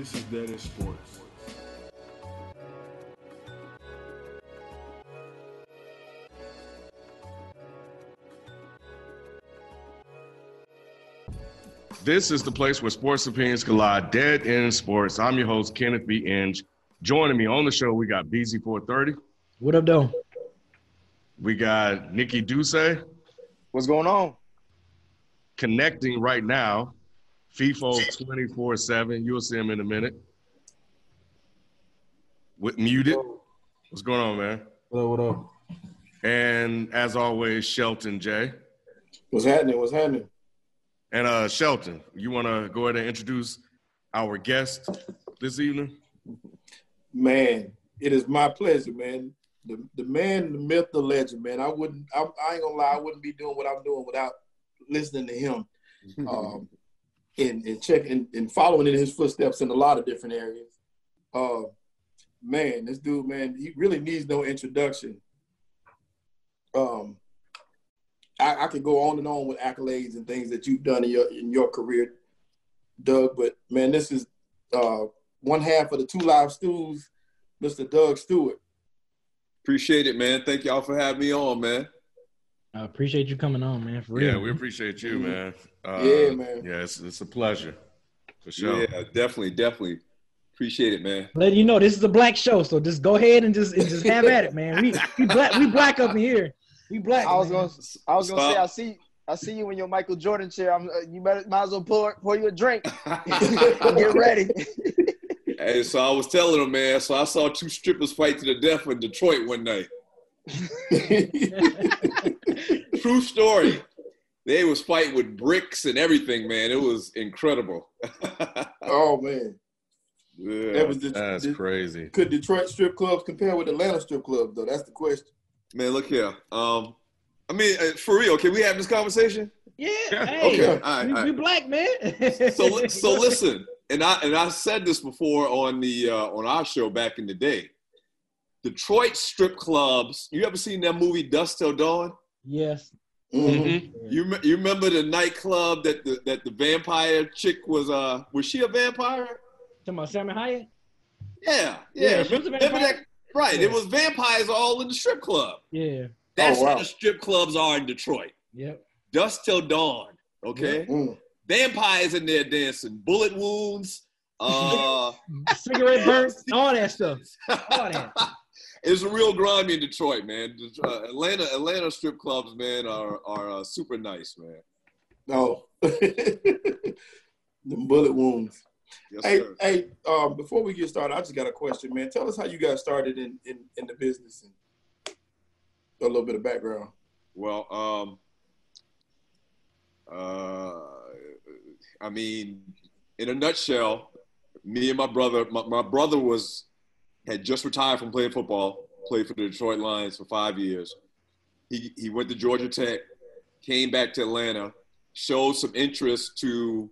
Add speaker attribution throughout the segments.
Speaker 1: This is Dead End Sports.
Speaker 2: This is the place where sports opinions collide. Dead End Sports. I'm your host, Kenneth B. Inge. Joining me on the show, we got BZ430.
Speaker 3: What up, though?
Speaker 2: We got Nikki Duce
Speaker 4: What's going on?
Speaker 2: connecting right now. FIFO 24 7. You'll see him in a minute. With muted. What's going on, man?
Speaker 1: What up, what up?
Speaker 2: And as always, Shelton J.
Speaker 5: What's happening? What's happening?
Speaker 2: And uh Shelton, you want to go ahead and introduce our guest this evening?
Speaker 5: Man, it is my pleasure, man. The the man, the myth, the legend, man. I wouldn't. I, I ain't gonna lie. I wouldn't be doing what I'm doing without listening to him, um, and and checking and following in his footsteps in a lot of different areas. Uh, man, this dude, man, he really needs no introduction. Um, I, I could go on and on with accolades and things that you've done in your in your career, Doug. But man, this is uh, one half of the Two Live Stews, Mr. Doug Stewart.
Speaker 6: Appreciate it, man. Thank y'all for having me on, man.
Speaker 3: I appreciate you coming on, man. For real.
Speaker 2: Yeah, we appreciate you, man. Uh,
Speaker 5: Yeah, man.
Speaker 2: Yeah, it's, it's a pleasure. For sure.
Speaker 6: Yeah, definitely, definitely. Appreciate it, man.
Speaker 3: Let you know this is a black show, so just go ahead and just and just have at it, man. We we black we black up in here. We black.
Speaker 4: I was
Speaker 3: man.
Speaker 4: gonna, I was gonna say, I see, I see you in your Michael Jordan chair. I'm, uh, you better, might as well pour, pour you a drink. Get ready.
Speaker 6: Hey, so I was telling them, man. So I saw two strippers fight to the death in Detroit one night. True story. They was fighting with bricks and everything, man. It was incredible.
Speaker 5: oh man,
Speaker 6: Yeah.
Speaker 5: that was the,
Speaker 2: That's
Speaker 5: the-
Speaker 2: crazy.
Speaker 5: Could Detroit strip clubs compare with Atlanta strip clubs though? That's the question.
Speaker 6: Man, look here. Um, I mean, uh, for real, can we have this conversation?
Speaker 3: Yeah.
Speaker 2: Yeah,
Speaker 3: Hey,
Speaker 6: okay, all right,
Speaker 3: we,
Speaker 6: all
Speaker 3: we black, man.
Speaker 6: so so listen, and I and I said this before on the uh, on our show back in the day. Detroit strip clubs. You ever seen that movie Dusk Till Dawn?
Speaker 3: Yes.
Speaker 5: Mhm.
Speaker 6: You me- you remember the nightclub that the that the vampire chick was uh was she a vampire?
Speaker 3: Talking about Salma Hayek.
Speaker 6: Yeah,
Speaker 3: Yeah,
Speaker 6: yeah.
Speaker 3: she was a
Speaker 6: remember, remember that? Right.
Speaker 3: Yeah.
Speaker 6: It was vampires all in the strip club.
Speaker 3: Yeah.
Speaker 6: That's
Speaker 5: Oh, wow.
Speaker 6: how the strip clubs are in Detroit.
Speaker 3: Yep.
Speaker 6: Dusk till dawn. Okay.
Speaker 5: Mm.
Speaker 6: Vampires in there dancing, bullet wounds. Uh,
Speaker 3: Cigarette burns, all that stuff. All that.
Speaker 6: It's a real grimy in Detroit, man. Uh, Atlanta, Atlanta strip clubs, man, are are uh, super nice, man.
Speaker 5: No, the bullet wounds.
Speaker 6: Yes,
Speaker 5: Hey,
Speaker 6: sir.
Speaker 5: hey. Um, before we get started, I just got a question, man. Tell us how you got started in in, in the business and a little bit of background.
Speaker 6: Well, um, uh, I mean, in a nutshell, me and my brother, my, my brother was had just retired from playing football, played for the Detroit Lions for five years. He he went to Georgia Tech, came back to Atlanta, showed some interest to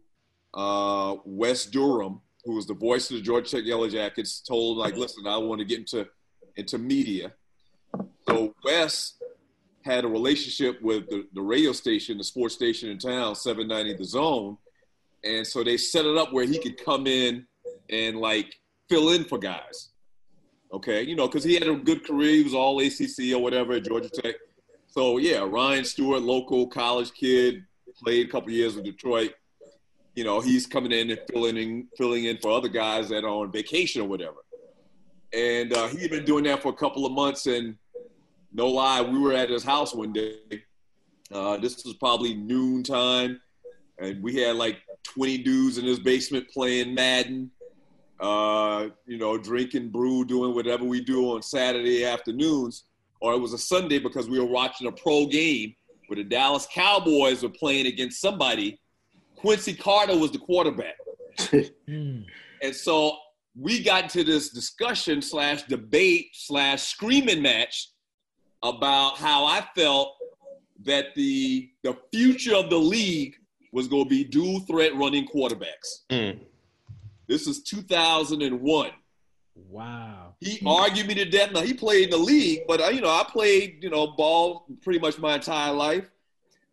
Speaker 6: uh, Wes Durham, who was the voice of the Georgia Tech Yellow Jackets. Told like, listen, I want to get into into media. So Wes had a relationship with the, the radio station, the sports station in town, 790 The Zone. And so they set it up where he could come in and like fill in for guys. Okay, you know, because he had a good career. He was all ACC or whatever at Georgia Tech. So yeah, Ryan Stewart, local college kid, played a couple years with Detroit. You know, he's coming in and filling in, filling in for other guys that are on vacation or whatever. And uh, he had been doing that for a couple of months, and no lie, we were at his house one day. Uh, this was probably noon time, and we had like 20 dudes in his basement playing Madden, uh, you know, drinking brew, doing whatever we do on Saturday afternoons. Or it was a Sunday because we were watching a pro game where the Dallas Cowboys were playing against somebody. Quincy Carter was the quarterback.
Speaker 3: Mm.
Speaker 6: And so we got into this discussion slash debate slash screaming match about how I felt that the the future of the league was going to be dual threat running quarterbacks.
Speaker 2: Mm.
Speaker 6: This is 2001.
Speaker 3: Wow.
Speaker 6: He argued me to death. Now he played in the league, but uh, you know I played you know ball pretty much my entire life.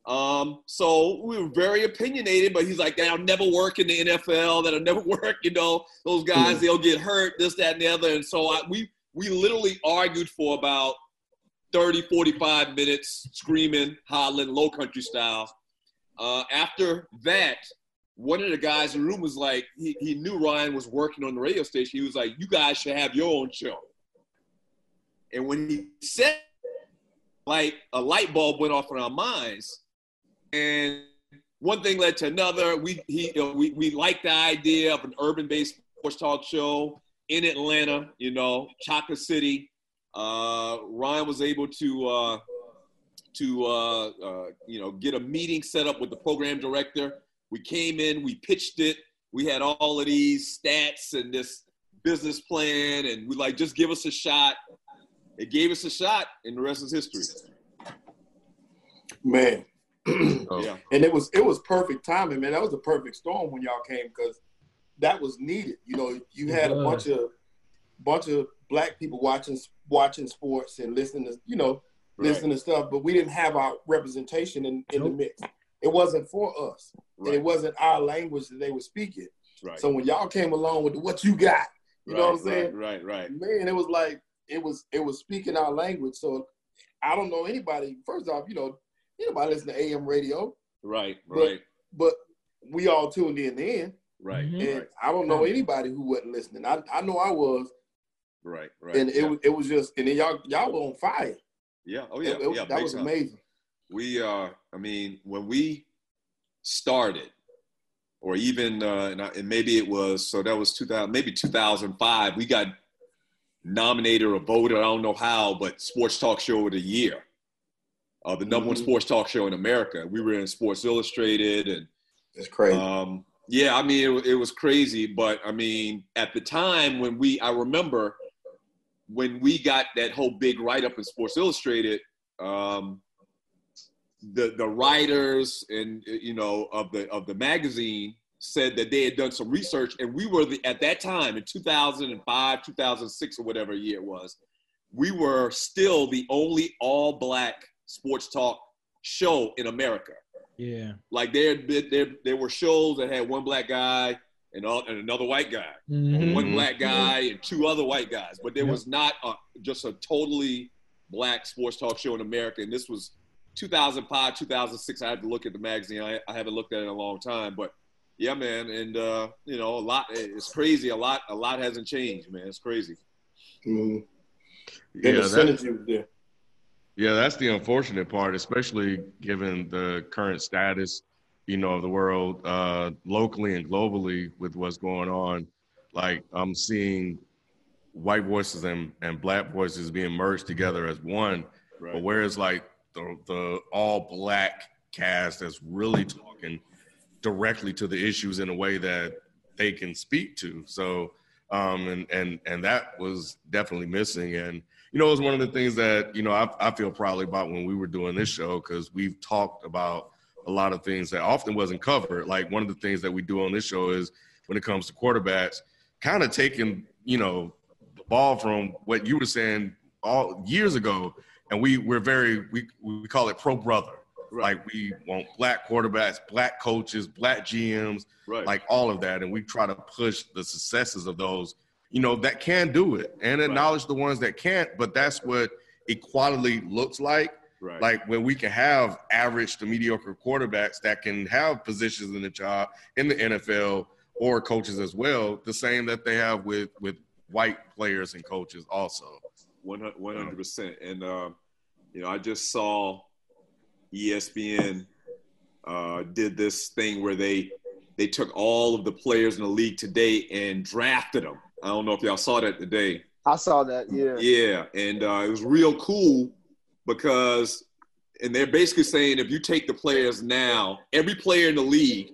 Speaker 6: Um, so we were very opinionated, but he's like, that'll never work in the NFL. That'll never work. You know, those guys, they'll get hurt, this, that, and the other. And so I, we, we literally argued for about 30, 45 minutes, screaming, hollering, low country style. Uh, after that, one of the guys in the room was like, he, he knew Ryan was working on the radio station. He was like, you guys should have your own show. And when he said, like, a light bulb went off in our minds and one thing led to another. We he you know, we we liked the idea of an urban-based sports talk show in Atlanta. You know, Chocolate City. Uh, Ryan was able to uh, to uh, uh, you know get a meeting set up with the program director. We came in, we pitched it. We had all of these stats and this business plan, and we like just give us a shot. It gave us a shot, and the rest is history.
Speaker 5: Man.
Speaker 6: Yeah.
Speaker 5: and it was it was perfect timing, man. That was a perfect storm when y'all came because that was needed. You know, you had a bunch of bunch of black people watching watching sports and listening to you know
Speaker 6: Right.
Speaker 5: listening to stuff, but we didn't have our representation in, in the mix. It wasn't for us, and it wasn't our language that they were speaking.
Speaker 6: Right.
Speaker 5: So when y'all came along with what you got, you know what I'm saying?
Speaker 6: Right. Right. Right.
Speaker 5: man, it was like it was it was speaking our language. So I don't know anybody. First off, you know, anybody listen to AM radio,
Speaker 6: Right.
Speaker 5: But-
Speaker 6: Right.
Speaker 5: but we all tuned in then,
Speaker 6: Right.
Speaker 3: Mhm.
Speaker 5: and
Speaker 6: Right.
Speaker 5: I don't know anybody who wasn't listening. I, I know I was,
Speaker 6: Right. Right.
Speaker 5: and it
Speaker 6: yeah.
Speaker 5: was it was just, and then y'all y'all were on fire.
Speaker 6: yeah. Oh yeah.
Speaker 5: it was-
Speaker 6: yeah.
Speaker 5: that was
Speaker 6: time.
Speaker 5: amazing.
Speaker 6: We uh i mean when we started or even uh and, I, and maybe it was so that was 2000 maybe 2005 we got nominated or voted i don't know how but sports talk show of the year uh, the number one
Speaker 5: Mhm.
Speaker 6: sports talk show in america we were in sports illustrated and
Speaker 5: It's crazy.
Speaker 6: um, yeah, I mean, it, it was crazy, but I mean, at the time when we, I remember when we got that whole big write up in Sports Illustrated, um, the the writers and you know of the of the magazine said that they had done some research, and we were the at that time in 2005, 2006, or whatever year it was, we were still the only all black sports talk show in America.
Speaker 3: Yeah.
Speaker 6: Like there, there, there were shows that had one black guy and, all, and another white guy, or
Speaker 3: Mhm.
Speaker 6: one black guy and two other white guys, but there
Speaker 3: Yep.
Speaker 6: was not a, just a totally black sports talk show in America. And this was 2005, 2006. I had to look at the magazine. I, I haven't looked at it in a long time, but yeah, man. And uh, you know, a lot. It's crazy. A lot. A lot hasn't changed, man. It's crazy.
Speaker 5: Mhm.
Speaker 2: Yeah,
Speaker 5: the
Speaker 2: that,
Speaker 5: there.
Speaker 2: yeah, that's the unfortunate part, especially given the current status, you know, of the world, uh, locally and globally with what's going on. Like I'm seeing white voices and, and black voices being merged together as one. But whereas like the the all black cast that's really talking directly to the issues in a way that they can speak to. So um and and and that was definitely missing. And you know, it was one of the things that, you know, I, I feel proudly about when we were doing this show because we've talked about a lot of things that often wasn't covered. Like one of the things that we do on this show is when it comes to quarterbacks, kind of taking, you know, the ball from what you were saying all years ago and we we're very we we call it pro brother. Like we want black quarterbacks, black coaches, black GMs,
Speaker 6: Right.
Speaker 2: like all of that, and we try to push the successes of those, you know, that can do it, and acknowledge the ones that can't. But that's what equality looks like.
Speaker 6: right.
Speaker 2: Like when we can have average to mediocre quarterbacks that can have positions in the job in the NFL or coaches as well, the same that they have with with white players and coaches also.
Speaker 6: One hundred percent. And uh, you know, I just saw ESPN uh, did this thing where they they took all of the players in the league today and drafted them. I don't know if y'all saw that today.
Speaker 4: I saw that. Yeah.
Speaker 6: Yeah, and uh, it was real cool because, and they're basically saying if you take the players now, every player in the league,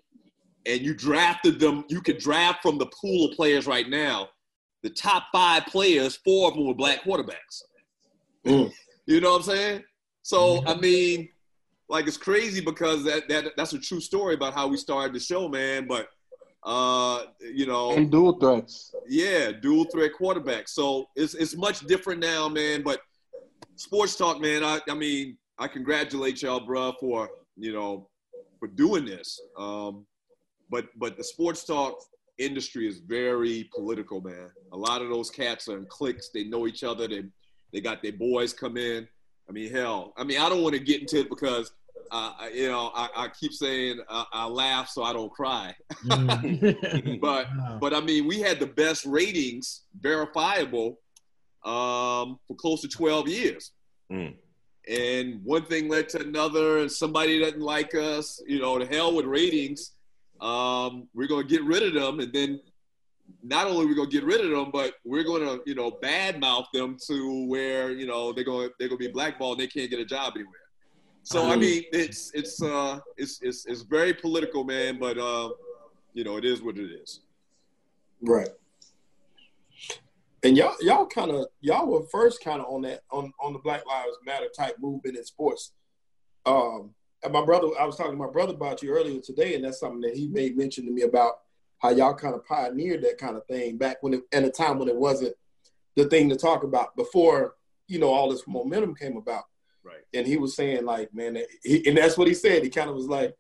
Speaker 6: and you drafted them, you could draft from the pool of players right now. The top five players, four of them were black quarterbacks.
Speaker 5: Mm.
Speaker 6: You know what I'm saying? So I mean, like it's crazy because that that that's a true story about how we started the show, man. But uh, you know,
Speaker 1: And dual threats.
Speaker 6: yeah, dual threat quarterback. So it's it's much different now, man. But sports talk, man. I I mean, I congratulate y'all, bro, for you know, for doing this. Um, but but the sports talk industry is very political, man. A lot of those cats are in cliques. They know each other. They they got their boys come in. I mean, hell. I mean, I don't want to get into it because uh, I- you know I, I keep saying I, I laugh so I don't cry.
Speaker 3: Mm.
Speaker 6: But but I mean, we had the best ratings, verifiable, um, for close to 12 years.
Speaker 2: Mm.
Speaker 6: And one thing led to another, and somebody doesn't like us. You know, to hell with ratings. Um, we're gonna get rid of them, and then not only we're gonna get rid of them, but we're gonna you know badmouth them to where you know they're gonna they're gonna be blackballed. And they can't get a job anywhere. So I mean, it's it's uh it's it's it's very political, man. But um, you know, it is what it is.
Speaker 5: Right. And y'all, y'all kind of, y'all were first kind of on that, on on the Black Lives Matter type movement in sports. Um, and my brother, I was talking to my brother about you earlier today, and that's something that he made mention to me about how y'all kind of pioneered that kind of thing back when, it, at a time when it wasn't the thing to talk about before, you know, all this momentum came about.
Speaker 6: Right.
Speaker 5: And he was saying like, man, that- he, and that's what he said. He kind of was like,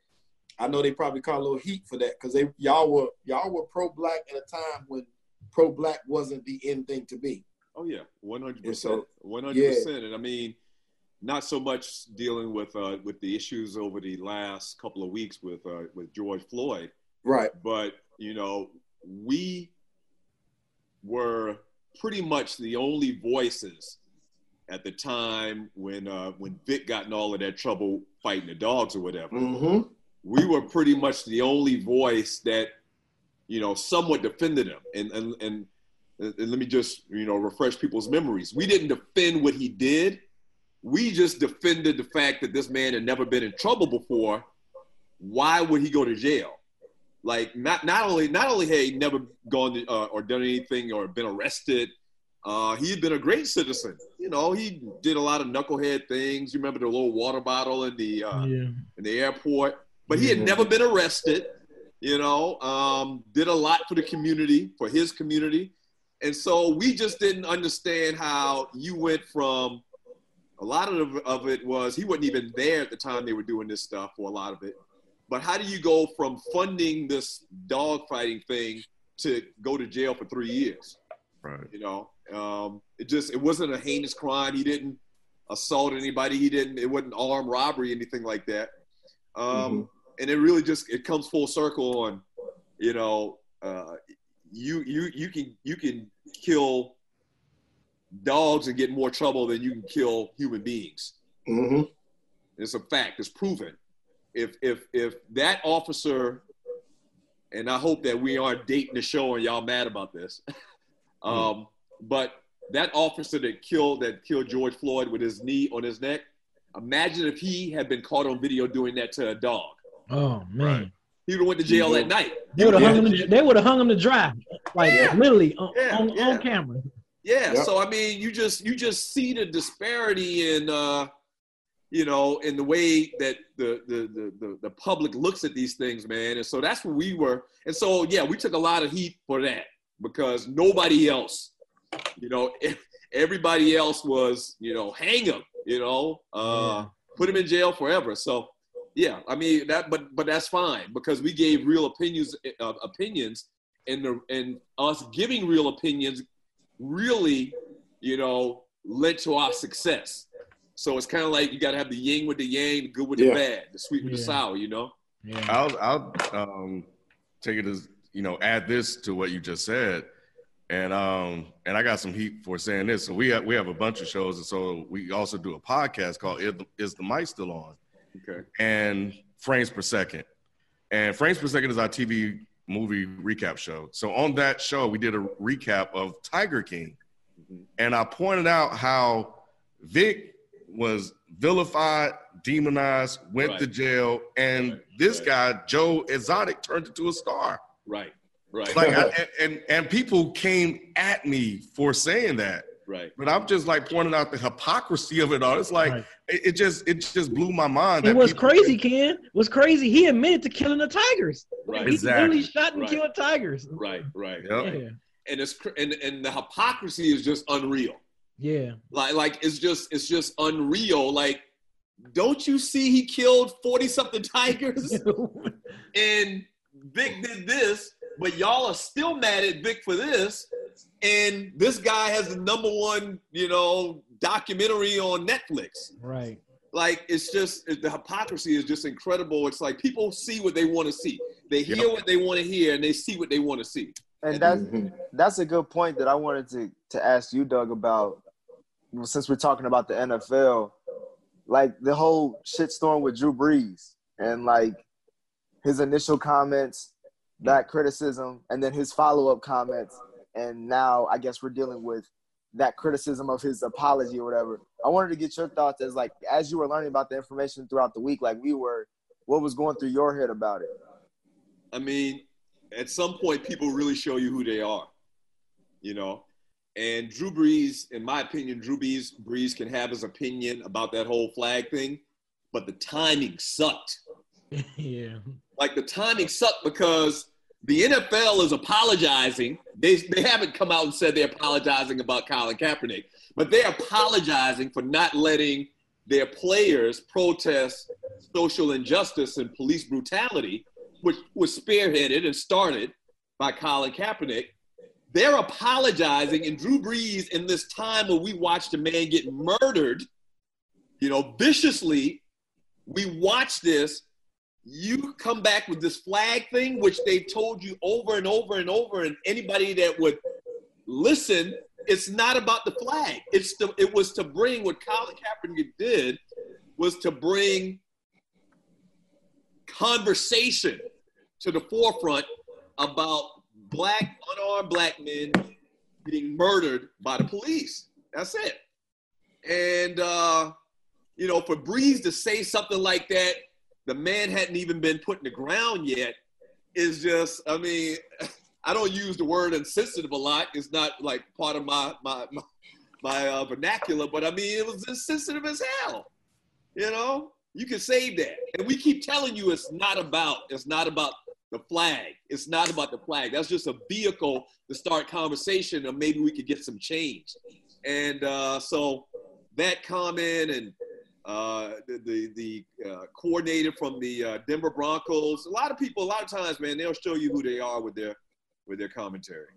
Speaker 5: I know they probably caught a little heat for that because they y'all were y'all were pro black at a time when pro black wasn't the end thing to be.
Speaker 6: Oh yeah, one hundred percent, one hundred percent. And I mean, not so much dealing with uh, with the issues over the last couple of weeks with uh, with George Floyd,
Speaker 5: Right.
Speaker 6: but you know, we were pretty much the only voices at the time when uh, when Vic got in all of that trouble fighting the dogs or whatever.
Speaker 5: Mm-hmm.
Speaker 6: we were pretty much the only voice that you know somewhat defended him and and and, and let me just you know refresh people's memories we didn't defend what he did we just defended the fact that this man had never been in trouble before. Why would he go to jail? Like not not only not only had he never gone to, uh, or done anything or been arrested uh, he had been a great citizen. You know he did a lot of knucklehead things. You remember the little water bottle in the uh,
Speaker 3: yeah.
Speaker 6: in the airport, but he had never been arrested. You know, um, did a lot for the community, for his community, and so we just didn't understand how you went from a lot of of it was he wasn't even there at the time they were doing this stuff for a lot of it. But how do you go from funding this dog fighting thing to go to jail for three years?
Speaker 2: Right.
Speaker 6: You know, um, it just it wasn't a heinous crime. He didn't assault anybody. He didn't. It wasn't armed robbery, anything like that. Um, And it really just it comes full circle on, you know, uh, you you you can you can kill dogs and get more trouble than you can kill human beings.
Speaker 5: Mm-hmm.
Speaker 6: It's a fact. It's proven. If if if that officer, and I hope that we aren't dating the show and y'all mad about this, um, but that officer that killed that killed George Floyd with his knee on his neck, imagine if he had been caught on video doing that to a dog.
Speaker 3: Oh man.
Speaker 2: Right.
Speaker 6: He would have went to jail that night.
Speaker 3: They would have hung him. To, they would have hung him to dry, like
Speaker 6: Yeah.
Speaker 3: literally on,
Speaker 6: Yeah,
Speaker 3: on,
Speaker 6: yeah.
Speaker 3: on camera.
Speaker 6: Yeah.
Speaker 5: Yep.
Speaker 6: So I mean, you just you just see the disparity in uh, you know in the way that the, the the the the public looks at these things, man. And so that's where we were. And so yeah, we took a lot of heat for that because nobody else, you know, everybody else was you know hang him, you know, uh, put him in jail forever. So yeah, I mean that, but but that's fine because we gave real opinions uh, opinions, and the and us giving real opinions really, you know, led to our success. So it's kind of like you got to have the yin with the yang, the good with the
Speaker 5: Yeah.
Speaker 6: bad, the sweet with the sour, you know?
Speaker 3: Yeah.
Speaker 2: I'll I'll um, take it as you know add this to what you just said, and um and I got some heat for saying this. So we have we have a bunch of shows, and so we also do a podcast called "Is the, Is the Mic Still On?"
Speaker 6: Okay.
Speaker 2: and Frames Per Second, and Frames Per Second is our TV movie recap show. So on that show, we did a recap of Tiger King,
Speaker 6: Mhm.
Speaker 2: and I pointed out how Vic was vilified, demonized, went
Speaker 6: Right.
Speaker 2: to jail, and this
Speaker 6: Right.
Speaker 2: guy Joe Exotic turned into a star.
Speaker 6: Right. Right.
Speaker 2: Like, I, and, and and people came at me for saying that,
Speaker 6: right.
Speaker 2: but I'm just like pointing out the hypocrisy of it all. It's like
Speaker 3: Right.
Speaker 2: it, it just it just blew my mind.
Speaker 3: And
Speaker 2: that
Speaker 3: what's
Speaker 2: people-
Speaker 3: crazy, Ken, was crazy. He admitted to killing the tigers.
Speaker 6: Right.
Speaker 3: He
Speaker 2: Exactly.
Speaker 3: literally shot and
Speaker 6: Right.
Speaker 3: killed tigers.
Speaker 6: Right. Right.
Speaker 2: Yep.
Speaker 3: Yeah.
Speaker 6: And it's cr- and and the hypocrisy is just unreal.
Speaker 3: Yeah.
Speaker 6: Like like it's just it's just unreal. Like don't you see he killed 40 something tigers? and Vic did this, but y'all are still mad at Vic for this. And this guy has the number one, you know, documentary on Netflix.
Speaker 3: right.
Speaker 6: Like it's just the hypocrisy is just incredible. It's like people see what they want to see. They hear
Speaker 2: Yep.
Speaker 6: what they want to hear, and they see what they want to see.
Speaker 4: And that's
Speaker 5: Mhm.
Speaker 4: that's a good point that I wanted to to ask you, Doug, about since we're talking about the NFL, like the whole shitstorm with Drew Brees and like his initial comments, that criticism, and then his follow up comments, and now I guess we're dealing with that criticism of his apology or whatever. I wanted to get your thoughts as like as you were learning about the information throughout the week, like we were, what was going through your head about it?
Speaker 6: I mean, at some point, people really show you who they are, you know. And Drew Brees, in my opinion, Drew Brees, Brees can have his opinion about that whole flag thing, but the timing sucked.
Speaker 3: yeah.
Speaker 6: Like the timing sucked because the NFL is apologizing. They, they haven't come out and said they're apologizing about Colin Kaepernick, but they're apologizing for not letting their players protest social injustice and police brutality, which was spearheaded and started by Colin Kaepernick. They're apologizing, and Drew Brees, in this time where we watched a man get murdered, you know, viciously, we watch this you come back with this flag thing, which they've told you over and over and over, and anybody that would listen, it's not about the flag. It's the it was to bring what Colin Kaepernick did was to bring conversation to the forefront about black unarmed black men being murdered by the police. That's it. And uh, you know, for Brees to say something like that the man hadn't even been put in the ground yet is just i mean i don't use the word insensitive a lot. It's not like part of my my my, my uh, vernacular but i mean it was insensitive as hell you know? You can save that. And we keep telling you it's not about it's not about the flag. It's not about the flag. That's just a vehicle to start conversation and maybe we could get some change. And uh, so that comment and uh, the the, the uh, coordinator from the uh, Denver Broncos. A lot of people, a lot of times, man, they'll show you who they are with their with their commentary.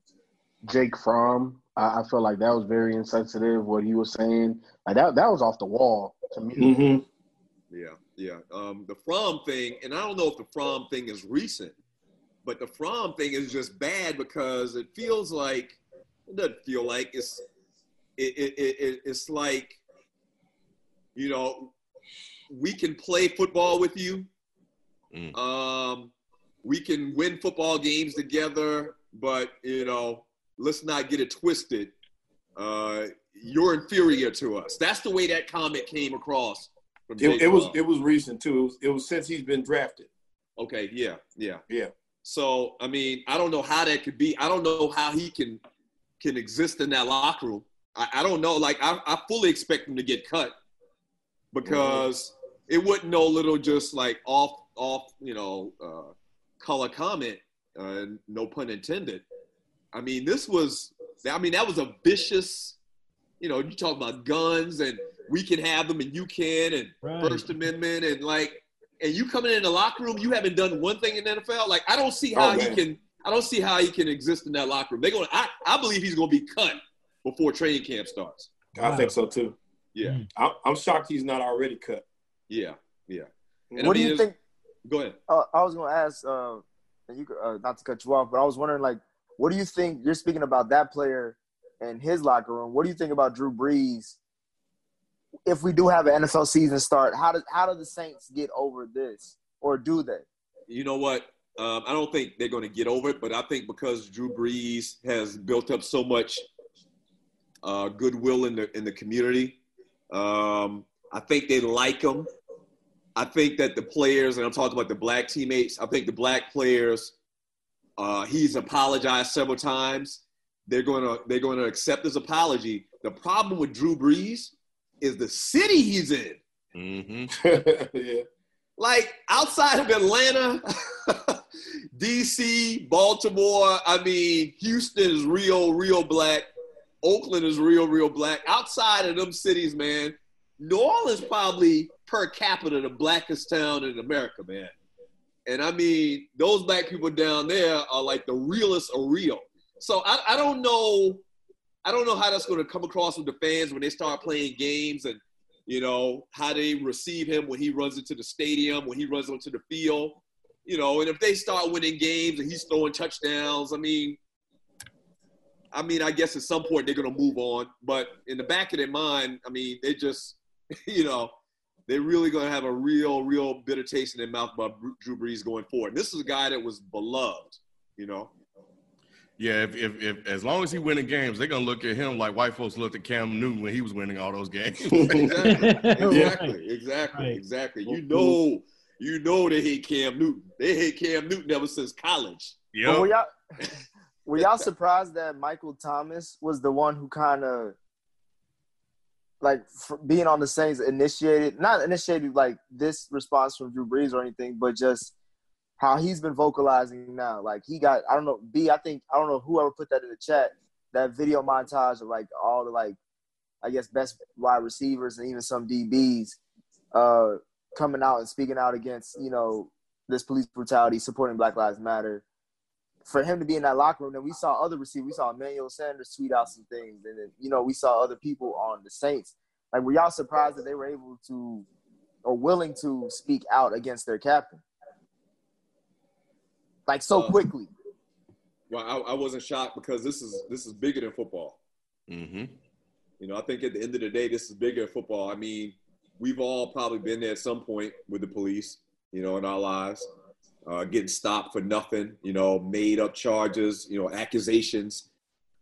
Speaker 1: Jake Fromm, I, I felt like that was very insensitive. What he was saying, like that, that was off the wall to me.
Speaker 5: Mm-hmm.
Speaker 6: Yeah, yeah. Um, the Fromm thing, and I don't know if the Fromm thing is recent, but the Fromm thing is just bad because it feels like it doesn't feel like it's it, it, it, it it's like you know we can play football with you.
Speaker 2: Mm.
Speaker 6: Um, we can win football games together, but you know, let's not get it twisted. Uh, you're inferior to us. That's the way that comment came across. From
Speaker 5: It, it was it was recent too. It was, it was since he's been drafted.
Speaker 6: Okay, yeah, yeah.
Speaker 5: Yeah.
Speaker 6: So I mean, I don't know how that could be. I don't know how he can can exist in that locker room. I, I don't know. Like I, I fully expect him to get cut because it wasn't no little just like off off you know uh, color comment. Uh, no pun intended. I mean, this was. I mean, that was a vicious. You know, you talk about guns and we can have them and you can and
Speaker 3: Right.
Speaker 6: First Amendment and like and you coming in the locker room, you haven't done one thing in the NFL. Like I don't see how
Speaker 5: Oh,
Speaker 6: he can. I don't see how he can exist in that locker room. They're going. I I believe he's going to be cut before training camp starts.
Speaker 5: I
Speaker 3: Wow.
Speaker 5: think so too.
Speaker 6: Yeah,
Speaker 3: Mm.
Speaker 5: I'm, I'm shocked he's not already cut.
Speaker 6: yeah, yeah. And
Speaker 4: what
Speaker 6: I
Speaker 4: do you think?
Speaker 6: Go ahead.
Speaker 4: Uh, I was gonna ask, uh, and you uh, not to cut you off, but I was wondering, like, what do you think? You're speaking about that player and his locker room. What do you think about Drew Brees? If we do have an NFL season start, how does how do the Saints get over this, or do they?
Speaker 6: You know what? Um, I don't think they're going to get over it, but I think because Drew Brees has built up so much uh, goodwill in the in the community, um, I think they like him. I think that the players, and I'm talking about the black teammates. I think the black players. Uh, he's apologized several times. They're going to they're going to accept his apology. The problem with Drew Brees is the city he's in.
Speaker 2: Mm-hmm.
Speaker 5: yeah.
Speaker 6: like outside of Atlanta, DC, Baltimore, I mean, Houston is real, real black. Oakland is real, real black. Outside of them cities, man, New Orleans probably per capita the blackest town in America, man. And I mean, those black people down there are like the realest of real. So I, I don't know, I don't know how that's going to come across with the fans when they start playing games and you know how they receive him when he runs into the stadium, when he runs onto the field, you know, and if they start winning games and he's throwing touchdowns, I mean, I mean, I guess at some point they're going to move on. But in the back of their mind, I mean, they just, you know, they're really going to have a real, real bitter taste in their mouth about Drew Brees going forward. And this is a guy that was beloved, you know.
Speaker 2: Yeah, if, if, if as long as he winning games, they're gonna look at him like white folks looked at Cam Newton when he was winning all those games.
Speaker 6: exactly, exactly, exactly, right. exactly. You know, you know they hate Cam Newton. They hate Cam Newton ever since college.
Speaker 4: Yeah. Were y'all, were y'all surprised that Michael Thomas was the one who kind of like being on the Saints initiated, not initiated like this response from Drew Brees or anything, but just how he's been vocalizing now. Like he got, I don't know, B, I think, I don't know whoever put that in the chat, that video montage of like all the like, I guess, best wide receivers and even some DBs uh, coming out and speaking out against, you know, this police brutality, supporting Black Lives Matter. For him to be in that locker room, then we saw other receivers. We saw Emmanuel Sanders tweet out some things, and then you know we saw other people on the Saints. Like, were y'all surprised that they were able to or willing to speak out against their captain? like so uh, quickly.
Speaker 6: Well, I, I, wasn't shocked because this is this is bigger than football.
Speaker 2: Mm-hmm.
Speaker 6: You know, I think at the end of the day, this is bigger than football. I mean, we've all probably been there at some point with the police, you know, in our lives, uh, getting stopped for nothing, you know, made up charges, you know, accusations.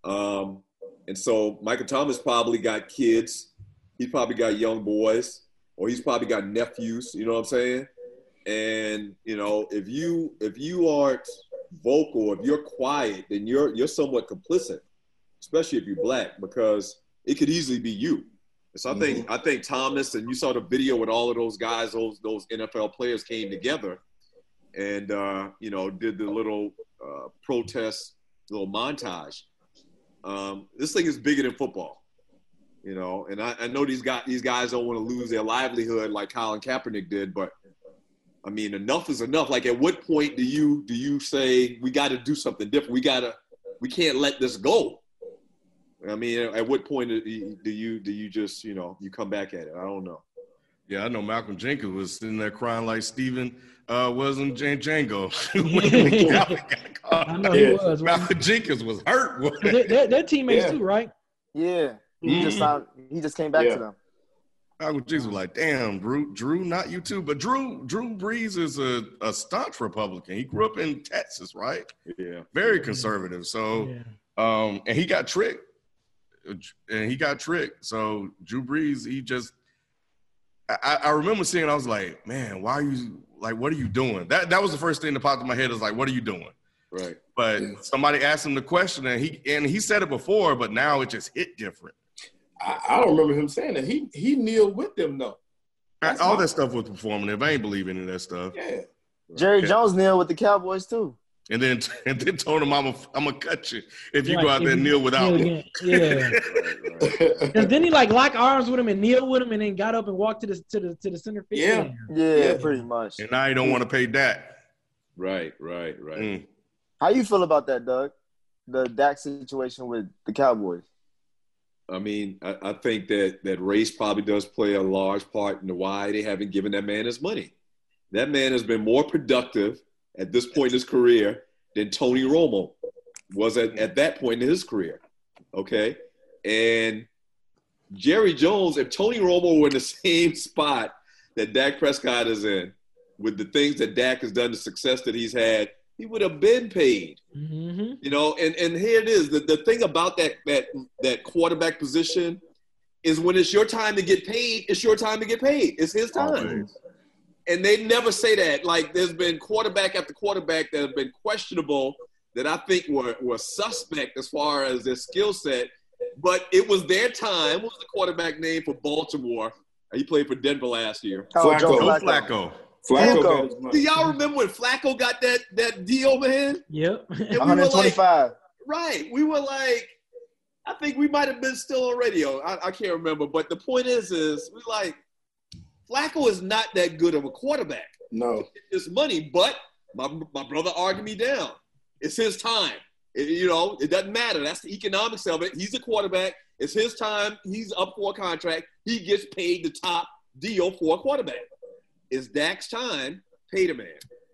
Speaker 6: Um, and so Michael Thomas probably got kids. He's probably got young boys, or he's probably got nephews. You know what I'm saying? And you know, if you if you aren't vocal, if you're quiet, then you're you're somewhat complicit, especially if you're black, because it could easily be you. So I think mm-hmm. I think Thomas and you saw the video with all of those guys, those those NFL players came together, and uh, you know did the little uh, protest, little montage. Um, this thing is bigger than football, you know. And I, I know these guys these guys don't want to lose their livelihood like Colin Kaepernick did, but I mean, enough is enough. Like, at what point do you do you say we got to do something different? We gotta, we can't let this go. I mean, at what point do you do you just you know you come back at it? I don't know.
Speaker 2: Yeah, I know Malcolm Jenkins was sitting there crying like Steven uh, wasn't Django.
Speaker 3: I know he was.
Speaker 2: Malcolm Jenkins was hurt.
Speaker 3: They're, they're, teammates yeah. too, right?
Speaker 4: Yeah, he mm-hmm. just found, he just came back yeah. to them.
Speaker 2: I Jesus was like, damn, Drew, Drew, not you too. But Drew, Drew Brees is a, a staunch Republican. He grew up in Texas, right?
Speaker 6: Yeah.
Speaker 2: Very conservative. So yeah. um, and he got tricked. And he got tricked. So Drew Brees, he just I, I remember seeing I was like, man, why are you like what are you doing? That that was the first thing that popped in my head is like, what are you doing?
Speaker 6: Right.
Speaker 2: But yeah. somebody asked him the question and he and he said it before, but now it just hit different.
Speaker 5: I, I, don't remember him saying that. He he kneeled with them though.
Speaker 2: That's All that stuff was performative. I ain't believing in that stuff.
Speaker 5: Yeah.
Speaker 4: Jerry Jones kneeled with the Cowboys too.
Speaker 2: And then and then told him I'm a, I'm gonna cut you if you right. go out there and kneel without me.
Speaker 3: Yeah. And then he like lock arms with him and kneel with him and then got up and walked to the to the to the center field.
Speaker 4: Yeah. Yeah, yeah. pretty much.
Speaker 2: And now he don't want to pay that.
Speaker 6: Right, right, right. Mm.
Speaker 4: How you feel about that, Doug? The Dak situation with the Cowboys.
Speaker 6: I mean, I, I, think that that race probably does play a large part in why they haven't given that man his money. That man has been more productive at this point in his career than Tony Romo was at, at that point in his career. Okay. And Jerry Jones, if Tony Romo were in the same spot that Dak Prescott is in, with the things that Dak has done, the success that he's had, he would have been paid.
Speaker 3: Mm-hmm.
Speaker 6: You know, and, and here it is. The, the thing about that that that quarterback position is when it's your time to get paid, it's your time to get paid. It's his time. And they never say that. Like there's been quarterback after quarterback that have been questionable that I think were, were suspect as far as their skill set. But it was their time. What was the quarterback name for Baltimore? Uh, he played for Denver last year.
Speaker 2: Oh, Flacco. Flacco. Flacco.
Speaker 6: Flacco. Do y'all remember when Flacco got that that deal, man?
Speaker 3: Yep.
Speaker 4: 125.
Speaker 6: like, right. We were like, I think we might have been still on radio. I, I can't remember, but the point is, is we like Flacco is not that good of a quarterback.
Speaker 5: No.
Speaker 6: It's money, but my my brother argued me down. It's his time. It- you know, it doesn't matter. That's the economics of it. He's a quarterback. It's his time. He's up for a contract. He gets paid the top deal for a quarterback. It's Dak's time. Pay the man.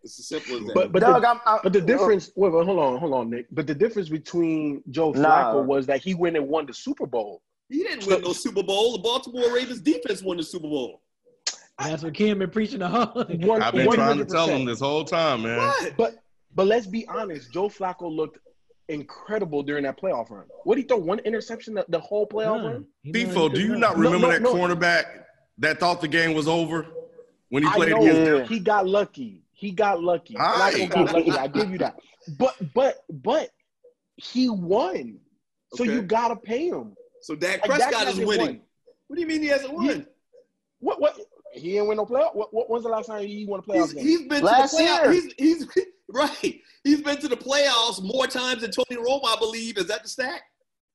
Speaker 6: It's as simple as that.
Speaker 1: But but
Speaker 4: Doug,
Speaker 1: the,
Speaker 4: I'm, I'm,
Speaker 1: but the uh, difference. Wait, wait, hold on, hold on, Nick. But the difference between Joe
Speaker 4: Nah.
Speaker 1: Flacco was that he went and won the Super Bowl.
Speaker 6: he didn't win no Super Bowl. The Baltimore Ravens defense won the Super Bowl.
Speaker 3: That's what Kim been preaching the whole.
Speaker 2: I've been trying to tell him this whole time, man.
Speaker 6: What?
Speaker 1: But but let's be honest, Joe Flacco looked incredible during that playoff run. What did he throw? One interception the, the whole playoff
Speaker 3: Nah,
Speaker 1: run?
Speaker 3: he
Speaker 2: Bifo, do you
Speaker 3: done-
Speaker 2: not remember
Speaker 1: no,
Speaker 2: that
Speaker 1: no.
Speaker 2: cornerback that thought the game was over when he
Speaker 1: I
Speaker 2: played
Speaker 1: know
Speaker 2: against
Speaker 4: Yeah.
Speaker 1: he got lucky. He got lucky.
Speaker 2: All
Speaker 1: Flacco
Speaker 2: right.
Speaker 1: got lucky. I give you that. But but but he won. So
Speaker 6: Okay.
Speaker 1: you gotta pay him.
Speaker 6: So Dak
Speaker 1: Like,
Speaker 6: Prescott
Speaker 1: Dak
Speaker 6: is winning.
Speaker 1: won.
Speaker 6: What do you mean he hasn't won?
Speaker 1: He- What what he didn't win no playoff? What, what when's the last time he won a playoff
Speaker 6: He's,
Speaker 1: game?
Speaker 6: he's been
Speaker 4: Last
Speaker 6: to the playoffs.
Speaker 4: year.
Speaker 6: He's, he's right. He's been to the playoffs more times than Tony Romo, I believe. Is that the stat?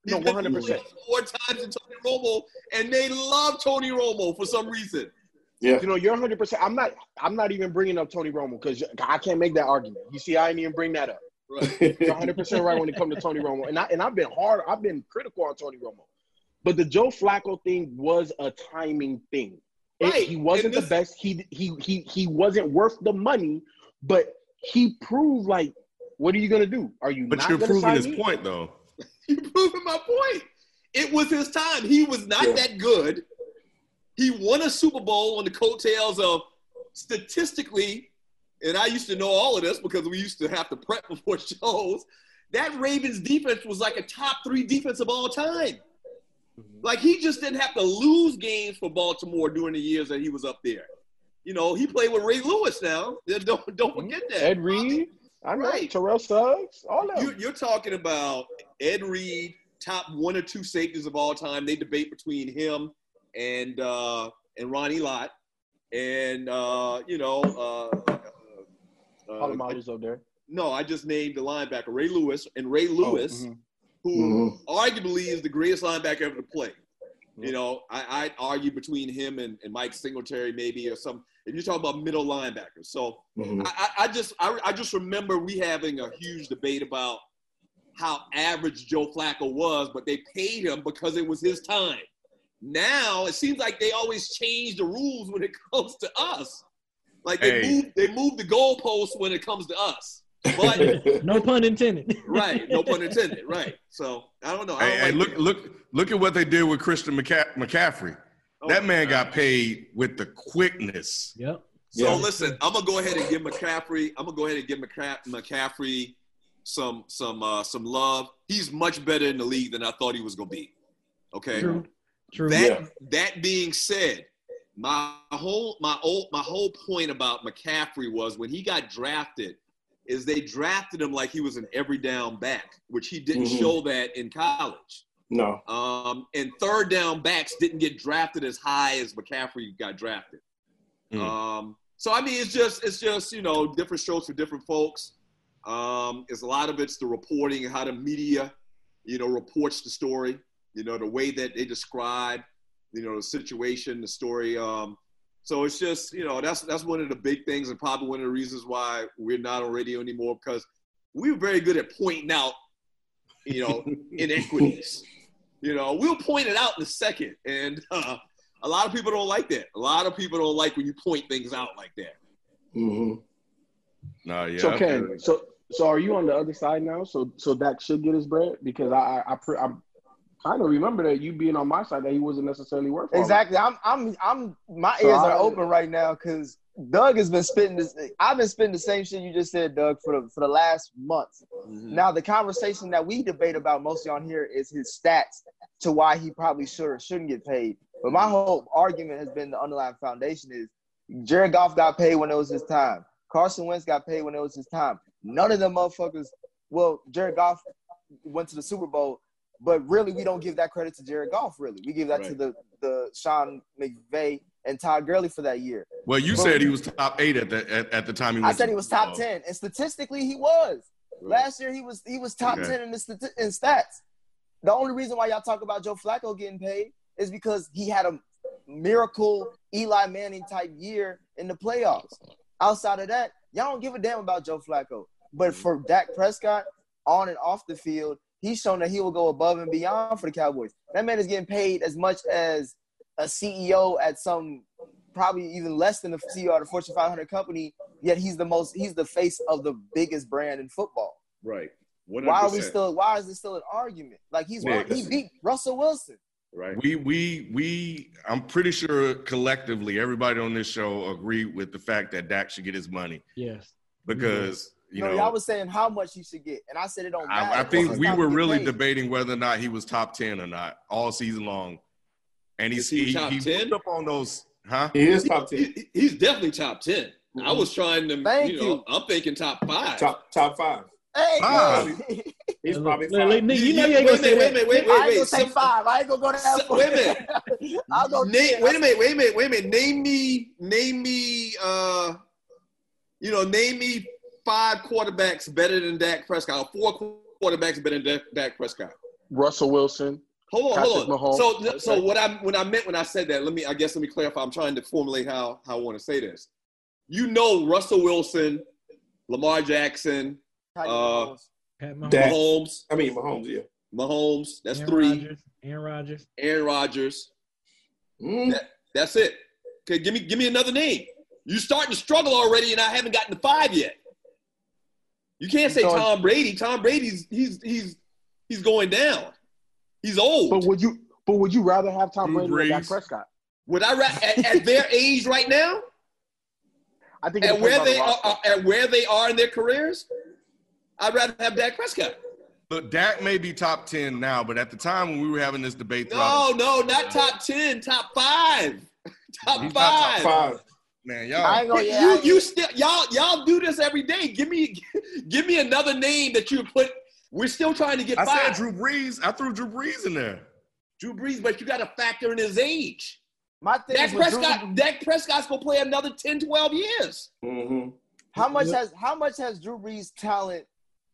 Speaker 6: He's
Speaker 1: No,
Speaker 6: been to the
Speaker 1: 100%.
Speaker 6: More times than Tony Romo, and they love Tony Romo for some reason.
Speaker 5: Yeah.
Speaker 1: You know, you're 100. percent I'm not. I'm not even bringing up Tony Romo because I can't make that argument. You see, I didn't even bring that up.
Speaker 6: Right.
Speaker 1: You're 100 percent right when it comes to Tony Romo, and I and I've been hard. I've been critical on Tony Romo, but the Joe Flacco thing was a timing thing. It- he wasn't
Speaker 6: and
Speaker 1: the best. He he he he wasn't worth the money, but he proved like, what are you gonna do? Are you?
Speaker 2: But
Speaker 1: not
Speaker 2: you're proving his
Speaker 1: me?
Speaker 2: point, though.
Speaker 6: You're proving my point. It was his time. He was not
Speaker 5: Yeah.
Speaker 6: that good. He won a Super Bowl on the coattails of statistically, and I used to know all of this because we used to have to prep before shows. That Ravens defense was like a top three defense of all time. Like he just didn't have to lose games for Baltimore during the years that he was up there. You know, he played with Ray Lewis now. Don't don't forget that.
Speaker 1: Ed Reed, I know
Speaker 6: Right.
Speaker 1: Terrell Suggs, all of
Speaker 6: You, you're talking about Ed Reed, top one or two safeties of all time. They debate between him and uh, and Ronnie Lott, and uh, you know, uh, uh, uh,
Speaker 1: up there.
Speaker 6: no, I just named the linebacker Ray Lewis, and Ray Lewis,
Speaker 1: Oh, mhm.
Speaker 6: Who arguably is the greatest linebacker ever to play.
Speaker 1: Yeah.
Speaker 6: You know, I, I'd argue between him and, and Mike Singletary maybe or some. If you're talking about middle linebackers, so
Speaker 5: Mhm.
Speaker 6: I, I I just I, I just remember we having a huge debate about how average Joe Flacco was, but they paid him because it was his time. Now it seems like they always change the rules when it comes to us. Like they
Speaker 2: Hey.
Speaker 6: move they move the goalposts when it comes to us. But
Speaker 3: No pun intended.
Speaker 6: right, no pun intended. Right. So I don't know. I
Speaker 2: Hey,
Speaker 6: don't
Speaker 2: hey,
Speaker 6: like
Speaker 2: look,
Speaker 6: that.
Speaker 2: look, look at what they did with Christian McCa- McCaffrey.
Speaker 6: Oh,
Speaker 2: that man
Speaker 6: God.
Speaker 2: got paid with the quickness.
Speaker 3: Yep.
Speaker 6: So
Speaker 5: Yeah.
Speaker 6: listen, I'm gonna go ahead and give McCaffrey. I'm gonna go ahead and give McCa- McCaffrey some some uh, some love. He's much better in the league than I thought he was gonna be. Okay.
Speaker 3: True. True.
Speaker 6: That
Speaker 5: Yeah.
Speaker 6: that being said, my whole my old my whole point about McCaffrey was when he got drafted, is they drafted him like he was an every down back, which he didn't
Speaker 5: Mhm.
Speaker 6: show that in college.
Speaker 5: no.
Speaker 6: Um, and third down backs didn't get drafted as high as McCaffrey got drafted.
Speaker 2: Mm.
Speaker 6: Um, so I mean, it's just it's just you know different strokes for different folks. Um, it's a lot of it's the reporting, how the media, you know, reports the story. You know, the way that they describe, you know, the situation, the story. Um, so it's just you know that's that's one of the big things, and probably one of the reasons why we're not on radio anymore because we were very good at pointing out, you know, inequities. You know, we'll point it out in a second, and uh, a lot of people don't like that. A lot of people don't like when you point things out like that.
Speaker 5: Mm hmm
Speaker 2: No, yeah.
Speaker 1: so
Speaker 2: I
Speaker 1: Ken, so so are you on the other side now? So so Dak should get his bread because I I, I, pre- I kind of remember that you being on my side that he wasn't necessarily worth all.
Speaker 4: Exactly. I'm I'm I'm my
Speaker 1: So
Speaker 4: ears
Speaker 1: I-
Speaker 4: are open right now because Doug has been spitting this. I've been spitting the same shit you just said, Doug, for the for the last month. Mm-hmm. Now the conversation that we debate about mostly on here is his stats to why he probably should or shouldn't get paid. But my mm-hmm. whole argument has been the underlying foundation is Jared Goff got paid when it was his time. Carson Wentz got paid when it was his time. None of them motherfuckers. Well, Jared Goff went to the Super Bowl, but really we don't give that credit to Jared Goff. Really, we give that to the the Sean McVay and Todd Gurley for that year.
Speaker 2: well, you said he was top eight at the at, at the time he went.
Speaker 4: I said
Speaker 2: to
Speaker 4: he was top
Speaker 2: Super
Speaker 4: ten, and statistically he was. Last year he was he was top
Speaker 2: Okay.
Speaker 4: ten in the stati- in stats. the only reason why y'all talk about Joe Flacco getting paid is because he had a miracle Eli Manning type year in the playoffs. Outside of that, y'all don't give a damn about Joe Flacco. But mm. for Dak Prescott, on and off the field, he's shown that he will go above and beyond for the Cowboys. That man is getting paid as much as a CEO at some probably even less than the CEO at a Fortune 500 company. Yet he's the most he's the face of the biggest brand in football.
Speaker 6: Right. 100%.
Speaker 4: Why are we still? Why is it still an argument? Like he's
Speaker 2: Yeah,
Speaker 4: he beat Russell Wilson.
Speaker 6: right?
Speaker 2: We we we I'm pretty sure collectively everybody on this show agree with the fact that Dak should get his money
Speaker 3: Yes.
Speaker 2: because you
Speaker 4: no,
Speaker 2: know
Speaker 4: y'all was saying how much he should get, and I said it don't.
Speaker 2: I, I think we were really
Speaker 4: paid.
Speaker 2: debating whether or not he was top ten or not all season long, and he's
Speaker 6: he
Speaker 2: he,
Speaker 6: top
Speaker 2: he
Speaker 6: 10?
Speaker 2: moved up on those, huh?
Speaker 5: He is top ten.
Speaker 6: He- he's definitely top 10 I was trying to,
Speaker 4: Thank
Speaker 6: you know,
Speaker 4: you.
Speaker 6: I'm thinking top five.
Speaker 5: Top top five.
Speaker 4: Hey,
Speaker 2: Ah.
Speaker 5: He's probably
Speaker 3: look,
Speaker 5: five.
Speaker 3: look, Nick, you know you ain't
Speaker 6: wait
Speaker 3: gonna
Speaker 6: a
Speaker 3: say
Speaker 6: minute, wait a
Speaker 3: that.
Speaker 6: minute, wait,
Speaker 4: I ain't
Speaker 6: wait,
Speaker 4: gonna
Speaker 6: wait.
Speaker 4: say
Speaker 6: Some-
Speaker 4: five. I ain't gonna go to that.
Speaker 6: So-
Speaker 4: far.
Speaker 6: wait a minute.
Speaker 4: I'll go.
Speaker 6: Name,
Speaker 4: 10.
Speaker 6: wait a minute, wait a minute, wait a minute. Name me, name me, uh, you know, name me five quarterbacks better than Dak Prescott, or four quarterbacks better than Dak, Dak Prescott.
Speaker 1: Russell Wilson.
Speaker 6: Hold on,
Speaker 1: Patrick
Speaker 6: hold on.
Speaker 1: Mahomes.
Speaker 6: So, so what I when I meant when I said that, let me, I guess, let me clarify. I'm trying to formulate how how I want to say this. You know, Russell Wilson, Lamar Jackson,
Speaker 4: Patty
Speaker 6: uh,
Speaker 4: Mahomes.
Speaker 3: Pat Mahomes,
Speaker 5: Dak.
Speaker 6: Mahomes,
Speaker 5: I mean Mahomes, yeah.
Speaker 6: Mahomes. That's
Speaker 3: Aaron
Speaker 6: three.
Speaker 3: Rodgers, Aaron Rodgers.
Speaker 6: Aaron Rodgers.
Speaker 5: Mm.
Speaker 6: That, that's it. Okay, give me give me another name. You starting to struggle already, and I haven't gotten to five yet. You can't say
Speaker 4: So-
Speaker 6: Tom Brady. Tom Brady's he's he's he's going down. He's old.
Speaker 1: But would you? But would you rather have Tom
Speaker 2: Drew
Speaker 1: Brady or Dak Prescott?
Speaker 6: Would I ra- at, at their age right now,
Speaker 1: I think
Speaker 6: at where
Speaker 1: on the
Speaker 6: they are, at where they are in their careers, I'd rather have Dak Prescott.
Speaker 2: But Dak may be top ten now, but at the time when we were having this debate, throughout
Speaker 6: No, no, not top ten, top five, top
Speaker 2: He's not top
Speaker 6: five.
Speaker 5: Five.
Speaker 2: the, man, y'all.
Speaker 4: ain't gonna. Yeah, I
Speaker 6: you
Speaker 4: ain't-
Speaker 6: you still y'all y'all do this every day. Give me give me another name that you put. We're still trying to get
Speaker 2: I
Speaker 6: five.
Speaker 2: said Drew Brees. I threw Drew Brees in there.
Speaker 6: Drew Brees, but you got to factor in his age.
Speaker 4: my thing
Speaker 6: Dak
Speaker 4: is with Drew-
Speaker 6: Prescott, Dak Prescott's gonna play another 10, 12 years.
Speaker 5: Mm-hmm.
Speaker 4: How much has how much has Drew Brees' talent?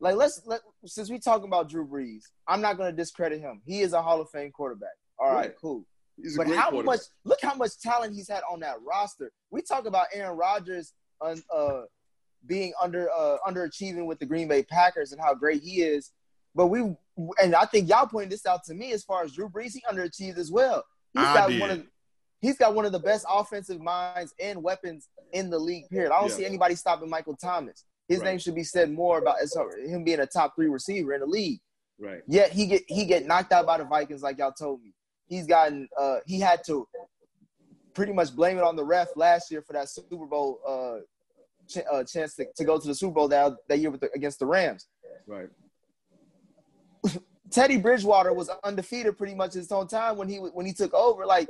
Speaker 4: Like let's let since we talking about Drew Brees, I'm not gonna discredit him. He is a Hall of Fame quarterback. All right,
Speaker 6: Right.
Speaker 4: cool. But how much? Look how much talent he's had on that roster. We talk about Aaron Rodgers on uh, being under uh, underachieving with the Green Bay Packers and how great he is. But we and I think y'all pointed this out to me as far as Drew Brees, he underachieved as well. He's
Speaker 2: I
Speaker 4: got
Speaker 2: did.
Speaker 4: one of he's got one of the best offensive minds and weapons in the league. Period. I don't
Speaker 6: Yeah.
Speaker 4: see anybody stopping Michael Thomas. His
Speaker 6: Right.
Speaker 4: name should be said more about him being a top three receiver in the league.
Speaker 6: Right.
Speaker 4: Yet he get he get knocked out by the Vikings, like y'all told me. He's gotten uh he had to pretty much blame it on the ref last year for that Super Bowl uh, ch- uh chance to, to go to the Super Bowl that that year with the, against the Rams.
Speaker 6: Right.
Speaker 4: Teddy Bridgewater was undefeated pretty much his whole time when he when he took over. Like,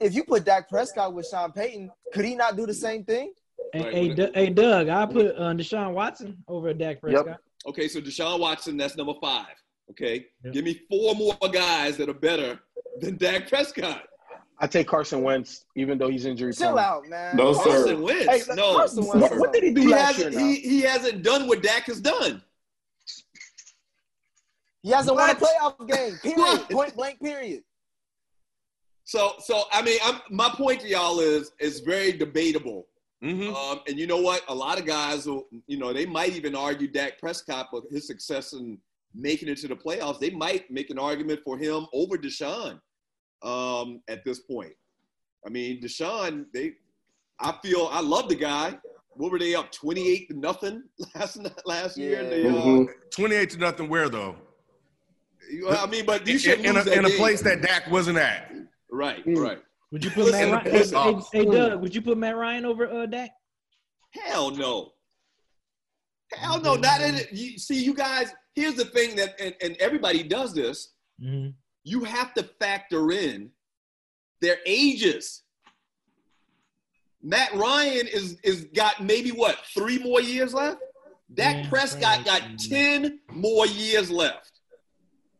Speaker 4: if you put Dak Prescott with Sean Payton, could he not do the same thing?
Speaker 3: Hey,
Speaker 6: Right,
Speaker 3: hey,
Speaker 6: when
Speaker 3: Doug- hey, Doug, I put uh, Deshaun Watson over at Dak Prescott. Yep.
Speaker 6: Okay, so Deshaun Watson, that's number five. Okay.
Speaker 3: Yeah.
Speaker 6: Give me four more guys that are better than Dak Prescott.
Speaker 1: I take Carson Wentz, even though he's injury
Speaker 4: Chill
Speaker 1: prone.
Speaker 4: out, man.
Speaker 5: No, sir.
Speaker 6: Carson Wentz.
Speaker 4: Hey,
Speaker 6: no.
Speaker 4: Carson Wentz
Speaker 1: What,
Speaker 4: is
Speaker 1: what did he do
Speaker 6: he
Speaker 1: last year?
Speaker 6: hasn't
Speaker 1: Now?
Speaker 6: he, he hasn't done what Dak has done.
Speaker 4: He hasn't won a
Speaker 6: What?
Speaker 4: playoff game. Period. Point blank. Period.
Speaker 6: So so I mean I'm my point to y'all is is very debatable.
Speaker 2: hmm
Speaker 6: Um, and you know what? A lot of guys will, you know, they might even argue Dak Prescott for his success in making it to the playoffs. They might make an argument for him over Deshaun um, at this point. I mean, Deshaun, they, I feel, I love the guy. What were they up, 28 to nothing last last year? in the, uh,
Speaker 5: Mhm.
Speaker 2: Twenty-eight to nothing. Where though?
Speaker 6: you- I mean, but you
Speaker 2: In,
Speaker 6: should
Speaker 2: in
Speaker 6: lose
Speaker 2: a, in a place that Dak wasn't at.
Speaker 6: Right,
Speaker 1: Mm.
Speaker 6: right.
Speaker 3: Would you put Matt Ryan?
Speaker 2: piss
Speaker 3: Hey, hey, Doug, would you put Matt Ryan over uh, Dak?
Speaker 6: Hell no. Hell no. Not in it. You, see, you guys, here's the thing that, and, and everybody does this.
Speaker 3: Mm-hmm.
Speaker 6: You have to factor in their ages. Matt Ryan is is got maybe what three more years left. Dak
Speaker 3: Yeah,
Speaker 6: Prescott got ten more years left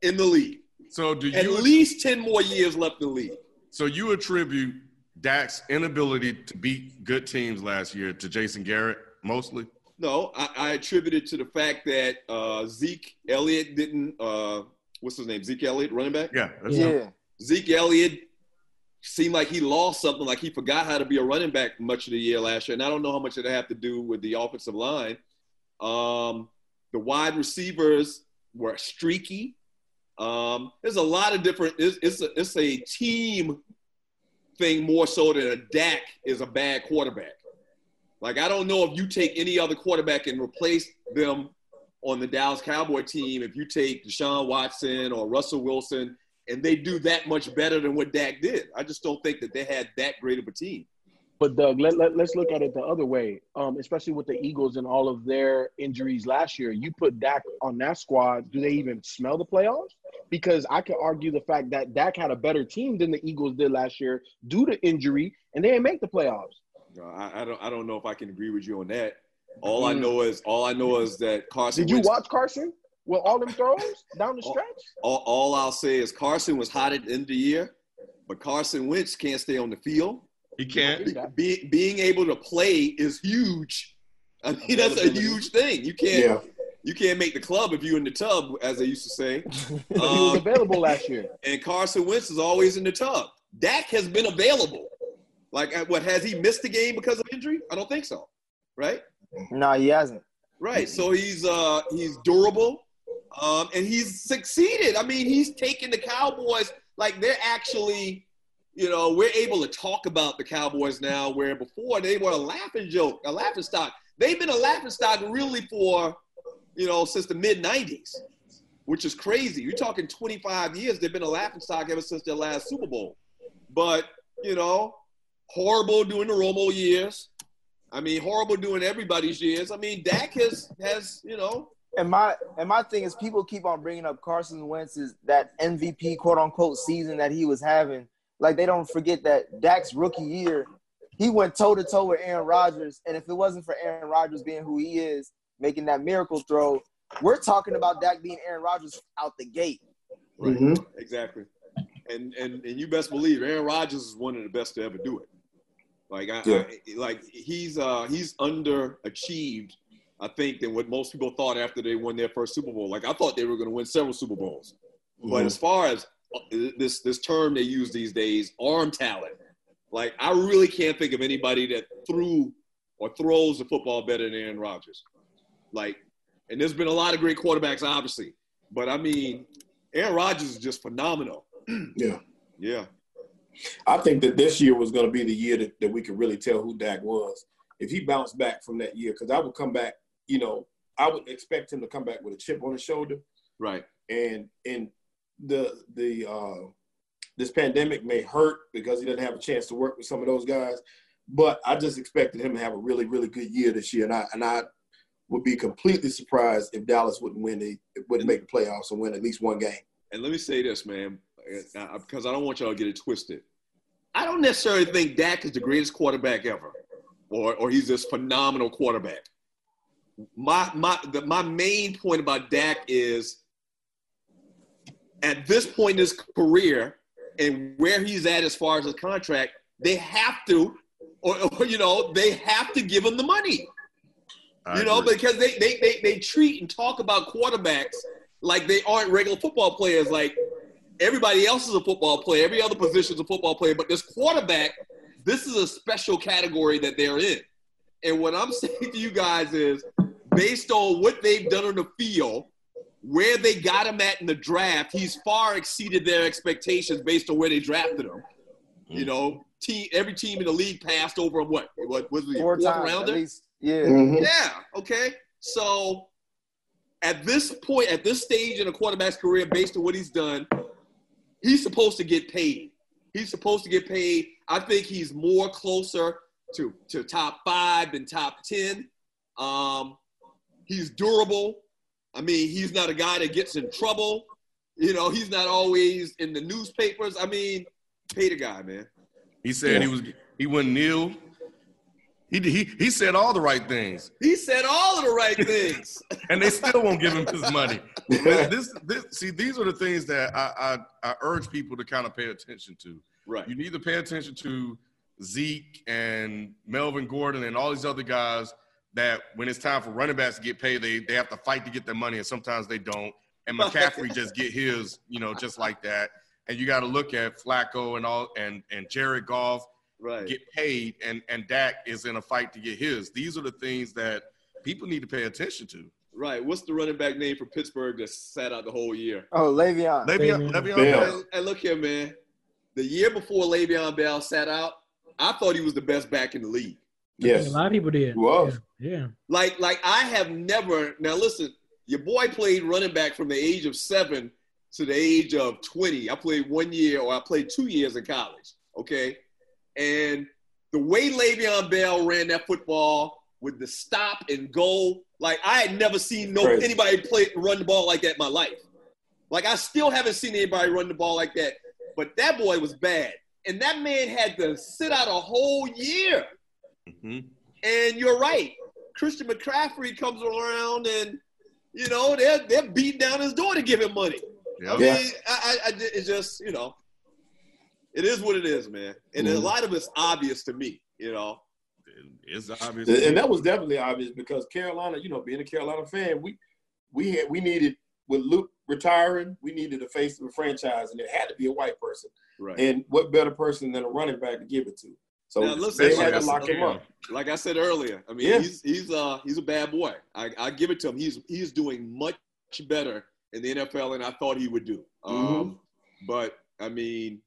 Speaker 6: in the league.
Speaker 2: So do you
Speaker 6: At
Speaker 2: you?
Speaker 6: least ten more years left in the league.
Speaker 2: So you attribute Dak's inability to beat good teams last year to Jason Garrett mostly?
Speaker 6: No, I, I attribute it to the fact that uh, Zeke Elliott didn't uh, what's his name? Zeke Elliott, running back.
Speaker 2: Yeah, that's him.
Speaker 4: Yeah.
Speaker 6: Zeke Elliott seemed like he lost something, like he forgot how to be a running back much of the year last year. And I don't know how much it have to do with the offensive line. Um, the wide receivers were streaky. Um, there's a lot of different. It's, it's a it's a team thing more so than a Dak is a bad quarterback. Like I don't know if you take any other quarterback and replace them on the Dallas Cowboy team. If you take Deshaun Watson or Russell Wilson, and they do that much better than what Dak did, I just don't think that they had that great of a team.
Speaker 1: But Doug, let, let, us look at it the other way, um, especially with the Eagles and all of their injuries last year. You put Dak on that squad, do they even smell the playoffs? Because I could argue the fact that Dak had a better team than the Eagles did last year due to injury, and they didn't make the playoffs.
Speaker 6: No, I, I don't. I don't know if I can agree with you on that. All I know is all I know is that Carson.
Speaker 1: Did you
Speaker 6: Wentz-
Speaker 1: watch Carson with all them throws down the stretch?
Speaker 6: All, all I'll say is Carson was hot at the end of the year, but Carson Wentz can't stay on the field.
Speaker 2: He can't.
Speaker 6: Be, being able to play is huge. I mean, that's a huge thing. You can't
Speaker 5: Yeah.
Speaker 6: you can't make the club if you're in the tub, as they used to say.
Speaker 1: he was
Speaker 6: Um,
Speaker 1: available last year.
Speaker 6: and Carson Wentz is always in the tub. Dak has been available. Like, uh, what has he missed the game because of injury? I don't think so. Right?
Speaker 4: No, he hasn't.
Speaker 6: Right. So he's uh he's durable, um, and he's succeeded. I mean, he's taken the Cowboys like they're actually, you know, we're able to talk about the Cowboys now, where before they were a laughing joke, a laughing stock. They've been a laughing stock really for, you know, since the mid '90s, which is crazy. You're talking 25 years. They've been a laughing stock ever since their last Super Bowl. But you know, horrible during the Romo years. I mean, horrible doing everybody's years. I mean, Dak has has you know
Speaker 4: And my and my thing is, people keep on bringing up Carson Wentz's that MVP quote unquote season that he was having. Like they don't forget that Dak's rookie year, he went toe to toe with Aaron Rodgers, and if it wasn't for Aaron Rodgers being who he is, making that miracle throw, we're talking about Dak being Aaron Rodgers out the gate.
Speaker 6: right
Speaker 5: Mhm.
Speaker 6: exactly. And and and you best believe Aaron Rodgers is one of the best to ever do it. Like I,
Speaker 5: Yeah.
Speaker 6: I like he's uh he's underachieved. I think than what most people thought after they won their first Super Bowl. Like I thought they were going to win several Super Bowls. But
Speaker 5: Mhm.
Speaker 6: as far as uh, this this term they use these days, arm talent, like I really can't think of anybody that threw or throws the football better than Aaron Rodgers. Like, and there's been a lot of great quarterbacks, obviously, but I mean, Aaron Rodgers is just phenomenal.
Speaker 5: Yeah.
Speaker 6: Yeah,
Speaker 5: I think that this year was going to be the year that, that we could really tell who Dak was. If he bounced back from that year, because I would come back, you know, I would expect him to come back with a chip on his shoulder.
Speaker 6: right.
Speaker 5: And and the the uh, this pandemic may hurt because he doesn't have a chance to work with some of those guys. But I just expected him to have a really really good year this year, and I and I would be completely surprised if Dallas wouldn't win the wouldn't make the playoffs and win at least one game.
Speaker 6: And let me say this, man, Uh, because I don't want y'all to get it twisted. I don't necessarily think Dak is the greatest quarterback ever, or or he's this phenomenal quarterback. My my the, my main point about Dak is at this point in his career and where he's at as far as his contract, they have to, or, or you know, they have to give him the money.
Speaker 2: I
Speaker 6: You know,
Speaker 2: agree.
Speaker 6: because they, they they they treat and talk about quarterbacks like they aren't regular football players. Like everybody else is a football player, every other position is a football player, but this quarterback, this is a special category that they're in. And what I'm saying to you guys is, based on what they've done on the field, where they got him at in the draft, he's far exceeded their expectations based on where they drafted him. You know, team every team in the league passed over him. What? What was he?
Speaker 4: Four
Speaker 6: Fourth
Speaker 4: times
Speaker 6: rounder?
Speaker 4: at least. Yeah.
Speaker 5: Mhm.
Speaker 6: Yeah. Okay. So at this point, at this stage in a quarterback's career, based on what he's done, he's supposed to get paid. He's supposed to get paid. I think he's more closer to, to top five than top 10. Um, he's durable. I mean, he's not a guy that gets in trouble. You know, he's not always in the newspapers. I mean, pay the guy, man.
Speaker 2: He said he was he wouldn't kneel. He, he he said all the right things,
Speaker 6: He said all of the right things.
Speaker 2: and they still won't give him his money. This this see these are the things that I, I I urge people to kind of pay attention to.
Speaker 6: right.
Speaker 2: You need to pay attention to Zeke and Melvin Gordon and all these other guys that when it's time for running backs to get paid, they, they have to fight to get their money, and sometimes they don't. and McCaffrey just get his, you know, just like that. And you got to look at Flacco and all, and and Jared Goff
Speaker 6: Right.
Speaker 2: get paid, and and Dak is in a fight to get his. These are the things that people need to pay attention to.
Speaker 6: Right. What's the running back name for Pittsburgh that sat out the whole year?
Speaker 4: Oh, Le'Veon.
Speaker 2: Le'Veon,
Speaker 3: Le'Veon
Speaker 2: Le'Veon
Speaker 5: Bell.
Speaker 2: Bell.
Speaker 6: And, and look here, man. The year before Le'Veon Bell sat out, I thought he was the best back in the league.
Speaker 5: Yes.
Speaker 3: A lot of people did.
Speaker 5: He was.
Speaker 3: Yeah. yeah.
Speaker 6: Like, like I have never. Now, listen, your boy played running back from the age of seven to the age of twenty. I played one year, or I played two years in college. Okay, and the way Le'Veon Bell ran that football with the stop and go, like I had never seen no
Speaker 5: Crazy.
Speaker 6: anybody play run the ball like that in my life. Like I still haven't seen anybody run the ball like that. But that boy was bad, and that man had to sit out a whole year.
Speaker 2: Mhm.
Speaker 6: And you're right. Christian McCaffrey comes around and, you know, they're, they're beating down his door to give him money. I mean,
Speaker 5: Yeah.
Speaker 6: I, I, I, it's just, you know, it is what it is, man. And a
Speaker 5: Mhm.
Speaker 6: lot of it's obvious to me, you know.
Speaker 2: It's obvious.
Speaker 5: And that was definitely obvious because Carolina, you know, being a Carolina fan, we we had we needed with Luke retiring, we needed a face of a franchise, and it had to be a white person.
Speaker 6: Right.
Speaker 5: And what better person than a running back to give it to? So
Speaker 6: Now, listen,
Speaker 5: they
Speaker 6: like
Speaker 5: had to
Speaker 6: said
Speaker 5: lock him up.
Speaker 6: like I said earlier, I mean,
Speaker 5: Yeah.
Speaker 6: he's he's uh he's a bad boy. I, I give it to him. He's he's doing much better in the NFL than I thought he would do.
Speaker 5: Mm-hmm.
Speaker 6: Um, but I mean,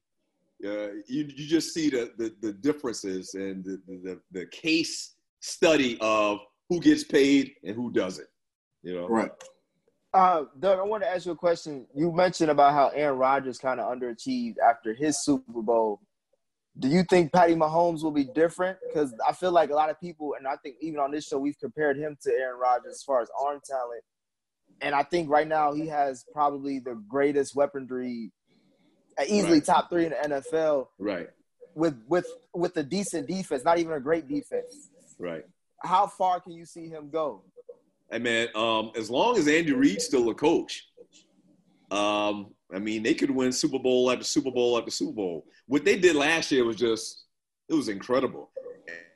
Speaker 6: uh, you you just see the the, the differences and the, the the case study of who gets paid and who doesn't. You know,
Speaker 5: Right.
Speaker 4: Uh, Doug, I want to ask you a question. You mentioned about how Aaron Rodgers kind of underachieved after his Super Bowl. Do you think Patty Mahomes will be different? Because I feel like a lot of people, and I think even on this show, we've compared him to Aaron Rodgers as far as arm talent. And I think right now he has probably the greatest weaponry, easily
Speaker 6: Right.
Speaker 4: top three in the NFL
Speaker 6: right,
Speaker 4: with with with a decent defense, not even a great defense.
Speaker 6: right.
Speaker 4: How far can you see him go?
Speaker 6: Hey man, um, as long as Andy Reid's still a coach, um, I mean, they could win Super Bowl after Super Bowl after Super Bowl. What they did last year was just it was incredible.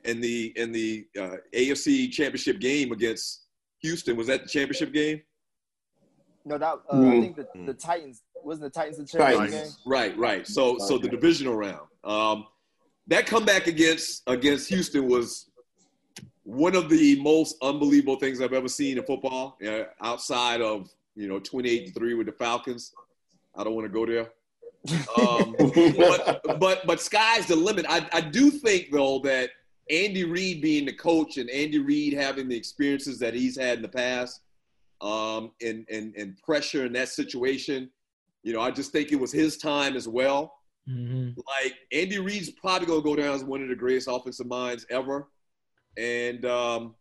Speaker 6: In the in the uh, AFC Championship game against Houston, was that the championship game?
Speaker 4: No, that uh, I
Speaker 5: Mm.
Speaker 4: think the, the Titans wasn't the Titans the
Speaker 5: Titans.
Speaker 4: game.
Speaker 6: Right, right. So so the divisional round. Um, that comeback against against Houston was one of the most unbelievable things I've ever seen in football. Uh, outside of you know twenty eight three with the Falcons, I don't want to go there. Um, but but but sky's the limit. I I do think though that Andy Reid being the coach and Andy Reid having the experiences that he's had in the past, um, and and and pressure in that situation, you know, I just think it was his time as well.
Speaker 3: hmm
Speaker 6: Like Andy Reid's probably gonna go down as one of the greatest offensive minds ever, and um,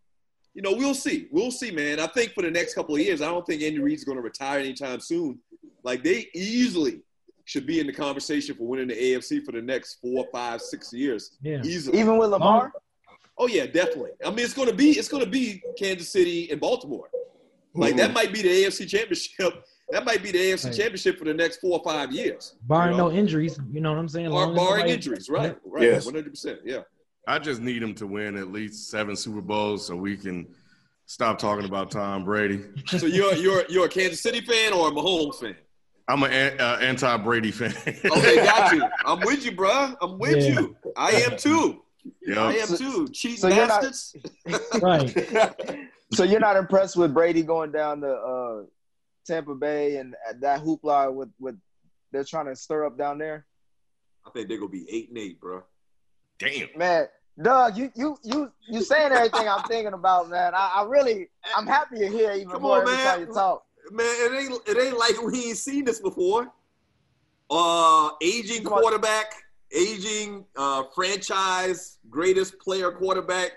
Speaker 6: you know, we'll see. We'll see, man. I think for the next couple of years, I don't think Andy Reid's gonna retire anytime soon. Like they easily should be in the conversation for winning the AFC for the next four, five, six years.
Speaker 3: Yeah.
Speaker 6: Easily.
Speaker 4: Even with Lamar,
Speaker 6: Oh yeah, definitely. I mean, it's gonna be it's gonna be Kansas City and Baltimore. Like that might be the AFC Championship. That might be the AFC
Speaker 3: Right.
Speaker 6: Championship for the next four or five years.
Speaker 3: Barring
Speaker 6: you know?
Speaker 3: no injuries, you know what I'm saying?
Speaker 6: Bar- barring
Speaker 3: nobody-
Speaker 6: injuries, right? Right.
Speaker 5: Yes.
Speaker 6: One hundred percent. Yeah.
Speaker 2: I just need him to win at least seven Super Bowls so we can stop talking about Tom Brady.
Speaker 6: So you're you're you're a Kansas City fan or a Mahomes fan?
Speaker 2: I'm an uh, anti Brady fan.
Speaker 6: Okay, got you. I'm with you, bro. I'm with
Speaker 3: Yeah.
Speaker 6: you. I am too. I
Speaker 2: yeah.
Speaker 6: am too. Cheating
Speaker 4: so you're not-
Speaker 6: bastards.
Speaker 3: Right.
Speaker 4: so you're not impressed with Brady going down to uh, Tampa Bay and that hoopla with with they're trying to stir up down there?
Speaker 6: I think they're gonna be eight and eight, bro.
Speaker 2: Damn.
Speaker 4: Man, Doug, you you you you saying everything I'm thinking about, man. I, I really I'm happy you're here even
Speaker 6: Come
Speaker 4: more
Speaker 6: on,
Speaker 4: every
Speaker 6: man.
Speaker 4: time you talk.
Speaker 6: Man, it ain't it ain't like we ain't seen this before. Uh, aging
Speaker 4: Come on.
Speaker 6: quarterback, aging uh, franchise greatest player quarterback.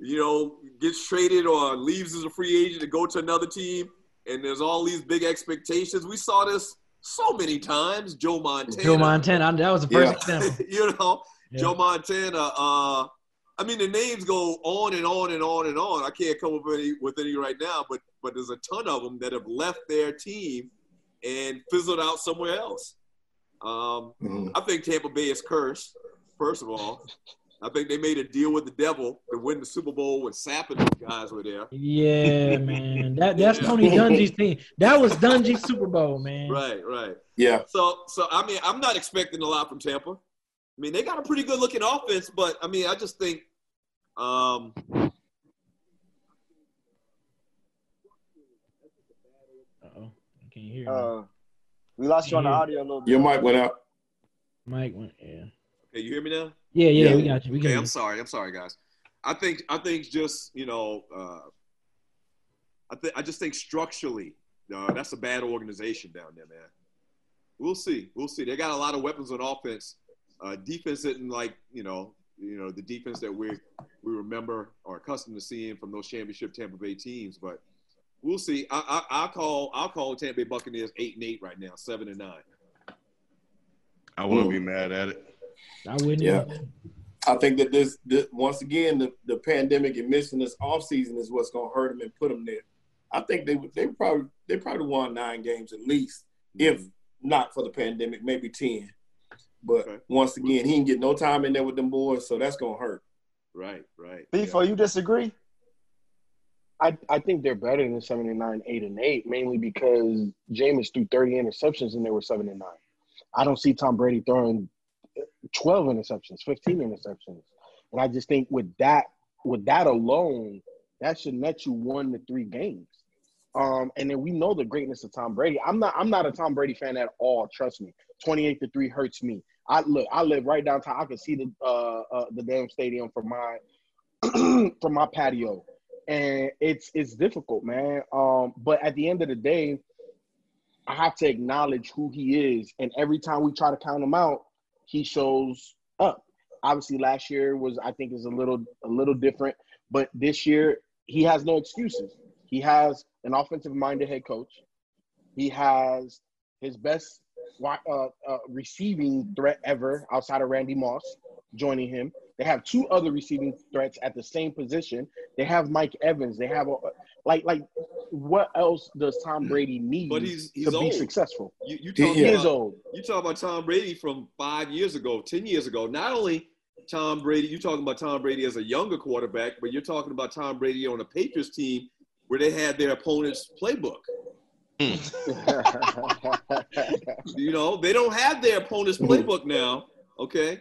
Speaker 6: You know, gets traded or leaves as a free agent to go to another team, and there's all these big expectations. We saw this so many times. Joe Montana.
Speaker 3: Joe Montana. I'm, That was the first
Speaker 5: Yeah.
Speaker 3: example.
Speaker 6: you know,
Speaker 3: Yeah.
Speaker 6: Joe Montana. Uh, I mean, the names go on and on and on and on. I can't come up with any, with any right now, but but there's a ton of them that have left their team and fizzled out somewhere else. Um,
Speaker 5: Mhm.
Speaker 6: I think Tampa Bay is cursed. First of all, I think they made a deal with the devil to win the Super Bowl when Sapp and those guys were there.
Speaker 3: Yeah, man. That that's
Speaker 6: Yeah.
Speaker 3: Tony Dungy's team. That was Dungy's Super Bowl, man.
Speaker 6: Right, right.
Speaker 5: Yeah.
Speaker 6: So, so I mean, I'm not expecting a lot from Tampa. I mean, they got a pretty good looking offense, but I mean, I just think, um,
Speaker 3: Uh-oh. I can't hear me.
Speaker 4: Uh, we lost you on the audio a little bit.
Speaker 5: Your mic went out.
Speaker 3: Mike went. Yeah.
Speaker 6: okay, you hear me now?
Speaker 3: Yeah, yeah,
Speaker 5: Yeah.
Speaker 3: we got you. We got
Speaker 6: Okay,
Speaker 3: you.
Speaker 6: I'm sorry. I'm sorry, guys. I think I think just you know, uh, I think I just think structurally, uh, that's a bad organization down there, man. We'll see. We'll see. They got a lot of weapons on offense. Uh, defense isn't like you know, you know the defense that we we remember or accustomed to seeing from those championship Tampa Bay teams, but. We'll see. I, I, I'll call. I'll call Tampa Bay Buccaneers eight and eight right now, seven and nine.
Speaker 2: I wouldn't be mad at it.
Speaker 3: I wouldn't.
Speaker 5: Yeah.
Speaker 3: either.
Speaker 5: I think that this, this once again the, the pandemic and missing this offseason is what's going to hurt them and put them there. I think they they probably they probably won nine games at least, if mm-hmm. not for the pandemic, maybe ten. But
Speaker 6: Okay.
Speaker 5: once again, he didn't get no time in there with them boys, so that's going to hurt.
Speaker 6: Right, right.
Speaker 4: Before you disagree?
Speaker 1: I, I think they're better than seven and nine, eight and eight, mainly because Jameis threw 30 interceptions and they were seven and nine. I don't see Tom Brady throwing 12 interceptions, 15 interceptions. And I just think with that, with that alone, that should net you one to three games. Um, and then we know the greatness of Tom Brady. I'm not I'm not a Tom Brady fan at all. Trust me. 28 to 3 hurts me. I look, I live right downtown. I can see the uh, uh the damn stadium from my from my patio and it's it's difficult, man. Um, but at the end of the day, I have to acknowledge who he is, and every time we try to count him out, he shows up. Obviously, last year was I think is a little a little different, but this year he has no excuses. He has an offensive minded head coach. He has his best uh, uh, receiving threat ever outside of Randy Moss joining him. They have two other receiving threats at the same position. They have Mike Evans. They have a, like like what else does Tom Brady need
Speaker 6: But he's he's
Speaker 1: to be
Speaker 6: old.
Speaker 1: successful?
Speaker 6: You you talking
Speaker 1: He
Speaker 5: Yeah.
Speaker 1: is
Speaker 6: about
Speaker 1: old.
Speaker 6: you talk about Tom Brady from five years ago, ten years ago. Not only Tom Brady, you're talking about Tom Brady as a younger quarterback, but you're talking about Tom Brady on a Patriots team where they had their opponent's playbook. Hmm. You know, they don't have their opponent's playbook now. Okay,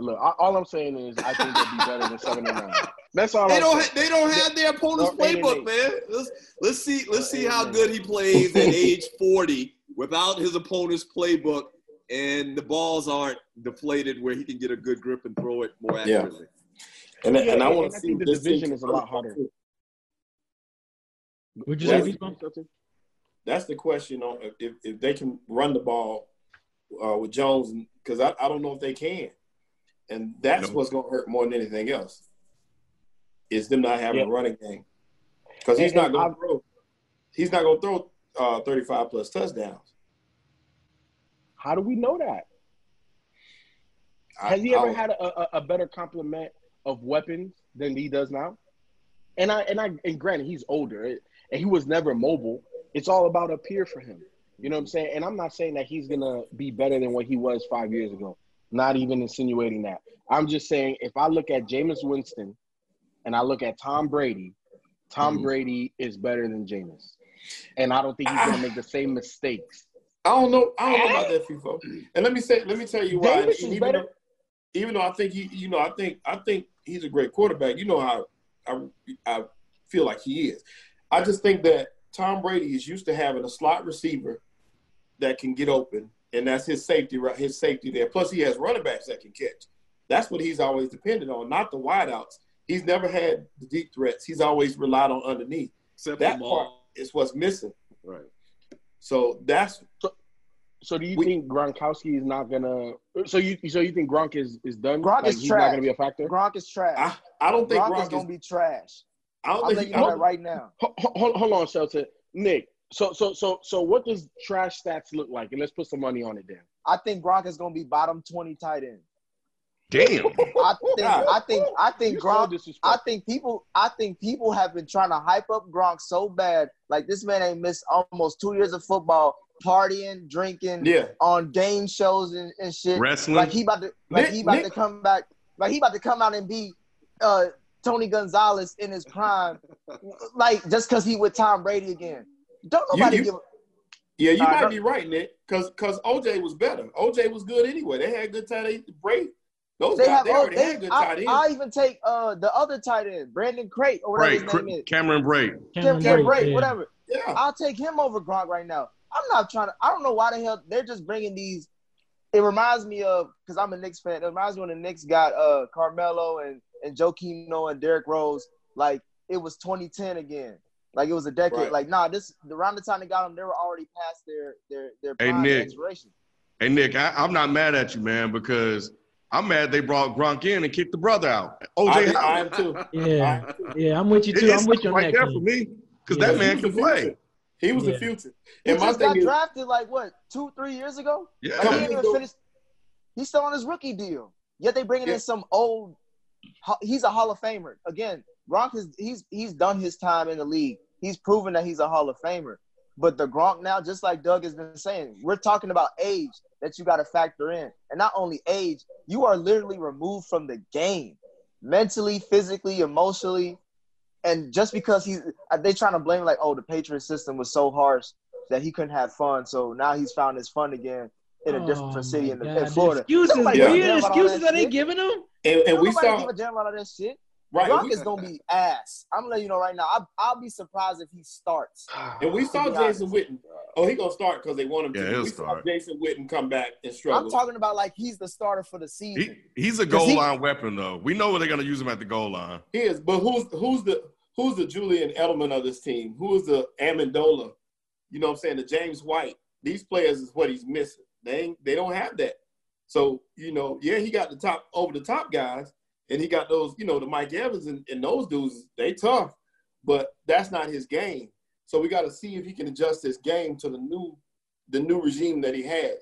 Speaker 1: Look, I- all I'm saying is I think they'll be better than seven and nine. That's all.
Speaker 6: they
Speaker 1: I'm
Speaker 6: don't
Speaker 1: saying.
Speaker 6: ha- they don't have their opponent's
Speaker 1: Or eight and
Speaker 6: playbook, man. Let's let's see let's
Speaker 1: Or
Speaker 6: see how good he plays at age 40 without his opponent's playbook, and the balls aren't deflated where he can get a good grip and throw it more
Speaker 5: Yeah.
Speaker 6: accurately.
Speaker 5: And,
Speaker 1: Yeah,
Speaker 5: and I want to see
Speaker 1: the
Speaker 5: this
Speaker 1: division is a lot harder.
Speaker 3: What'd you
Speaker 5: Well,
Speaker 3: say, Beast
Speaker 5: That's the question on if, if they can run the ball uh, with Jones, because I, I don't know if they can, and that's what's going to hurt more than anything else. Is them not having
Speaker 1: Yeah.
Speaker 5: a running game because he's
Speaker 1: And-
Speaker 5: not going to throw. He's not going to throw uh, 35 plus touchdowns.
Speaker 1: How do we know that?
Speaker 5: I-
Speaker 1: Has he ever
Speaker 5: I-
Speaker 1: had a, a, a better complement of weapons than he does now? And I and I and granted he's older and he was never mobile. It's all about up here for him. You know what I'm saying? And I'm not saying that he's gonna be better than what he was five years ago. Not even insinuating that. I'm just saying if I look at Jameis Winston and I look at Tom Brady, Tom
Speaker 5: Mhm.
Speaker 1: Brady is better than Jameis. And I don't think he's gonna make the same mistakes.
Speaker 5: I don't know. I don't know about that, FIFO. And let me say, let me tell you why.
Speaker 1: Davis is
Speaker 5: even,
Speaker 1: better.
Speaker 5: Though, even though I think he, you know, I think I think he's a great quarterback. You know how I, I feel like he is. I just think that Tom Brady is used to having a slot receiver that can get open, and that's his safety. His safety there. Plus, he has running backs that can catch. That's what he's always depended on, not the wideouts. He's never had the deep threats. He's always relied on underneath.
Speaker 6: Except
Speaker 5: That part is what's missing.
Speaker 6: Right.
Speaker 5: So that's
Speaker 1: So do you
Speaker 5: We-
Speaker 1: think Gronkowski is not gonna? So you so you think Gronk is is done?
Speaker 4: Gronk
Speaker 1: like
Speaker 4: is
Speaker 1: he's
Speaker 4: trash.
Speaker 1: not gonna be a factor.
Speaker 4: Gronk is trash.
Speaker 5: I. I don't think
Speaker 4: Gronk,
Speaker 5: Gronk
Speaker 4: is gonna
Speaker 5: is.
Speaker 4: be trash.
Speaker 5: I don't
Speaker 4: I'm
Speaker 5: think
Speaker 4: letting
Speaker 5: he,
Speaker 4: you know that right now.
Speaker 1: Hold, hold, hold on, Shelton. Nick. So so so so what does trash stats look like? And let's put some money on it then.
Speaker 4: I think Gronk is gonna be bottom twenty tight end.
Speaker 2: Damn.
Speaker 4: I think I think I think
Speaker 1: You're so
Speaker 4: Gronk. I think people I think people have been trying to hype up Gronk so bad. Like this man ain't missed almost two years of football, partying, drinking,
Speaker 5: Yeah.
Speaker 4: on game shows and, and shit.
Speaker 2: Wrestling.
Speaker 4: Like he about to like
Speaker 5: Nick-
Speaker 4: he about
Speaker 5: Nick-
Speaker 4: to come back. Like he about to come out and be uh Tony Gonzalez in his prime. like just cause he with Tom Brady again. Don't
Speaker 5: You-
Speaker 4: nobody
Speaker 5: you-
Speaker 4: give
Speaker 5: Yeah, you might be right, Nick. Cause cause OJ was better. OJ was good anyway. They had good tight ends. Brady. Those
Speaker 4: they
Speaker 5: guys,
Speaker 4: have
Speaker 5: they already
Speaker 4: they,
Speaker 5: had good tight
Speaker 4: I,
Speaker 5: ends.
Speaker 4: I even take uh the other tight end, Brandon Crate or whatever
Speaker 2: Bray,
Speaker 4: his name is.
Speaker 2: Cameron Bray.
Speaker 4: Kim Kim Bray,
Speaker 3: yeah.
Speaker 4: whatever.
Speaker 5: yeah.
Speaker 4: I'll take him over Gronk right now. I'm not trying to. I don't know why the hell they're just bringing these. It reminds me of because I'm a Knicks fan. It reminds me when the Knicks got uh Carmelo and and Joakim Noah and Derrick Rose. Like it was 2010 again. Like it was a decade.
Speaker 5: Right.
Speaker 4: Like nah, this around the time they got them, they were already past their their their prime Hey,
Speaker 2: Nick.
Speaker 4: expiration.
Speaker 2: Hey Nick, I, I'm not mad at you, man, because I'm mad they brought Gronk in and kicked the brother out.
Speaker 5: I,
Speaker 2: OJ
Speaker 5: I
Speaker 2: Howard.
Speaker 5: am too. I
Speaker 3: Yeah,
Speaker 5: am too.
Speaker 3: yeah, I'm with you too.
Speaker 2: it's
Speaker 3: I'm with you on
Speaker 2: right
Speaker 3: that.
Speaker 2: there
Speaker 3: King.
Speaker 2: for me because
Speaker 3: Yeah.
Speaker 2: that man can play.
Speaker 5: He was the future.
Speaker 4: He
Speaker 5: And my
Speaker 4: just got
Speaker 5: thing is,
Speaker 4: drafted like what two three years ago.
Speaker 2: Yeah.
Speaker 4: Like, he ain't
Speaker 5: Yeah.
Speaker 4: even finished. He's still on his rookie deal. Yet they bringing
Speaker 5: Yeah.
Speaker 4: in some old. He's a Hall of Famer again. Gronk is he's he's done his time in the league. He's proven that he's a Hall of Famer. But the Gronk now, just like Doug has been saying, we're talking about age that you got to factor in, and not only age, you are literally removed from the game, mentally, physically, emotionally, and just because he's they trying to blame like, oh, the Patriot system was so harsh that he couldn't have fun, so now he's found his fun again in a different
Speaker 3: Oh,
Speaker 4: city in, the,
Speaker 3: God.
Speaker 4: in
Speaker 3: The
Speaker 4: Florida.
Speaker 3: excuses,
Speaker 4: Nobody
Speaker 5: Yeah.
Speaker 3: what
Speaker 4: give a damn about all
Speaker 3: excuses
Speaker 4: that
Speaker 3: are they
Speaker 4: shit.
Speaker 3: giving him?
Speaker 5: and, and we saw
Speaker 4: give a damn about all that shit.
Speaker 5: Right.
Speaker 4: Gronk is gonna be ass. I'm letting you know right now. I, I'll be surprised if he starts.
Speaker 5: And we saw Jason
Speaker 4: honest.
Speaker 5: Witten. Oh, he gonna start because they want him
Speaker 2: Yeah,
Speaker 5: to.
Speaker 2: he'll
Speaker 5: We saw
Speaker 2: start.
Speaker 5: Jason Witten come back and struggle.
Speaker 4: I'm talking about like he's the starter for the season.
Speaker 2: He, he's a goal
Speaker 4: he-
Speaker 2: line weapon, though. We know where they're going to use him at the goal line.
Speaker 5: He is, but who's who's the who's the Julian Edelman of this team? Who is the Amendola? You know what I'm saying? The James White. These players is what he's missing. They ain't, they don't have that. So you know, yeah, he got the top over the top guys, and he got those, you know, the Mike Evans and, and those dudes. They tough, but that's not his game. So we got to see if he can adjust his game to the new the new regime that he has.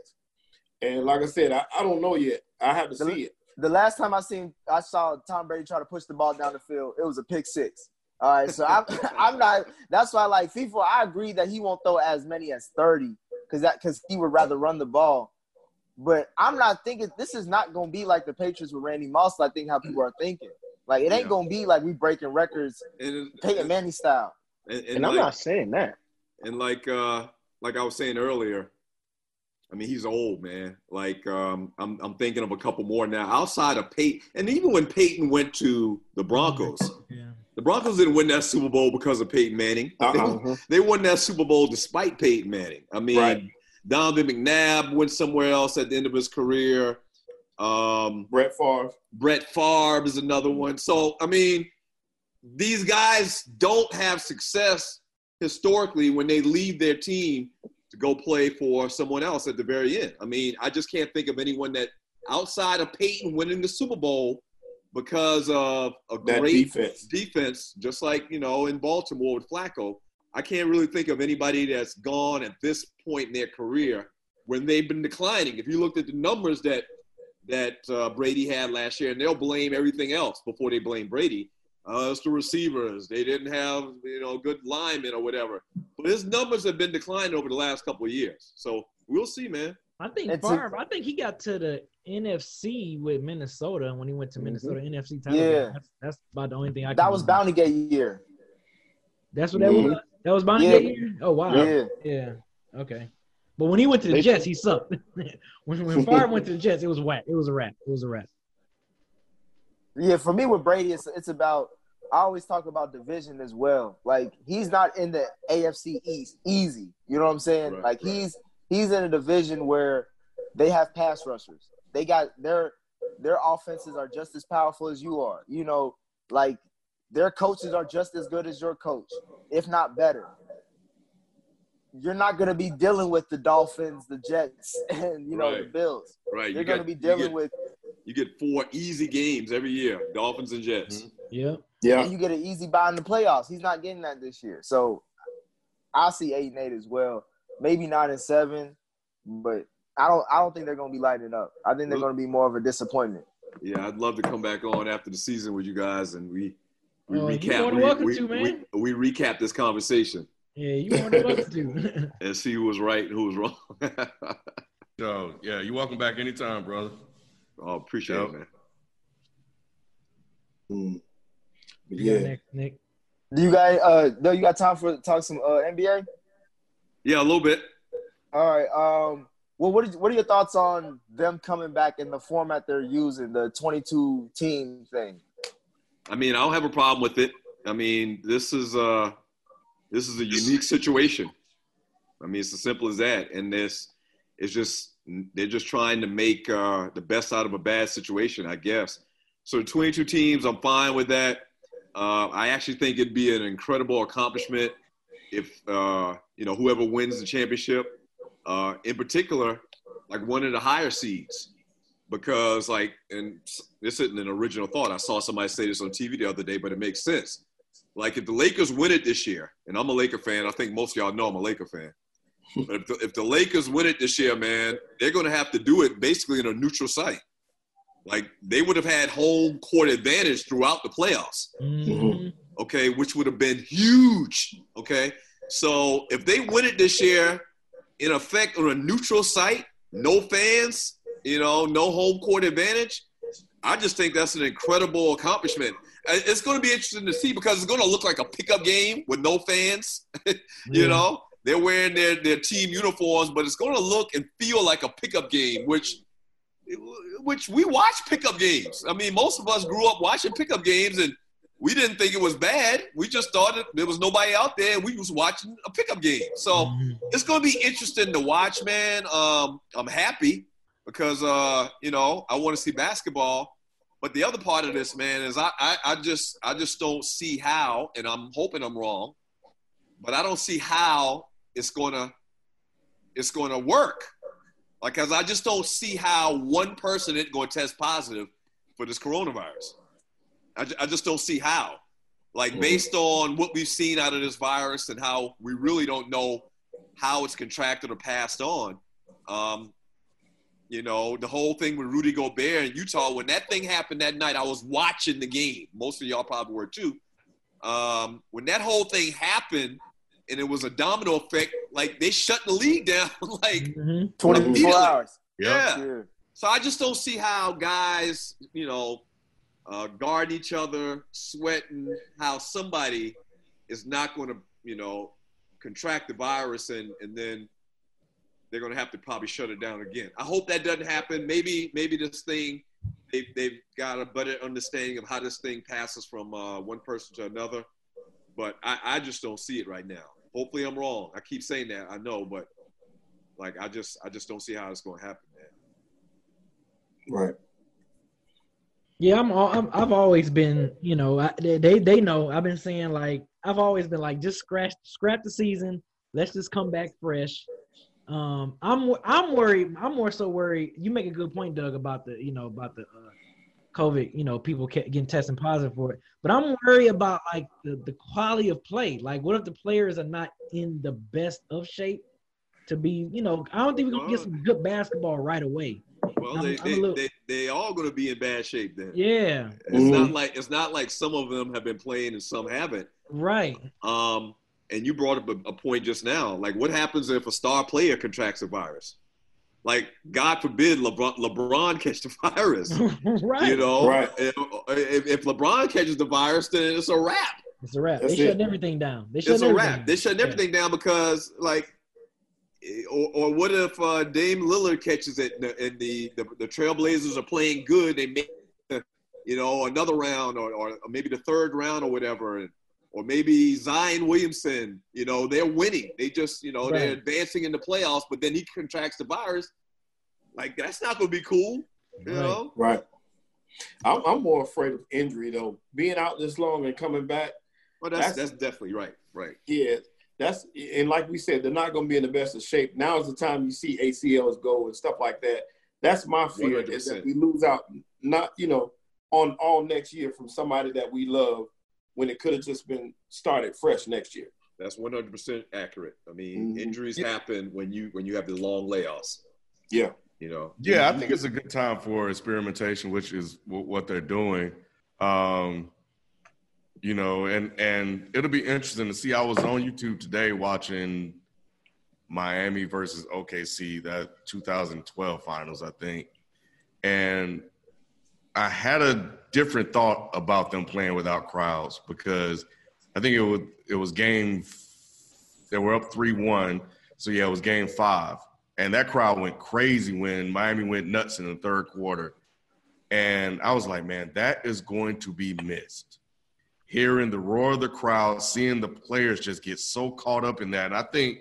Speaker 5: And like I said, I, I don't know yet. I have to
Speaker 4: The-
Speaker 5: see it.
Speaker 4: The last time I seen, I saw Tom Brady try to push the ball down the field. It was a pick six. All right, so I'm, I'm not. That's why, like FIFA, I agree that he won't throw as many as thirty because that because he would rather run the ball. But I'm not thinking this is not going to be like the Patriots with Randy Moss. I think how people are thinking. Like it ain't
Speaker 6: Yeah.
Speaker 4: going to be like we breaking records
Speaker 6: And,
Speaker 4: Peyton Manning style.
Speaker 6: and, and,
Speaker 1: And I'm not saying that.
Speaker 6: and like uh like I was saying earlier, I mean he's old man. Like um I'm I'm thinking of a couple more now outside of Peyton, and even when Peyton went to the Broncos,
Speaker 3: Yeah.
Speaker 6: the Broncos didn't win that Super Bowl because of Peyton Manning. They,
Speaker 5: Uh-uh.
Speaker 1: Mhm.
Speaker 6: they won that Super Bowl despite Peyton Manning. I mean,
Speaker 5: Right.
Speaker 6: Donovan McNabb went somewhere else at the end of his career. Um,
Speaker 5: Brett Favre.
Speaker 6: Brett Favre is another one. So, I mean, these guys don't have success historically when they leave their team to go play for someone else at the very end. I mean, I just can't think of anyone that outside of Peyton winning the Super Bowl because of a
Speaker 5: That
Speaker 6: great
Speaker 5: defense.
Speaker 6: defense, just like, you know, in Baltimore with Flacco. I can't really think of anybody that's gone at this point in their career when they've been declining. If you looked at the numbers that that uh, Brady had last year, and they'll blame everything else before they blame Brady. Uh, it's the receivers. They didn't have you know good linemen or whatever. But his numbers have been declining over the last couple of years. So we'll see, man.
Speaker 3: I think
Speaker 4: It's
Speaker 3: Favre. I think he got to the NFC with Minnesota when he went to Minnesota NFC title.
Speaker 4: Yeah.
Speaker 3: That's, that's about the only thing I. Can
Speaker 4: That was
Speaker 3: remember.
Speaker 4: Bounty Gate year.
Speaker 3: That's what that
Speaker 1: Mhm.
Speaker 3: was. That was Bonnie
Speaker 4: Yeah.
Speaker 3: Gate year. Oh wow.
Speaker 4: Yeah.
Speaker 3: Yeah. Okay. But when he went to the
Speaker 1: They-
Speaker 3: Jets, he sucked. when when Favre went to the Jets, it was whack. It was a rat. It was a rat.
Speaker 4: Yeah, for me with Brady, it's it's about. I always talk about division as well. Like he's not in the AFC East easy. You know what I'm saying?
Speaker 6: Right,
Speaker 4: like
Speaker 6: right.
Speaker 4: he's he's in a division where they have pass rushers. They got their their offenses are just as powerful as you are. You know, like their coaches are just as good as your coach, if not better. You're not going to be dealing with the Dolphins, the Jets, and you know the Bills.
Speaker 6: Right?
Speaker 4: You're going to be dealing with
Speaker 6: you get four easy games every year: Dolphins and Jets. Mm-hmm.
Speaker 3: Yeah.
Speaker 5: Yeah.
Speaker 4: and you get an easy buy in the playoffs. He's not getting that this year. So I see eight and eight as well. Maybe nine and seven, but I don't I don't think they're gonna be lighting up. I think they're gonna be more of a disappointment.
Speaker 6: Yeah, I'd love to come back on after the season with you guys and we we
Speaker 3: Oh, you
Speaker 6: recap.
Speaker 3: more than
Speaker 6: we,
Speaker 3: welcome
Speaker 6: we,
Speaker 3: to, man.
Speaker 6: We, we recap this conversation
Speaker 3: Yeah, you more than welcome to.
Speaker 6: and see who was right and who was wrong.
Speaker 2: So yeah, you're welcome back anytime, brother.
Speaker 6: oh, appreciate
Speaker 2: Yep.
Speaker 6: it, man.
Speaker 5: Mm.
Speaker 3: Yeah,
Speaker 5: yeah,
Speaker 3: next, Nick.
Speaker 4: Do you guys uh no you got time for talk some uh NBA?
Speaker 6: Yeah, a little bit.
Speaker 4: All right. Um well what is, what are your thoughts on them coming back in the format they're using, the 22 team thing?
Speaker 6: I mean, I don't have a problem with it. I mean, this is uh this is a unique situation. I mean, it's as simple as that. And this it's just they're just trying to make uh, the best out of a bad situation, I guess. So 22 teams, I'm fine with that. Uh, I actually think it'd be an incredible accomplishment if uh, you know whoever wins the championship, uh, in particular, like one of the higher seeds, because like, and this isn't an original thought. I saw somebody say this on TV the other day, but it makes sense. Like if the Lakers win it this year, and I'm a Laker fan, I think most of y'all know I'm a Laker fan. But if the, if the Lakers win it this year, man, they're going to have to do it basically in a neutral site. Like they would have had home court advantage throughout the playoffs
Speaker 3: Mhm.
Speaker 6: okay, which would have been huge. Okay, so if they win it this year, in effect on a neutral site, no fans, you know, no home court advantage, I just think that's an incredible accomplishment. It's going to be interesting to see because it's going to look like a pickup game with no fans. you
Speaker 3: Yeah.
Speaker 6: know, they're wearing their, their team uniforms, but it's going to look and feel like a pickup game, which which we watch pickup games. I mean, most of us grew up watching pickup games, and we didn't think it was bad. We just thought that there was nobody out there, and we was watching a pickup game. So
Speaker 3: Mhm.
Speaker 6: it's going to be interesting to watch, man. Um, I'm happy because uh, you know I want to see basketball. But the other part of this, man, is I, I, I just I just don't see how, and I'm hoping I'm wrong, but I don't see how it's gonna it's gonna work. Like, cause I just don't see how one person is going to test positive for this coronavirus. I, I just don't see how. Like, based on what we've seen out of this virus and how we really don't know how it's contracted or passed on. Um, you know, the whole thing with Rudy Gobert in Utah, when that thing happened that night, I was watching the game. Most of y'all probably were too. Um, when that whole thing happened and it was a domino effect, like they shut the league down. like,
Speaker 3: Mhm.
Speaker 4: 24 hours.
Speaker 6: yeah.
Speaker 4: Yeah.
Speaker 6: So I just don't see how guys, you know, uh, guard each other, sweating, how somebody is not going to, you know, contract the virus and, and then they're going to have to probably shut it down again. I hope that doesn't happen. Maybe maybe this thing they've they've got a better understanding of how this thing passes from uh, one person to another. But I, I just don't see it right now. Hopefully I'm wrong. I keep saying that. I know, but like I just I just don't see how it's going to happen, man.
Speaker 5: right.
Speaker 3: Yeah, I'm, all, I'm. I've always been, you know, I, they they they know. I've been saying like I've always been like just scratch scrap the season. Let's just come back fresh. Um, I'm I'm worried. I'm more so worried. You make a good point, Doug, about the you know about the uh, COVID. You know, people getting testing positive for it. But I'm worried about like the the quality of play. Like, what if the players are not in the best of shape to be? You know, I don't think we're gonna get some good basketball right away.
Speaker 6: Well,
Speaker 3: I'm-
Speaker 6: they
Speaker 3: I'm
Speaker 6: they,
Speaker 3: little-
Speaker 6: they they all going to be in bad shape then.
Speaker 3: Yeah,
Speaker 6: It's
Speaker 5: Mhm.
Speaker 6: not like it's not like some of them have been playing and some haven't.
Speaker 3: right.
Speaker 6: Um, and you brought up a, a point just now. Like, what happens if a star player contracts a virus? Like, God forbid LeBron, LeBron catch the virus.
Speaker 3: right.
Speaker 6: You know,
Speaker 5: Right.
Speaker 6: if, if, if LeBron catches the virus, then it's a wrap.
Speaker 3: It's a wrap.
Speaker 5: That's
Speaker 3: they
Speaker 5: it.
Speaker 3: shutting everything down. They shutting
Speaker 6: It's a
Speaker 3: everything
Speaker 6: wrap.
Speaker 3: down.
Speaker 6: They're shutting
Speaker 3: Yeah.
Speaker 6: everything down because, like, or, or what if uh, Dame Lillard catches it and the, and the, the the Trailblazers are playing good? They make, you know, another round or, or maybe the third round or whatever, and, or maybe Zion Williamson. You know, they're winning. They just, you know, they're advancing in the playoffs, but then he contracts the virus. Like that's not going to be cool. You
Speaker 3: Right.
Speaker 6: know,
Speaker 5: Right. I'm, I'm more afraid of injury though. Being out this long and coming back,
Speaker 6: well, that's
Speaker 5: That's-
Speaker 6: that's definitely right. Right.
Speaker 5: yeah, that's and like we said, they're not going to be in the best of shape. Now is the time you see ACLs go and stuff like that. That's my fear is that we lose out, not you know, on all next year from somebody that we love when it could have just been started fresh next year.
Speaker 6: That's 100% accurate. I mean,
Speaker 5: Mhm.
Speaker 6: injuries
Speaker 5: Yeah.
Speaker 6: happen when you when you have the long layoffs.
Speaker 5: Yeah.
Speaker 6: You know.
Speaker 2: Yeah, I think it's a good time for experimentation, which is w- what they're doing. Um, you know, and and it'll be interesting to see. I was on YouTube today watching Miami versus OKC, that 2012 finals, I think, and I had a different thought about them playing without crowds because I think it was it was game they were up three one, so yeah, it was game five, and that crowd went crazy when Miami went nuts in the third quarter, and I was like, man, that is going to be missed. Hearing the roar of the crowd, seeing the players just get so caught up in that, and I think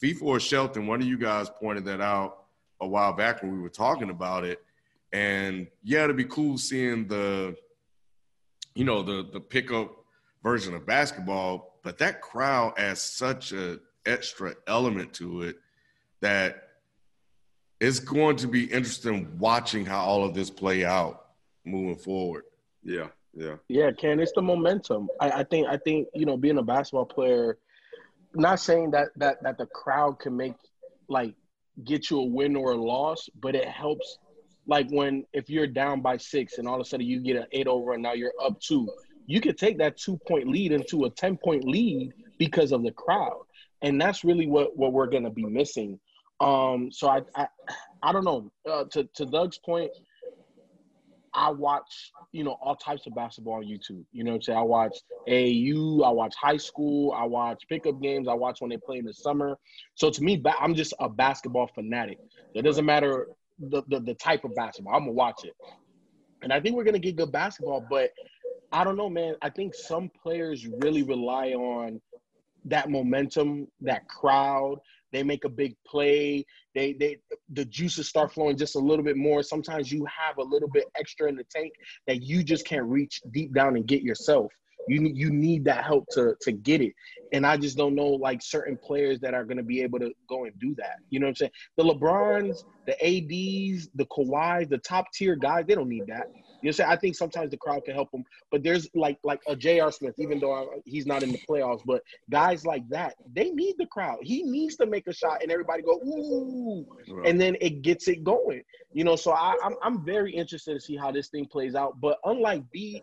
Speaker 2: FIFA Shelton, one of you guys pointed that out a while back when we were talking about it and yeah, it'd be cool seeing the, you know, the the pickup version of basketball, but that crowd adds such a extra element to it that it's going to be interesting watching how all of this play out moving forward.
Speaker 6: Yeah, yeah,
Speaker 1: yeah. Ken, it's the momentum. I, I think I think you know being a basketball player. Not saying that that that the crowd can make like get you a win or a loss, but it helps like when if you're down by six and all of a sudden you get an eight over and now you're up two, you could take that two point lead into a ten point lead because of the crowd, and that's really what what we're gonna be missing. Um, so I I, I don't know. Uh, to to Doug's point, I watch, you know, all types of basketball on YouTube. You know what I'm saying? I watch AAU, I watch high school, I watch pickup games, I watch when they play in the summer. So to me, I'm just a basketball fanatic. It doesn't matter the, the, type of basketball. I'm gonna watch it, and I think we're gonna get good basketball. But I don't know, man. I think some players really rely on that momentum, that crowd. They make a big play. They they the juices start flowing just a little bit more. Sometimes you have a little bit extra in the tank that you just can't reach deep down and get yourself. You you need that help to to get it. And I just don't know like certain players that are going to be able to go and do that. You know what I'm saying? The LeBrons, the ADs, the Kawhis, the top tier guys, they don't need that. You know, what I'm saying? I think sometimes the crowd can help them, but there's like like a J.R. Smith, even though I, he's not in the playoffs, but guys like that, they need the crowd. He needs to make a shot, and everybody go ooh, right. and then it gets it going. You know, so I, I'm I'm very interested to see how this thing plays out. But unlike B,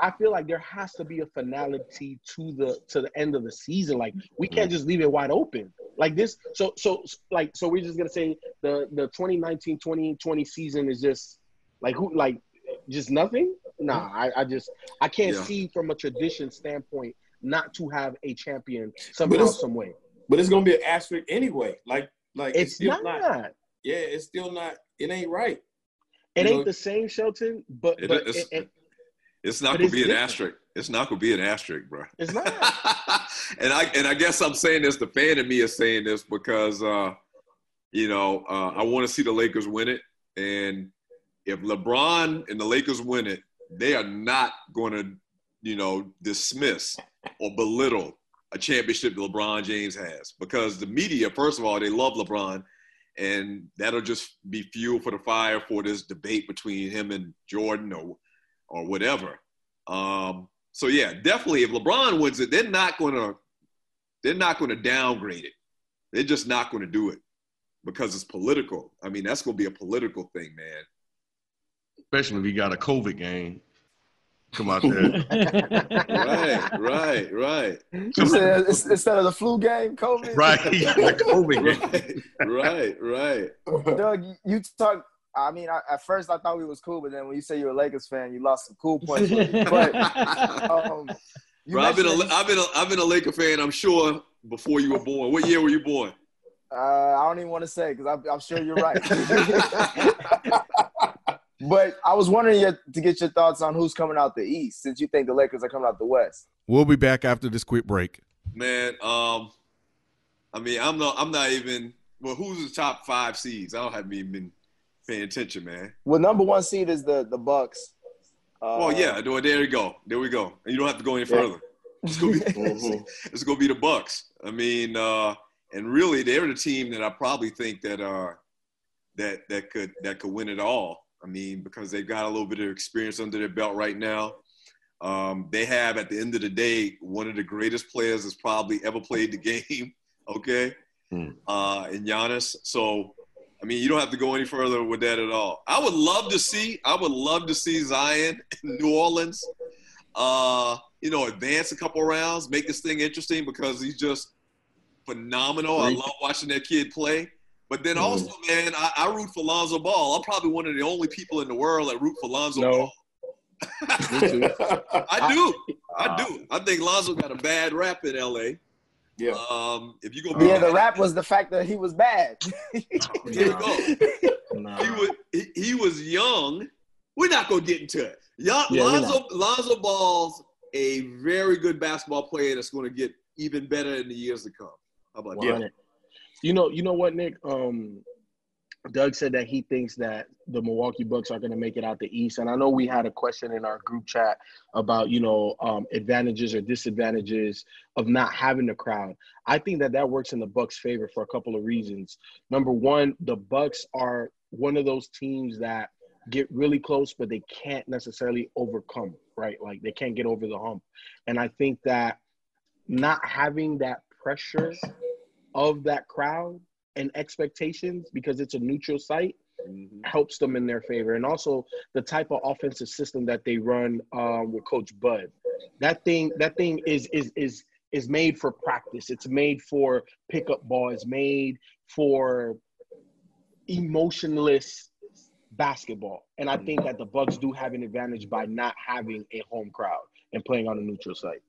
Speaker 1: I feel like there has to be a finality to the to the end of the season. Like we mm-hmm. can't just leave it wide open. Like this so so like so we're just going to say the the 2019-2020 season is just like who like just nothing? Nah, mm-hmm. I, I just I can't yeah. see from a tradition standpoint not to have a champion somehow some way.
Speaker 5: But it's going to be an asterisk anyway. Like like
Speaker 1: it's, it's not. not.
Speaker 5: Yeah, it's still not it ain't right.
Speaker 1: It you ain't know? the same Shelton, but, it, but it,
Speaker 6: it's not gonna be an asterisk. It's not gonna be an asterisk, bro.
Speaker 1: It's not.
Speaker 6: and I and I guess I'm saying this. The fan in me is saying this because uh, you know uh, I want to see the Lakers win it, and if LeBron and the Lakers win it, they are not going to you know dismiss or belittle a championship that LeBron James has because the media, first of all, they love LeBron, and that'll just be fuel for the fire for this debate between him and Jordan or or whatever. Um, so yeah, definitely if LeBron wins it, they're not going to they're not going to downgrade it. They're just not going to do it because it's political. I mean, that's going to be a political thing, man.
Speaker 2: Especially if you got a COVID game. Come out there.
Speaker 6: right, right, right.
Speaker 4: Said, instead of the flu game, COVID.
Speaker 2: Right, the COVID
Speaker 6: game. Right, right,
Speaker 4: right. Doug, you talk I mean, I, at first I thought we was cool, but then when you say you're a Lakers fan, you lost some cool points. but um,
Speaker 6: Bro, I've been a, I've been a, I've been a Laker fan. I'm sure before you were born. What year were you born?
Speaker 4: Uh, I don't even want to say because I'm, I'm, sure you're right. but I was wondering your, to get your thoughts on who's coming out the East, since you think the Lakers are coming out the West.
Speaker 2: We'll be back after this quick break.
Speaker 6: Man, um, I mean, I'm not I'm not even. Well, who's the top five seeds? I don't have even paying attention, man.
Speaker 4: Well, number one seed is the the Bucks.
Speaker 6: Uh, oh yeah, there you go. There we go. You don't have to go any further. Yeah. It's gonna be it's gonna be the Bucks. I mean, uh, and really, they're the team that I probably think that uh that that could that could win it all. I mean, because they've got a little bit of experience under their belt right now. Um, they have, at the end of the day, one of the greatest players that's probably ever played the game. Okay, hmm. uh, and Giannis. So I mean, you don't have to go any further with that at all. I would love to see. I would love to see Zion in New Orleans. Uh, you know, advance a couple rounds, make this thing interesting because he's just phenomenal. I love watching that kid play. But then also, man, I, I root for Lonzo Ball. I'm probably one of the only people in the world that root for Lonzo
Speaker 1: No.
Speaker 6: Ball.
Speaker 1: Me too.
Speaker 6: I do. I do. I think Lonzo got a bad rap in LA.
Speaker 5: Yeah.
Speaker 6: Um, if you go,
Speaker 4: Yeah, the rap was the fact that he was bad.
Speaker 6: Here we go.
Speaker 1: Nah.
Speaker 6: He was he, he was young. We're not gonna get into it. Young,
Speaker 1: Yeah,
Speaker 6: Lonzo Lonzo Ball's a very good basketball player that's going to get even better in the years to come. How about that?
Speaker 1: You know, you know what, Nick? Um, Doug said that he thinks that the Milwaukee Bucks are going to make it out the East, and I know we had a question in our group chat about you know um, advantages or disadvantages of not having the crowd. I think that that works in the Bucks' favor for a couple of reasons. Number one, the Bucks are one of those teams that get really close, but they can't necessarily overcome. Right, like they can't get over the hump, and I think that not having that pressure of that crowd and expectations because it's a neutral site
Speaker 6: Mhm.
Speaker 1: helps them in their favor. And also the type of offensive system that they run um, with Coach Bud. That thing, that thing is is is is made for practice. It's made for pickup ball. It's made for emotionless basketball. And I think that the Bucks do have an advantage by not having a home crowd and playing on a neutral site.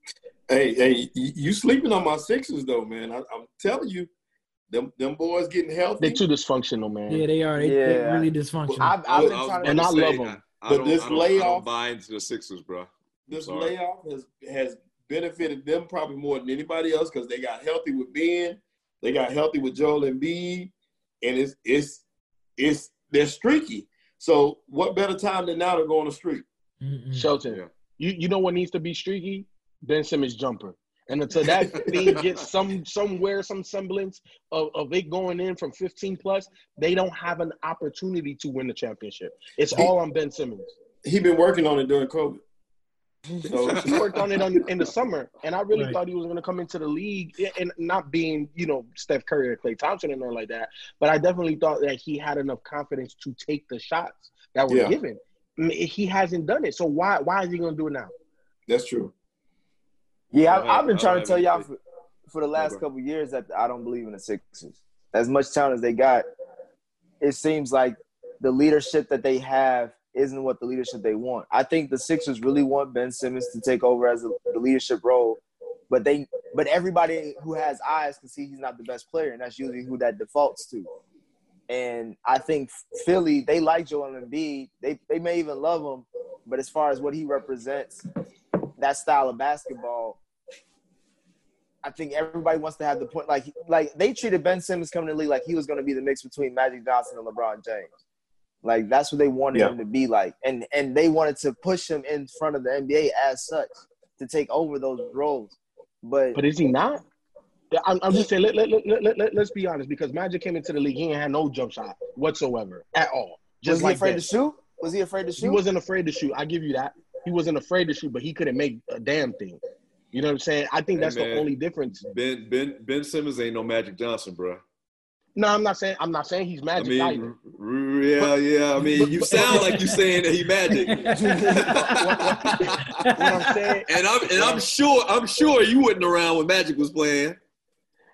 Speaker 5: Hey, hey, you you sleeping on my Sixers though, man. I, I'm telling you, them them boys getting healthy.
Speaker 1: They're too dysfunctional, man.
Speaker 3: Yeah, they are. They, they're
Speaker 4: Yeah.
Speaker 3: really dysfunctional.
Speaker 4: I've,
Speaker 6: I
Speaker 4: I've been
Speaker 6: I
Speaker 4: trying
Speaker 6: about
Speaker 4: to.
Speaker 1: And I
Speaker 6: say,
Speaker 1: love 'em.
Speaker 6: I, I
Speaker 5: But
Speaker 6: don't,
Speaker 5: this
Speaker 6: I don't, I don't buy into the Sixers, bro.
Speaker 5: this
Speaker 6: sorry.
Speaker 5: layoff has has benefited them probably more than anybody else because they got healthy with Ben, they got healthy with Joel Embiid, and it's it's it's they're streaky. So what better time than now to go on the street?
Speaker 3: Mm-mm.
Speaker 1: Shelton,
Speaker 6: Yeah.
Speaker 1: you, you know what needs to be streaky? Ben Simmons jumper. And until that thing gets some somewhere, some semblance of, of it going in from 15 plus, they don't have an opportunity to win the championship. It's all on Ben Simmons.
Speaker 5: He been working on it during COVID. So
Speaker 1: He worked on it on, in the summer, and I really
Speaker 3: Right.
Speaker 1: thought he was going to come into the league and not being, you know, Steph Curry or Klay Thompson and all like that. But I definitely thought that he had enough confidence to take the shots that were
Speaker 5: Yeah.
Speaker 1: given. He hasn't done it, so why why is he going to do it now?
Speaker 5: that's true.
Speaker 4: Yeah, I've,
Speaker 6: I've
Speaker 4: been trying to tell y'all for, for the last couple of years that I don't believe in the Sixers. As much talent as they got, it seems like the leadership that they have isn't what the leadership they want. I think the Sixers really want Ben Simmons to take over as a, the leadership role, but they but everybody who has eyes can see he's not the best player, and that's usually who that defaults to. And I think Philly, they like Joel Embiid. They they may even love him, but as far as what he represents, that style of basketball, I think everybody wants to have the point. Like like they treated Ben Simmons coming to the league like he was going to be the mix between Magic Johnson and LeBron James. Like that's what they wanted
Speaker 5: Yeah.
Speaker 4: him to be like, and and they wanted to push him in front of the NBA as such to take over those roles. But
Speaker 1: But is he not? I'm, I'm just saying. Let, let, let, let, let, let's be honest. Because Magic came into the league, he ain't had no jump shot whatsoever at all. Just
Speaker 4: was he
Speaker 1: like
Speaker 4: afraid
Speaker 1: Ben.
Speaker 4: to shoot? Was he afraid to shoot?
Speaker 1: He wasn't afraid to shoot. I give you that. He wasn't afraid to shoot, but he couldn't make a damn thing. You know what I'm saying? I think
Speaker 6: Hey,
Speaker 1: that's the only difference.
Speaker 6: Ben Ben Ben Simmons ain't no Magic Johnson, bro.
Speaker 1: No, I'm not saying. I'm not saying he's
Speaker 6: I
Speaker 1: Magic
Speaker 6: mean,
Speaker 1: either.
Speaker 6: r- r- yeah, yeah. I mean,
Speaker 1: but-
Speaker 6: you
Speaker 1: but-
Speaker 6: sound like you're saying that he Magic,
Speaker 1: What I'm saying.
Speaker 6: and I'm and I'm sure I'm sure you wasn't around when Magic was playing.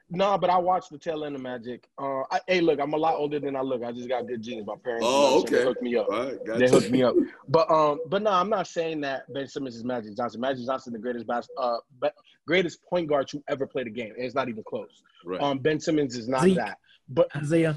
Speaker 1: No, but I watched the tail end of Magic. Uh, I, hey, look, I'm a lot older than I look. I just got good genes. My parents,
Speaker 6: Oh,
Speaker 1: you they
Speaker 6: okay.
Speaker 1: hooked me up.
Speaker 6: All right, got
Speaker 1: They
Speaker 6: you.
Speaker 1: hooked me up. But um, but no, I'm not saying that Ben Simmons is Magic Johnson. Magic Johnson, the greatest bas- uh, be- greatest point guard to ever play the game. And it's not even close.
Speaker 6: Right.
Speaker 1: Um, Ben Simmons is not
Speaker 3: Zeke.
Speaker 1: that. But
Speaker 3: Isaiah.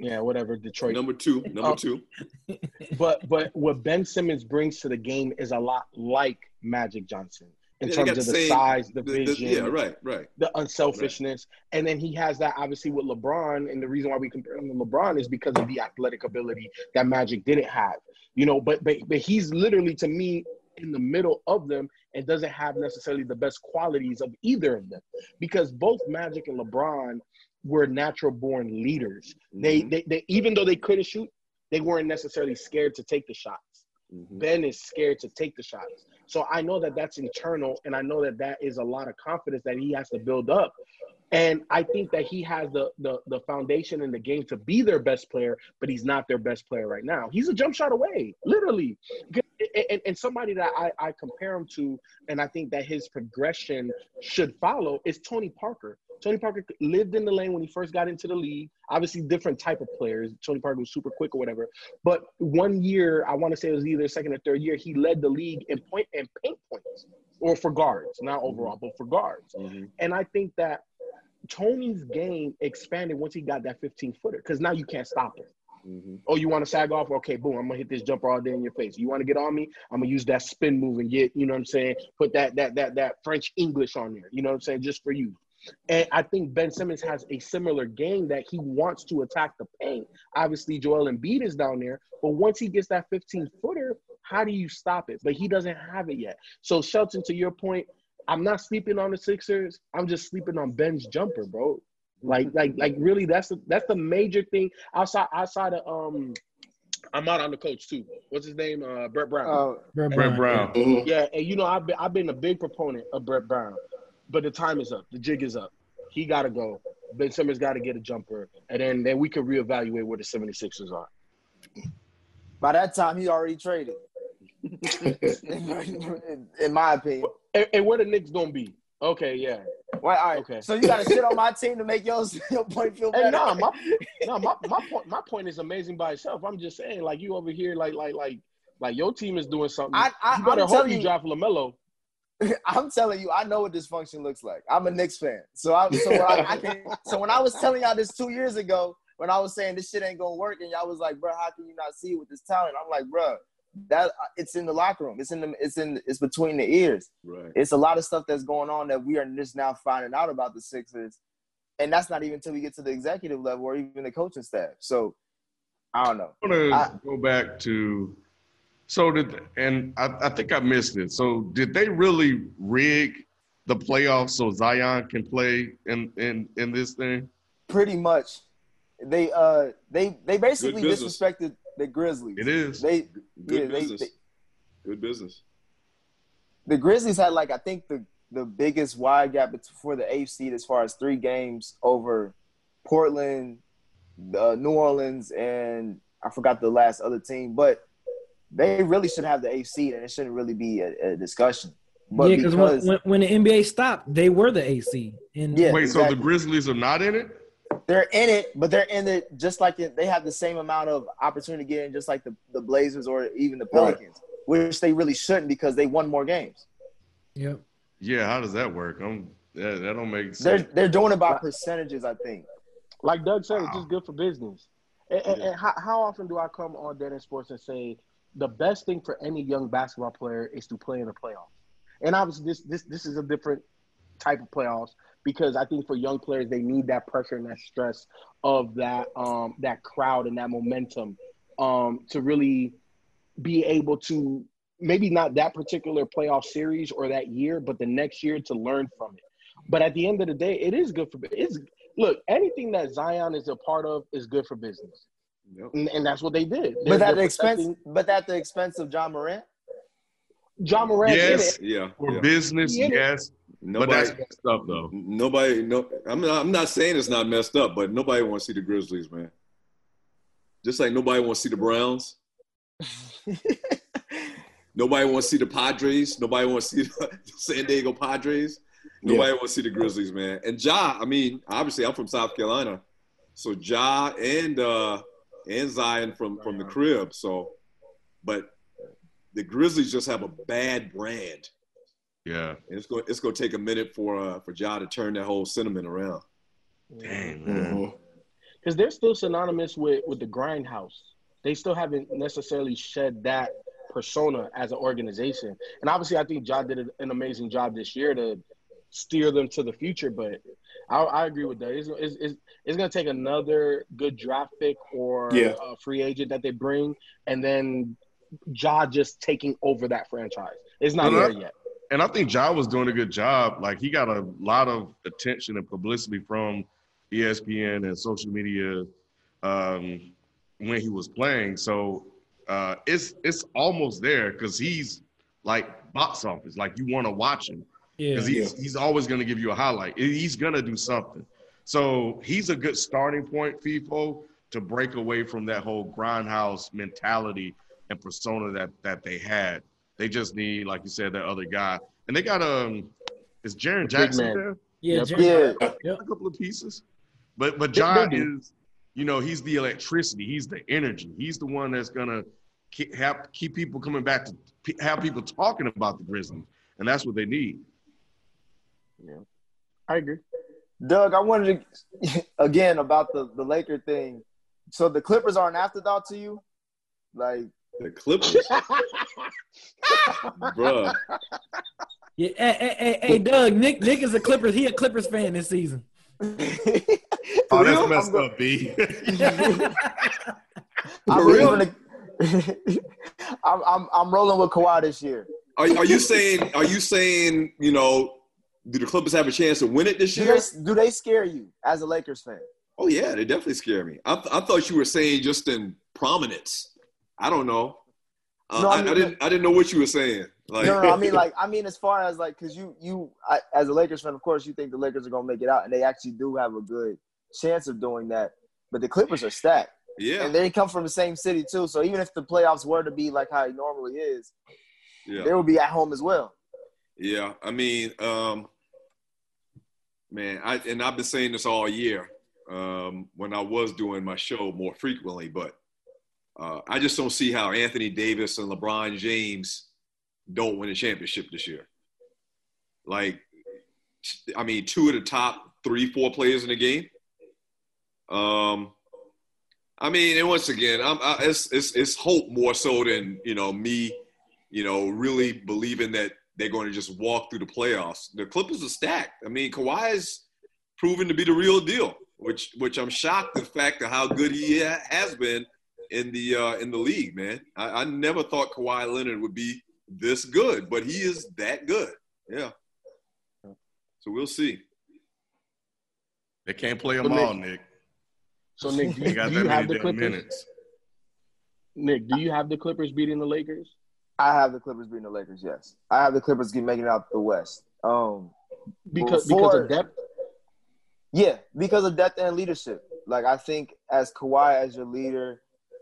Speaker 1: yeah, whatever. Detroit.
Speaker 6: Number two, number
Speaker 1: Oh.
Speaker 6: two.
Speaker 1: But but what Ben Simmons brings to the game is a lot like Magic Johnson in
Speaker 6: Yeah,
Speaker 1: terms of
Speaker 6: the
Speaker 1: the
Speaker 6: same-
Speaker 1: size, the,
Speaker 6: The- the-
Speaker 1: vision,
Speaker 6: yeah, right, right.
Speaker 1: the unselfishness, and then he has that obviously with LeBron. And the reason why we compare him to LeBron is because of the athletic ability that Magic didn't have. You know, but but but he's literally to me in the middle of them and doesn't have necessarily the best qualities of either of them because both Magic and LeBron were natural born leaders. They,
Speaker 6: Mhm,
Speaker 1: they they even though they couldn't shoot, they weren't necessarily scared to take the shots.
Speaker 6: mhm.
Speaker 1: Ben is scared to take the shots. So I know that that's internal, and I know that that is a lot of confidence that he has to build up. And I think that he has the, the the foundation in the game to be their best player, but he's not their best player right now. He's a jump shot away, literally. And, and somebody that I, I compare him to, and I think that his progression should follow is Tony Parker. Tony Parker lived in the lane when he first got into the league. Obviously, different type of players. Tony Parker was super quick or whatever. But one year, I want to say it was either second or third year, he led the league in point and paint points, or for guards, not overall, but for guards.
Speaker 6: Mhm.
Speaker 1: And I think that Tony's game expanded once he got that 15 footer because now you can't stop him.
Speaker 6: Mhm.
Speaker 1: Oh, you want to sag off? Okay, boom, I'm gonna hit this jumper all day in your face. You want to get on me? I'm gonna use that spin move and get, you know what I'm saying? Put that that that that French English on there. You know what I'm saying? Just for you. And I think Ben Simmons has a similar game that he wants to attack the paint. Obviously, Joel Embiid is down there, but once he gets that 15 footer, how do you stop it? But he doesn't have it yet. So, Shelton, to your point, I'm not sleeping on the Sixers. I'm just sleeping on Ben's jumper, bro. Like, like, like, really, that's the that's the major thing outside outside of um. I'm out on the coach too. What's his name? Uh, Brett Brown.
Speaker 4: Uh,
Speaker 3: Brett
Speaker 2: Brett
Speaker 3: Brown.
Speaker 2: Brown.
Speaker 5: Mhm.
Speaker 1: Yeah, and you know I've been I've been a big proponent of Brett Brown, but the time is up. The jig is up. He got to go. Ben Simmons got to get a jumper, and then then we can reevaluate where the 76ers are.
Speaker 4: by that time, he already traded. in, my opinion.
Speaker 1: And, and where the Knicks gonna be? Okay, yeah.
Speaker 4: Well, all right.
Speaker 1: Okay.
Speaker 4: So you got to shit on my team to make yours, your point feel better.
Speaker 1: And no, my no, my, my point my point is amazing by itself. I'm just saying, like you over here, like like like like your team is doing something.
Speaker 4: I, I,
Speaker 1: you better
Speaker 4: I'm
Speaker 1: hope you
Speaker 4: you,
Speaker 1: draft LaMelo.
Speaker 4: I'm telling you, I know what dysfunction looks like. I'm a Knicks fan, so I so when I, I can, so when I was telling y'all this two years ago, when I was saying this shit ain't gonna work, and y'all was like, bro, how can you not see it with this talent? I'm like, bro, that uh, it's in the locker room. It's in the it's in it's between the ears.
Speaker 6: Right.
Speaker 4: It's a lot of stuff that's going on that we are just now finding out about the Sixers, and that's not even until we get to the executive level or even the coaching staff. So I don't know.
Speaker 2: I want to go back to so did and I, I think I missed it. So did they really rig the playoffs so Zion can play in in in this thing?
Speaker 4: Pretty much, they uh they they basically disrespected the Grizzlies.
Speaker 2: It is.
Speaker 4: They
Speaker 6: Good
Speaker 4: yeah, they,
Speaker 6: business.
Speaker 4: they
Speaker 6: Good business.
Speaker 4: the Grizzlies had like I think the the biggest wide gap bet- for the eighth seed as far as three games over Portland, uh, New Orleans, and I forgot the last other team, but they really should have the eighth seed, and it shouldn't really be a, a discussion. But
Speaker 3: yeah,
Speaker 4: because
Speaker 3: because when, when, when the NBA stopped, they were the AC. And
Speaker 4: Yeah.
Speaker 2: Wait, so the Grizzlies are not in it?
Speaker 4: they're in it, but they're in it just like it, they have the same amount of opportunity to get in, just like the, the Blazers or even the
Speaker 5: Right.
Speaker 4: Pelicans, which they really shouldn't because they won more games.
Speaker 3: Yep.
Speaker 2: Yeah, how does that work? I'm that, that don't make sense.
Speaker 4: They're
Speaker 2: sense.
Speaker 4: they're doing it by percentages, I think.
Speaker 1: Like Doug said, it's just good for business. And, and, and how, how often do I come on Dead in Sports and say the best thing for any young basketball player is to play in the playoffs? And obviously, this this this is a different type of playoffs because I think for young players they need that pressure and that stress of that um that crowd and that momentum um to really be able to maybe not that particular playoff series or that year, but the next year to learn from it. But at the end of the day, it is good for it's look anything that Zion is a part of is good for business,
Speaker 6: Yep.
Speaker 1: and, and that's what they did. They're-
Speaker 4: But at the expense, but at the expense of Ja Morant.
Speaker 1: Ja Morant
Speaker 2: Yes.
Speaker 1: did it.
Speaker 6: Yeah.
Speaker 2: For
Speaker 6: yeah.
Speaker 2: business, yes,
Speaker 6: Nobody,
Speaker 2: but that's messed up though.
Speaker 6: nobody, no. I'm not, I'm not saying it's not messed up, but nobody wants to see the Grizzlies, man. Just like nobody wants to see the Browns. Nobody wants to see the Padres. Nobody wants to see the San Diego Padres. Nobody wants to see the Grizzlies, man. And Ja, I mean, obviously, I'm from South Carolina, so Ja and uh, and Zion from from the crib. So, but the Grizzlies just have a bad brand,
Speaker 2: Yeah.
Speaker 6: and it's going it's going to take a minute for uh, for Ja to turn that whole sentiment around.
Speaker 2: Dang, man.
Speaker 5: Mhm.
Speaker 1: because they're still synonymous with with the grindhouse. They still haven't necessarily shed that persona as an organization. And obviously, I think John did an amazing job this year to steer them to the future. But I, I agree with that. It's, it's, it's, it's going to take another good draft pick or
Speaker 5: Yeah.
Speaker 1: a free agent that they bring, and then Ja just taking over that franchise. It's not
Speaker 2: No, no.
Speaker 1: there yet.
Speaker 2: And I think Ja was doing a good job. Like he got a lot of attention and publicity from ESPN and social media um, when he was playing. So uh, it's it's almost there because he's like box office. Like you want to watch him.
Speaker 3: Yeah.
Speaker 2: because he's he's always going to give you a highlight. He's going to do something. So he's a good starting point, FIFO, to break away from that whole grindhouse mentality and persona that that they had. They just need, like you said, that other guy, and they got um, is Jaren Jackson
Speaker 1: man.
Speaker 2: there?
Speaker 3: Yeah,
Speaker 1: Yep.
Speaker 3: Jerry-
Speaker 4: Yeah,
Speaker 2: a couple of pieces. But but
Speaker 1: They- they
Speaker 2: John is, you know, he's the electricity. He's the energy. He's the one that's gonna keep, have keep people coming back to have people talking about the Grizzlies, and that's what they need.
Speaker 1: I agree.
Speaker 4: Doug, I wanted to again about the the Laker thing. So the Clippers are an afterthought to you, like.
Speaker 6: The Clippers, bruh.
Speaker 3: Yeah, hey, hey, hey, hey, Doug, Nick, Nick is a Clippers. He a Clippers fan this season.
Speaker 2: Oh,
Speaker 4: For
Speaker 2: that's messed
Speaker 4: I'm
Speaker 2: up, B.
Speaker 4: I'm,
Speaker 6: For real?
Speaker 4: leaving the- I'm, I'm I'm rolling with Kawhi this year.
Speaker 6: Are, are you saying? Are you saying? You know, do the Clippers have a chance to win it this
Speaker 4: Do
Speaker 6: year?
Speaker 4: they, do they scare you as a Lakers fan?
Speaker 6: Oh yeah, they definitely scare me. I, I thought you were saying just in prominence. I don't know. Uh,
Speaker 4: No, I mean-
Speaker 6: I didn't. I didn't know what you were saying. Like,
Speaker 4: no, no, I mean like I mean as far as like because you you I, as a Lakers fan, of course, you think the Lakers are gonna make it out, and they actually do have a good chance of doing that. But the Clippers are stacked,
Speaker 6: yeah,
Speaker 4: and they come from the same city too. So even if the playoffs were to be like how it normally is,
Speaker 6: yeah,
Speaker 4: they will be at home as well.
Speaker 6: yeah. I mean, um, man, I and I've been saying this all year um, when I was doing my show more frequently, but uh, I just don't see how Anthony Davis and LeBron James don't win a championship this year. Like, I mean, two of the top three, four players in the game. Um, I mean, and once again, I'm, I, it's, it's it's hope more so than you know me, you know, really believing that they're going to just walk through the playoffs. The Clippers are stacked. I mean, Kawhi is proven to be the real deal, which which I'm shocked at the fact of how good he ha- has been in the uh, in the league, man. I, I never thought Kawhi Leonard would be this good, but he is that good. Yeah. So we'll see.
Speaker 2: they can't play them
Speaker 1: But Nick-
Speaker 2: all, Nick.
Speaker 1: So Nick, do
Speaker 2: They
Speaker 1: you,
Speaker 2: got
Speaker 1: do
Speaker 2: that
Speaker 1: you have the Clippers?
Speaker 2: minutes.
Speaker 1: Nick, do you have the Clippers beating the Lakers?
Speaker 4: I have the Clippers beating the Lakers. Yes, I have the Clippers get- making it out the West. Um,
Speaker 1: Because
Speaker 4: Well,
Speaker 1: because of depth.
Speaker 4: Yeah, because of depth and leadership. Like I think as Kawhi as your leader,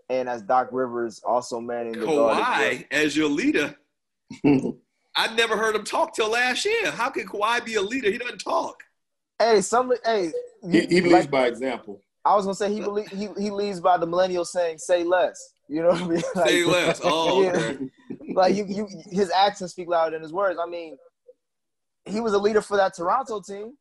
Speaker 4: and as Doc Rivers also manning the guard. as.
Speaker 6: Kawhi as your leader. I never heard him talk till last year. How can Kawhi be a leader? He doesn't talk.
Speaker 4: Hey, some hey,
Speaker 5: he, he leads
Speaker 4: like,
Speaker 5: by example.
Speaker 4: I was gonna say he believe, he he leads by the millennial saying "say less." You know what I mean? Like,
Speaker 6: Say less. Oh,
Speaker 4: yeah.
Speaker 6: okay.
Speaker 4: Like you, you, his actions speak louder than his words. I mean, he was a leader for that Toronto team,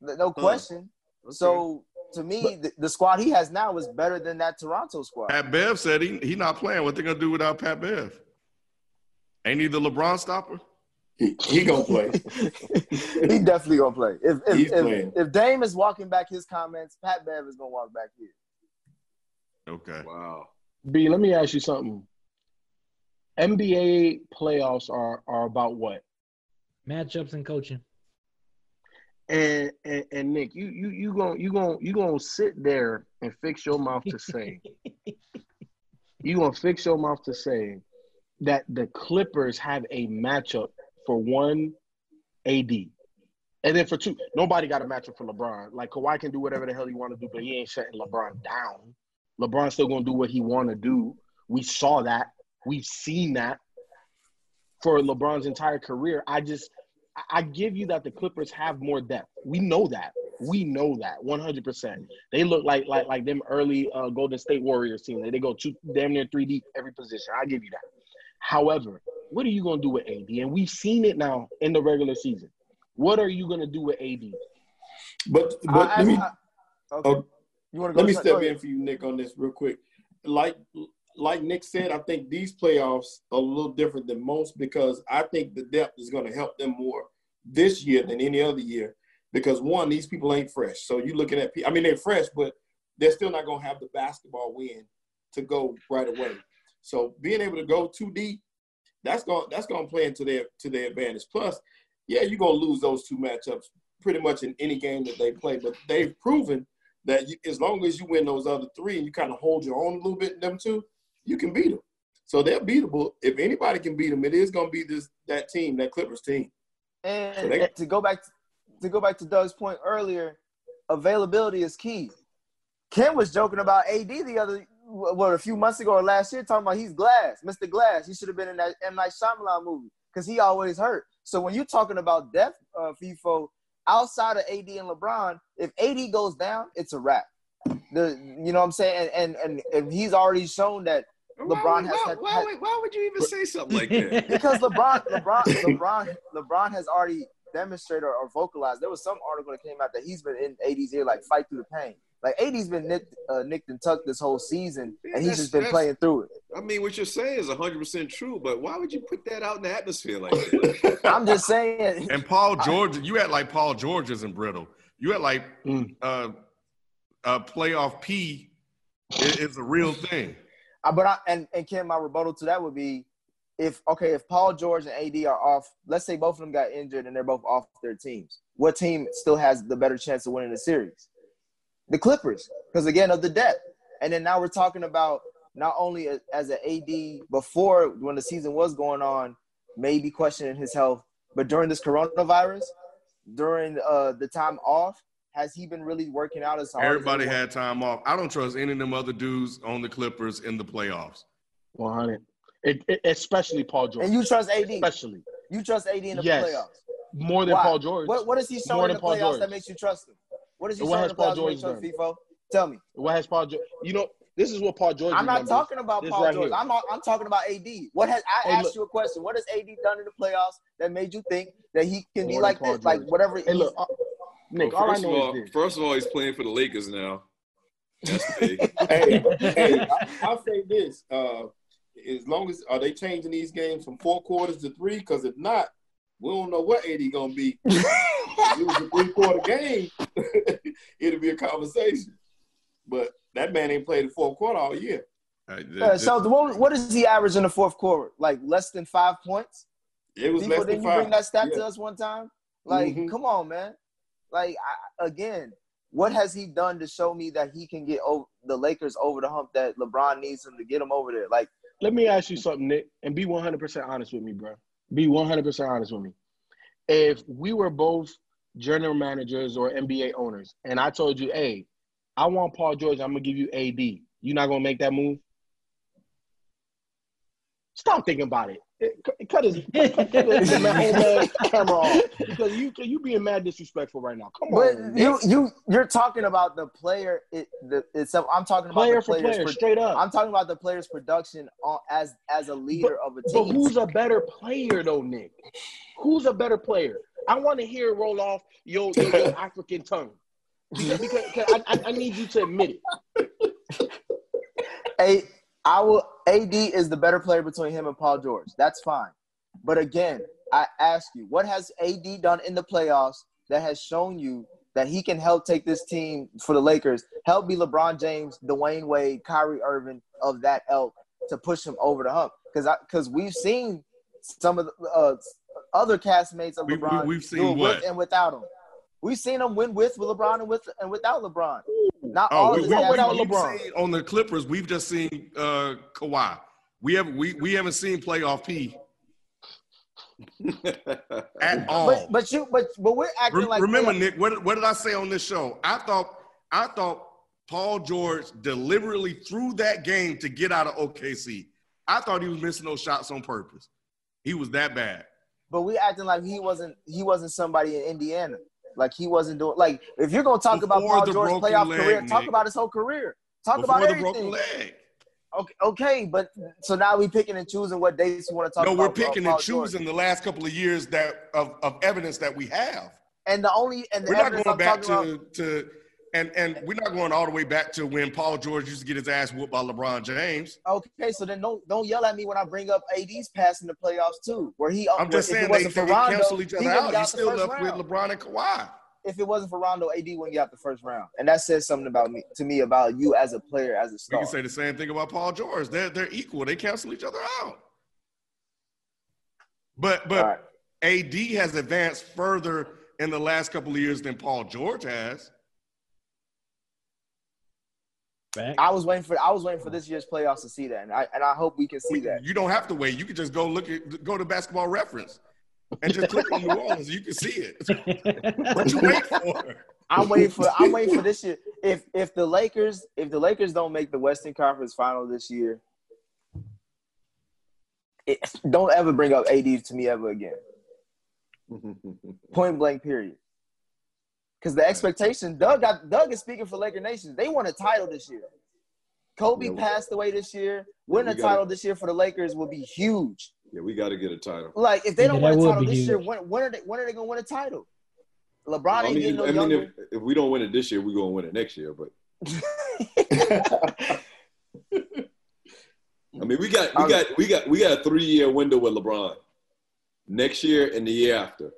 Speaker 4: no hmm. question. So to me, the, the squad he has now is better than that Toronto squad.
Speaker 2: Pat Bev said he he not playing. What they gonna do without Pat Bev? Ain't he the LeBron stopper?
Speaker 5: He, he gonna play.
Speaker 4: he definitely gonna play. If if,
Speaker 5: He's
Speaker 4: if,
Speaker 5: playing.
Speaker 4: if Dame is walking back his comments, Pat Bev is gonna walk back here.
Speaker 2: Okay.
Speaker 6: Wow.
Speaker 1: B, let me ask you something. NBA playoffs are are about what?
Speaker 3: Matchups and coaching.
Speaker 1: And and, and Nick, you you you gonna you gonna you going to sit there and fix your mouth to say you going to fix your mouth to say that the Clippers have a matchup for one AD. And then for two, nobody got a matchup for LeBron. Like Kawhi can do whatever the hell he want to do, but he ain't shutting LeBron down. LeBron's still gonna do what he want to do. We saw that. We've seen that for LeBron's entire career. I just I- I give you that the Clippers have more depth. We know that. We know that 100%. They look like like like them early uh, Golden State Warriors team. They, they go two damn near 3 deep every position. I give you that. However, what are you going to do with AD? And we've seen it now in the regular season. What are you going to do with AD?
Speaker 5: But but
Speaker 4: I-
Speaker 5: let me
Speaker 4: I- okay. you want to go?
Speaker 5: let me step
Speaker 4: ahead.
Speaker 5: in for you, Nick, on this real quick. Like like Nick said, I think these playoffs are a little different than most because I think the depth is going to help them more this year than any other year. Because one, these people ain't fresh. So you're looking at, I mean, they're fresh, but they're still not going to have the basketball win to go right away. So being able to go too deep, that's going that's going to play into their to their advantage. Plus, yeah, you're going to lose those two matchups pretty much in any game that they play. But they've proven that you, as long as you win those other three and you kind of hold your own a little bit in them two, you can beat them. So they're beatable. If anybody can beat them, it is going to be this that team, that Clippers team.
Speaker 4: And
Speaker 6: So they-
Speaker 4: to go back to go back to Doug's point earlier, availability is key. Ken was joking about AD the other what a few months ago or last year, talking about he's Glass, Mr. Glass. He should have been in that M Night Shyamalan movie because he always hurt. So when you're talking about depth, uh, FIFO, outside of AD and LeBron, if AD goes down, it's a wrap. The you know what I'm saying, and and and, and he's already shown that LeBron
Speaker 6: would-
Speaker 4: has
Speaker 6: why,
Speaker 4: had-
Speaker 6: why,
Speaker 4: had-
Speaker 6: would- why would you even say something like that?
Speaker 4: because LeBron, LeBron, LeBron, LeBron has already demonstrated or, or vocalized. There was some article that came out that he's been in AD's ear, like fight through the pain. Like AD's been nicked, uh, nicked and tucked this whole season, and he's just been playing through it.
Speaker 6: I mean, what you're saying is 100% true, but why would you put that out in the atmosphere like that?
Speaker 4: I'm just saying.
Speaker 2: And Paul George, you had like Paul George isn't brittle. You had like
Speaker 1: Mm.
Speaker 2: uh, uh, playoff P is, is a real thing.
Speaker 4: Uh, But I, and and Ken, my rebuttal to that would be, if okay, if Paul George and AD are off, let's say both of them got injured and they're both off their teams, what team still has the better chance of winning the series? The Clippers, because again of the depth. And then now we're talking about not only as an AD before when the season was going on, maybe questioning his health, but during this coronavirus, during uh, the time off, has he been really working out as hard?
Speaker 2: Everybody
Speaker 4: everyone-
Speaker 2: had time off. I don't trust any of them other dudes on the Clippers in the playoffs.
Speaker 1: 100. It, it, especially Paul George.
Speaker 4: And you trust AD?
Speaker 1: especially
Speaker 4: You trust AD in the
Speaker 1: Yes.
Speaker 4: playoffs?
Speaker 1: more than
Speaker 4: Why?
Speaker 1: Paul George.
Speaker 4: What what is he showing
Speaker 1: More
Speaker 4: in the
Speaker 1: Paul
Speaker 4: playoffs
Speaker 1: George.
Speaker 4: that makes you trust him? What is he
Speaker 1: What
Speaker 4: showing
Speaker 1: has
Speaker 4: in the
Speaker 1: Paul
Speaker 4: playoffs that makes you
Speaker 1: George
Speaker 4: trust FIFO? Tell me.
Speaker 1: What has Paul George? You know, this is what Paul George.
Speaker 4: I'm not
Speaker 1: remembers.
Speaker 4: talking about
Speaker 1: This
Speaker 4: Paul
Speaker 1: right
Speaker 4: George.
Speaker 1: here.
Speaker 4: I'm I'm talking about AD. What has I
Speaker 1: Hey,
Speaker 4: asked
Speaker 1: look.
Speaker 4: you a question? What has AD done in the playoffs that made you think that he can be
Speaker 1: More than
Speaker 4: like
Speaker 1: Paul
Speaker 4: this? Like whatever.
Speaker 1: Hey, look, uh, Nick.
Speaker 6: Well,
Speaker 1: all I
Speaker 6: first, of all,
Speaker 1: is
Speaker 6: first of all, he's playing for the Lakers now.
Speaker 5: Hey, hey, I, I'll say this: uh, as long as are they changing these games from four quarters to three? Because if not, we don't know what AD gonna be. if it was a three quarter game, it'll be a conversation. But that man ain't played the fourth quarter all year.
Speaker 2: Th-
Speaker 4: so the, what, what is the average in the fourth quarter? Like less than five points?
Speaker 5: It was
Speaker 4: People,
Speaker 5: less than
Speaker 4: didn't you bring that stat to us one time? Like,
Speaker 5: Mhm.
Speaker 4: come on, man. Like, I, again, what has he done to show me that he can get over the Lakers over the hump that LeBron needs him to get him over there? Like,
Speaker 1: Let me ask you something, Nick, and be 100% honest with me, bro. Be 100% honest with me. If we were both general managers or NBA owners, and I told you, hey, I want Paul George, I'm to give you AD, you not to make that move? Stop thinking about it. It- Cut his, cut his whole man camera off because you you being mad disrespectful right now. Come
Speaker 4: but
Speaker 1: on,
Speaker 4: you you you're talking about the player it, the, itself. I'm talking about
Speaker 1: player
Speaker 4: the
Speaker 1: for
Speaker 4: players.
Speaker 1: player,
Speaker 4: pro-
Speaker 1: straight up.
Speaker 4: I'm talking about the player's production on, as as a leader of a team.
Speaker 1: But
Speaker 4: team.
Speaker 1: who's a better player though, Nick? Who's a better player? I want to hear roll off your, your, your African tongue. Because, because, because I, I, I need you to admit it.
Speaker 4: A I will AD is the better player between him and Paul George. That's fine. But again, I ask you, what has AD done in the playoffs that has shown you that he can help take this team for the Lakers, help be LeBron James, Dwyane Wade, Kyrie Irving of that elk to push him over the hump? Because because we've seen some of the uh, other castmates of
Speaker 2: We- we-
Speaker 4: LeBron
Speaker 2: we've seen what?
Speaker 4: with and without him. We've seen him win with with LeBron and with and without LeBron. Not
Speaker 2: Oh,
Speaker 4: all
Speaker 2: we,
Speaker 4: of
Speaker 2: we,
Speaker 1: Without
Speaker 2: we,
Speaker 4: castmates-
Speaker 2: we've
Speaker 1: LeBron.
Speaker 2: seen on the Clippers, we've just seen uh, Kawhi. We have we, we haven't seen playoff P at all.
Speaker 4: But but you but but we're acting
Speaker 2: Rem-
Speaker 4: like
Speaker 2: remember, Nick, what, what did I say on this show? I thought I thought Paul George deliberately threw that game to get out of OKC. I thought he was missing those shots on purpose. He was that bad.
Speaker 4: but we acting like he wasn't he wasn't somebody in Indiana. Like he wasn't doing like if you're gonna talk about Paul George's playoff
Speaker 2: leg,
Speaker 4: career, talk about his whole career. Talk
Speaker 2: Before
Speaker 4: about everything. Okay, okay, but so now we're picking and choosing what dates we want to talk
Speaker 2: No,
Speaker 4: about.
Speaker 2: No, we're
Speaker 4: uh,
Speaker 2: picking
Speaker 4: Paul
Speaker 2: and
Speaker 4: George.
Speaker 2: choosing the last couple of years that of, of evidence that we have.
Speaker 4: And the only and the
Speaker 2: We're not going
Speaker 4: I'm
Speaker 2: back
Speaker 4: talking about,
Speaker 2: to, to and and we're not going all the way back to when Paul George used to get his ass whooped by LeBron James.
Speaker 4: Okay, so then don't don't yell at me when I bring up AD's pass in the playoffs too, where he.
Speaker 2: I'm just saying they, they
Speaker 4: Rondo,
Speaker 2: cancel each
Speaker 4: he
Speaker 2: other out.
Speaker 4: the
Speaker 2: still left with. LeBron and Kawhi.
Speaker 4: If it wasn't for Rondo, AD wouldn't get out the first round, and that says something about me to me about you as a player, as a star.
Speaker 2: You can say the same thing about Paul George. They're they're equal. They cancel each other out. But but
Speaker 4: right.
Speaker 2: AD has advanced further in the last couple of years than Paul George has.
Speaker 3: Fact.
Speaker 4: I was waiting for I was waiting for this year's playoffs to see that, and I and I hope we can see that.
Speaker 2: You don't have to wait. You can just go look at go to basketball reference. and just click on New Orleans. You can see it. What you wait for?
Speaker 4: I'm waiting for I'm waiting for this year. If if the Lakers if the Lakers don't make the Western Conference Final this year, it, don't ever bring up AD to me ever again. Point blank. Period. Because the expectation, Doug got Doug is speaking for Laker Nation. They want a title this year. Kobe
Speaker 6: Yeah, we-
Speaker 4: passed away this year. Winning
Speaker 6: we
Speaker 4: a
Speaker 6: gotta-
Speaker 4: title this year for the Lakers would be huge.
Speaker 6: Yeah, we got to get a title.
Speaker 4: Like if they don't
Speaker 3: that
Speaker 4: win a title
Speaker 3: be
Speaker 4: this year, when when are they when are they gonna win a title? LeBron
Speaker 6: I
Speaker 4: ain't
Speaker 6: mean,
Speaker 4: getting no
Speaker 6: I mean if, if we don't win it this year, we're gonna win it next year. But I mean, we got we got we got we got a three year window with LeBron. Next year and the year after.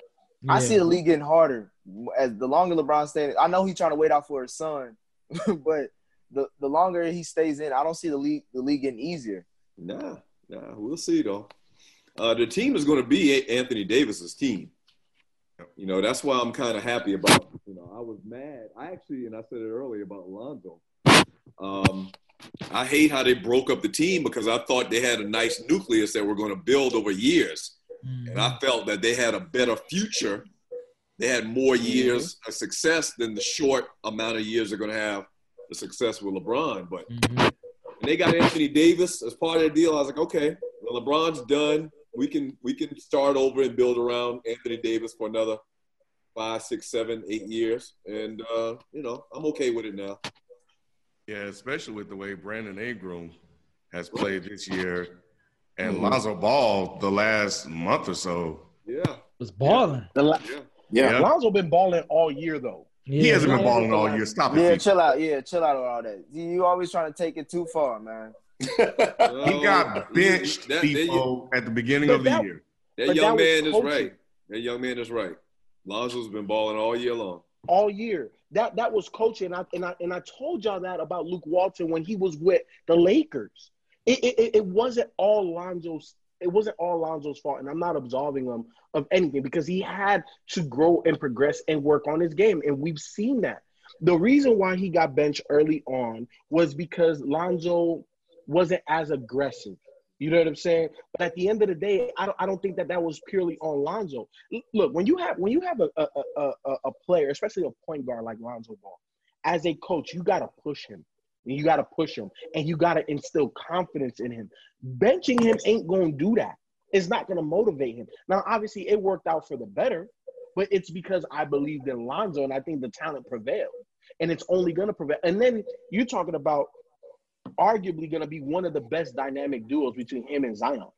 Speaker 4: I see the league getting harder as the longer LeBron stays. I know he's trying to wait out for his son, but the, the longer he stays in, I don't see the league the league getting easier.
Speaker 6: Nah, nah, we'll see though. Uh, the team is going to be Anthony Davis's team. You know, that's why I'm kind of happy about. You know, I was mad. I actually, and I said it earlier about Lonzo. Um, I hate how they broke up the team because I thought they had a nice nucleus that we're going to build over years,
Speaker 3: Mhm.
Speaker 6: and I felt that they had a better future. They had more years of success than the short amount of years they're going to have the success with LeBron. But
Speaker 3: Mhm.
Speaker 6: and they got Anthony Davis as part of the deal. I was like, okay, well, LeBron's done. We can we can start over and build around Anthony Davis for another five, six, seven, eight years, and uh, you know I'm okay with it now.
Speaker 2: Yeah, especially with the way Brandon Ingram has played this year, and
Speaker 6: Mhm.
Speaker 2: Lonzo Ball the last month or so.
Speaker 6: Yeah,
Speaker 3: was balling.
Speaker 1: The la-
Speaker 6: yeah.
Speaker 5: Yeah.
Speaker 2: Yeah.
Speaker 1: Lonzo been balling all year though.
Speaker 2: He hasn't been
Speaker 1: Yeah.
Speaker 2: balling all year. Stop
Speaker 4: Yeah,
Speaker 2: it.
Speaker 4: chill out. Yeah, chill out on all that. You you always trying to take it too far, man.
Speaker 2: He got benched
Speaker 6: That, that,
Speaker 2: Defo, at the beginning
Speaker 1: But
Speaker 2: of the
Speaker 1: that-
Speaker 2: year.
Speaker 6: that
Speaker 1: But
Speaker 6: young
Speaker 1: that
Speaker 6: man is right. That young man is right. Lonzo's been balling all year long.
Speaker 1: all year. That that was coaching. And I, and I and I told y'all that about Luke Walton when he was with the Lakers. It it, it- it wasn't all Lonzo's. It wasn't all Lonzo's fault, and I'm not absolving him of anything because he had to grow and progress and work on his game, and we've seen that. The reason why he got benched early on was because Lonzo wasn't as aggressive. You know what I'm saying? But at the end of the day, I don't, I don't think that that was purely on Lonzo. Look, when you have when you have a a, a, a, player, especially a point guard like Lonzo Ball, as a coach, you got to push him. You got to push him, and you got to instill confidence in him. Benching him ain't going to do that. It's not going to motivate him. Now, obviously, it worked out for the better, but it's because I believed in Lonzo, and I think the talent prevailed, and it's only going to prevail. And then you're talking about arguably going to be one of the best dynamic duels between him and Zion.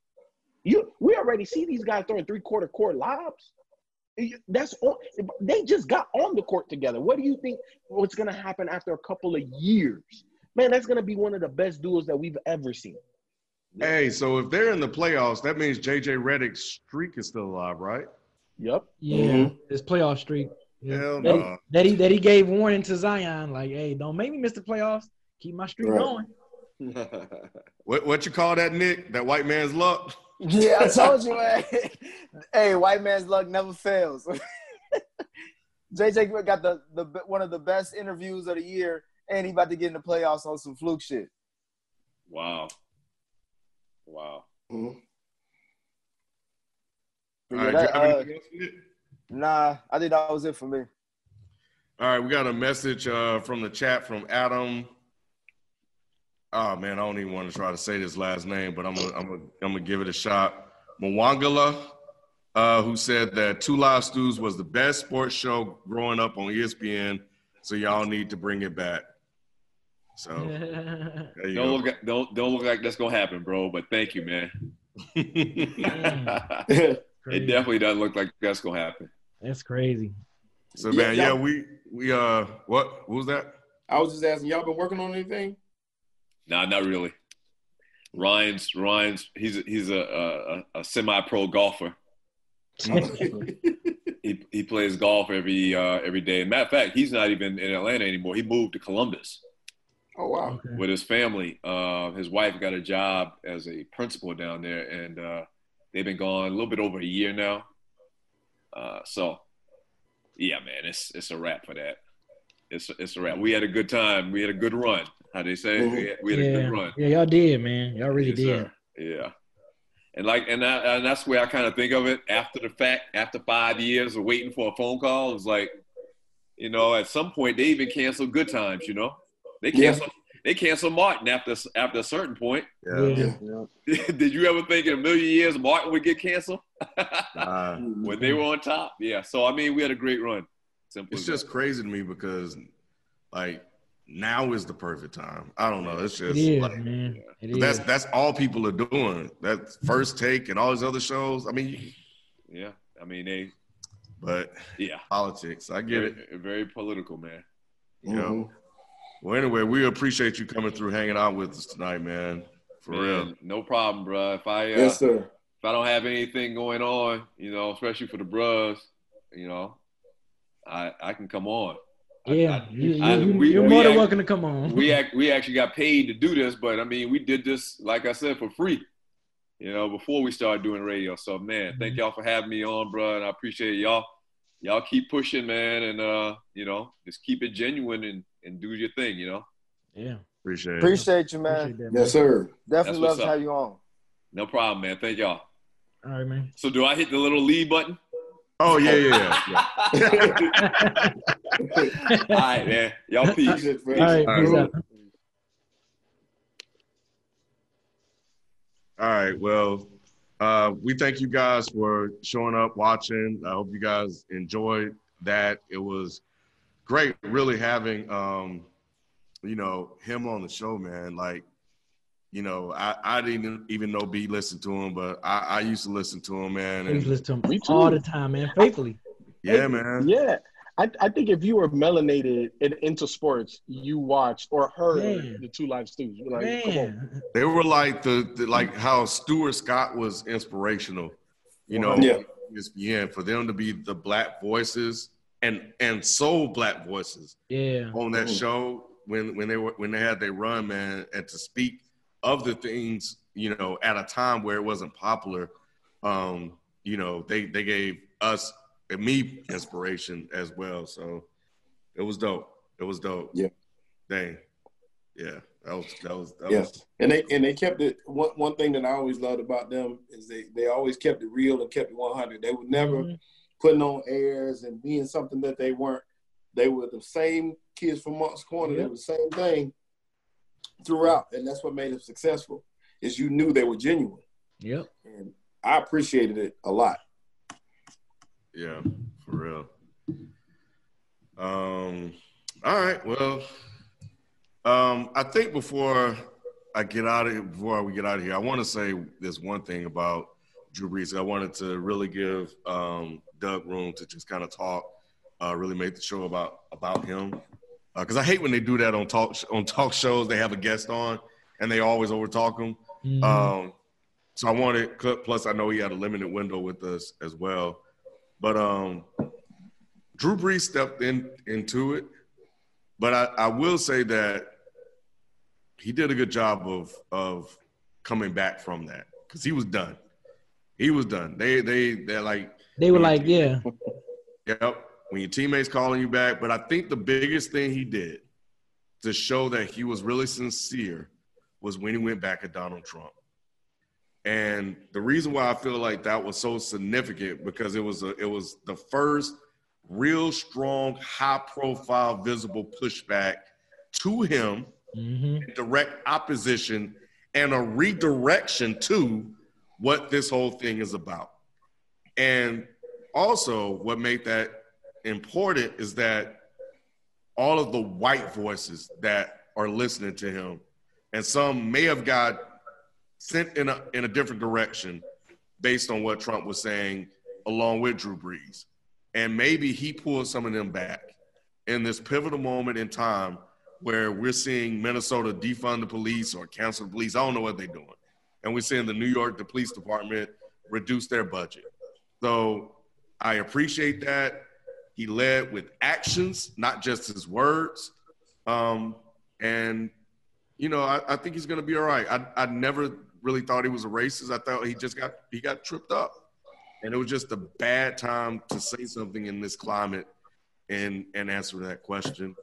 Speaker 1: You, we already see these guys throwing three quarter court lobs. That's all. They just got on the court together. What do you think? What's going to happen after a couple of years? Man, that's going to be one of the best duels that we've ever seen.
Speaker 2: Hey, so if they're in the playoffs, that means JJ Redick's streak is still alive, right?
Speaker 1: Yep.
Speaker 3: Yeah, mm-hmm. his playoff streak. Yeah.
Speaker 2: Hell
Speaker 3: that,
Speaker 2: no.
Speaker 3: that he that he gave warning to Zion, like, hey, don't make me miss the playoffs. Keep my streak
Speaker 5: Right.
Speaker 3: going.
Speaker 2: What what you call that, Nick? That white man's luck?
Speaker 4: Yeah, I told you, man. hey, white man's luck never fails. JJ got the, the one of the best interviews of the year, and he about to get in the playoffs on some fluke shit.
Speaker 6: wow. Wow.
Speaker 5: Mhm.
Speaker 4: Yeah,
Speaker 2: right,
Speaker 4: that, uh,
Speaker 2: anything else, Nick?
Speaker 4: nah, I think that was it for me.
Speaker 2: All right, we got a message uh, from the chat from Adam. Oh man, I don't even want to try to say this last name, but I'm gonna I'm gonna I'm gonna give it a shot. Mwangala, uh, who said that Two Live Stews was the best sports show growing up on ESPN, so y'all need to bring it back. So there you
Speaker 6: Don't
Speaker 2: go.
Speaker 6: look at, don't don't look like that's gonna happen, bro. But thank you, man. it definitely doesn't look like that's gonna happen.
Speaker 3: That's crazy.
Speaker 2: so
Speaker 5: Yeah,
Speaker 2: man, yeah,
Speaker 5: y'all-
Speaker 2: we we uh what what was that?
Speaker 5: I was just asking, y'all been working on anything?
Speaker 6: Nah, not really. Ryan's Ryan's he's a, he's a, a, a semi-pro golfer. He he plays golf every uh, every day. Matter of fact, he's not even in Atlanta anymore. He moved to Columbus
Speaker 5: Oh wow.
Speaker 3: Okay.
Speaker 6: with his family. Uh, his wife got a job as a principal down there, and uh, they've been gone a little bit over a year now. Uh, so, yeah, man, it's it's a wrap for that. It's it's a wrap. We had a good time. We had a good run. How they say? We had, we had a good run.
Speaker 3: yeah, y'all did, man. Y'all really
Speaker 6: Yes,
Speaker 3: did.
Speaker 6: sir. Yeah. And like, and, that, and that's where I kind of think of it after the fact, after five years of waiting for a phone call. It's like, you know, at some point they even cancel good times. You know, they
Speaker 5: Yeah.
Speaker 6: cancel they cancel Martin after after a certain point.
Speaker 3: Yeah.
Speaker 5: Yeah.
Speaker 6: Did you ever think in a million years Martin would get canceled
Speaker 2: Nah.
Speaker 6: when they were on top? Yeah. So I mean, we had a great run. Simple.
Speaker 2: It's
Speaker 6: as
Speaker 2: just crazy to me because, like, now is the perfect time. I don't know. It's just
Speaker 3: is,
Speaker 2: like
Speaker 3: man. It
Speaker 2: that's
Speaker 3: is.
Speaker 2: that's all people are doing. That first take and all these other shows. I mean,
Speaker 6: yeah. I mean, they
Speaker 2: but
Speaker 6: yeah.
Speaker 2: politics. I get it.
Speaker 6: Very, very political, man.
Speaker 2: You know.
Speaker 5: Mm-hmm.
Speaker 2: Well, anyway, we appreciate you coming through, hanging out with us tonight, man. For real.
Speaker 6: No problem, bro. If I uh,
Speaker 5: Yes, sir.
Speaker 6: if I don't have anything going on, you know, especially for the bros, you know, I I can come on.
Speaker 3: Yeah,
Speaker 6: I-
Speaker 3: you,
Speaker 6: I-
Speaker 3: you,
Speaker 6: we-
Speaker 3: you're
Speaker 6: we
Speaker 3: more than
Speaker 6: act-
Speaker 3: welcome to come on.
Speaker 6: we act, we actually got paid to do this, but I mean, we did this, like I said, for free. You know, before we started doing radio. So, man, thank y'all for having me on, bro, and I appreciate y'all. Y'all keep pushing, man, and uh, you know, just keep it genuine and and do your thing. You know,
Speaker 3: yeah,
Speaker 2: Appreciate it.
Speaker 4: Appreciate you, man.
Speaker 3: appreciate that. Man.
Speaker 5: Yes, sir.
Speaker 4: Definitely love to have you on.
Speaker 6: no problem, man. Thank y'all.
Speaker 3: All right, man.
Speaker 6: So, do I hit the little leave button?
Speaker 2: Oh yeah, yeah, yeah.
Speaker 6: All right, man. Y'all peace.
Speaker 5: Appreciate it,
Speaker 3: All
Speaker 5: man.
Speaker 3: right,
Speaker 2: All right.
Speaker 3: peace out.
Speaker 2: All right. Well, uh, we thank you guys for showing up, watching. I hope you guys enjoyed that. It was great, really having, um, you know, him on the show, man. Like, you know, I, I didn't even know B listened to him, but I, I used to listen to him, man.
Speaker 3: Please
Speaker 2: And
Speaker 3: listen to him
Speaker 1: too.
Speaker 3: all the time, man. Faithfully.
Speaker 2: yeah, man.
Speaker 1: Yeah. I, I think if you were melanated and into sports, you watched or heard
Speaker 3: Man.
Speaker 1: the two live stews. You're Like, come on.
Speaker 2: They were like the, the like how Stuart Scott was inspirational, you know,
Speaker 5: Yeah.
Speaker 2: ESPN for them to be the black voices and and soul black voices
Speaker 3: yeah,
Speaker 2: on that
Speaker 5: Mhm.
Speaker 2: show when when they were when they had their run, man, and to speak of the things, you know, at a time where it wasn't popular, um, you know, they they gave us and me inspiration as well. So it was dope. It was dope.
Speaker 5: Yeah.
Speaker 2: Dang. Yeah. That was that was that
Speaker 5: Yeah.
Speaker 2: was
Speaker 5: And they and they kept it. One one thing that I always loved about them is they they always kept it real and kept it 100. They would never
Speaker 3: Mhm.
Speaker 5: Putting on airs and being something that they weren't. They were the same kids from Moncks Corner. They
Speaker 3: Yep.
Speaker 5: were the same thing throughout, and that's what made them successful. Is you knew they were genuine,
Speaker 3: Yep.
Speaker 5: and I appreciated it a lot.
Speaker 2: Yeah, for real. Um, all right. Well, um, I think before I get out of here, before we get out of here, I want to say this one thing about Drew Brees. I wanted to really give um, Doug room to just kind of talk, uh, really make the show about about him. Because I hate when they do that on talk on talk shows. They have a guest on and they always overtalk them.
Speaker 3: Mhm.
Speaker 2: Um, so I wanted, plus I know he had a limited window with us as well. But um, Drew Brees stepped in into it. But I, I will say that he did a good job of of coming back from that because he was done. He was done. They they they're like,
Speaker 3: they were like, yeah,
Speaker 2: yep. When your teammates calling you back, but I think the biggest thing he did to show that he was really sincere was when he went back at Donald Trump. And the reason why I feel like that was so significant because it was a, it was the first real strong, high profile, visible pushback to him,
Speaker 3: hmm
Speaker 2: direct opposition, and a redirection to what this whole thing is about. And also, what made that important is that all of the white voices that are listening to him, and some may have got sent in a in a different direction based on what Trump was saying, along with Drew Brees, and maybe he pulled some of them back in this pivotal moment in time where we're seeing Minnesota defund the police or cancel the police. I don't know what they're doing, and we're seeing the New York the police department reduce their budget. So I appreciate that. He led with actions, not just his words. Um, and, you know, I, I think he's going to be all right. I, I never really thought he was a racist. I thought he just got, he got tripped up. And it was just a bad time to say something in this climate and, and answer that question.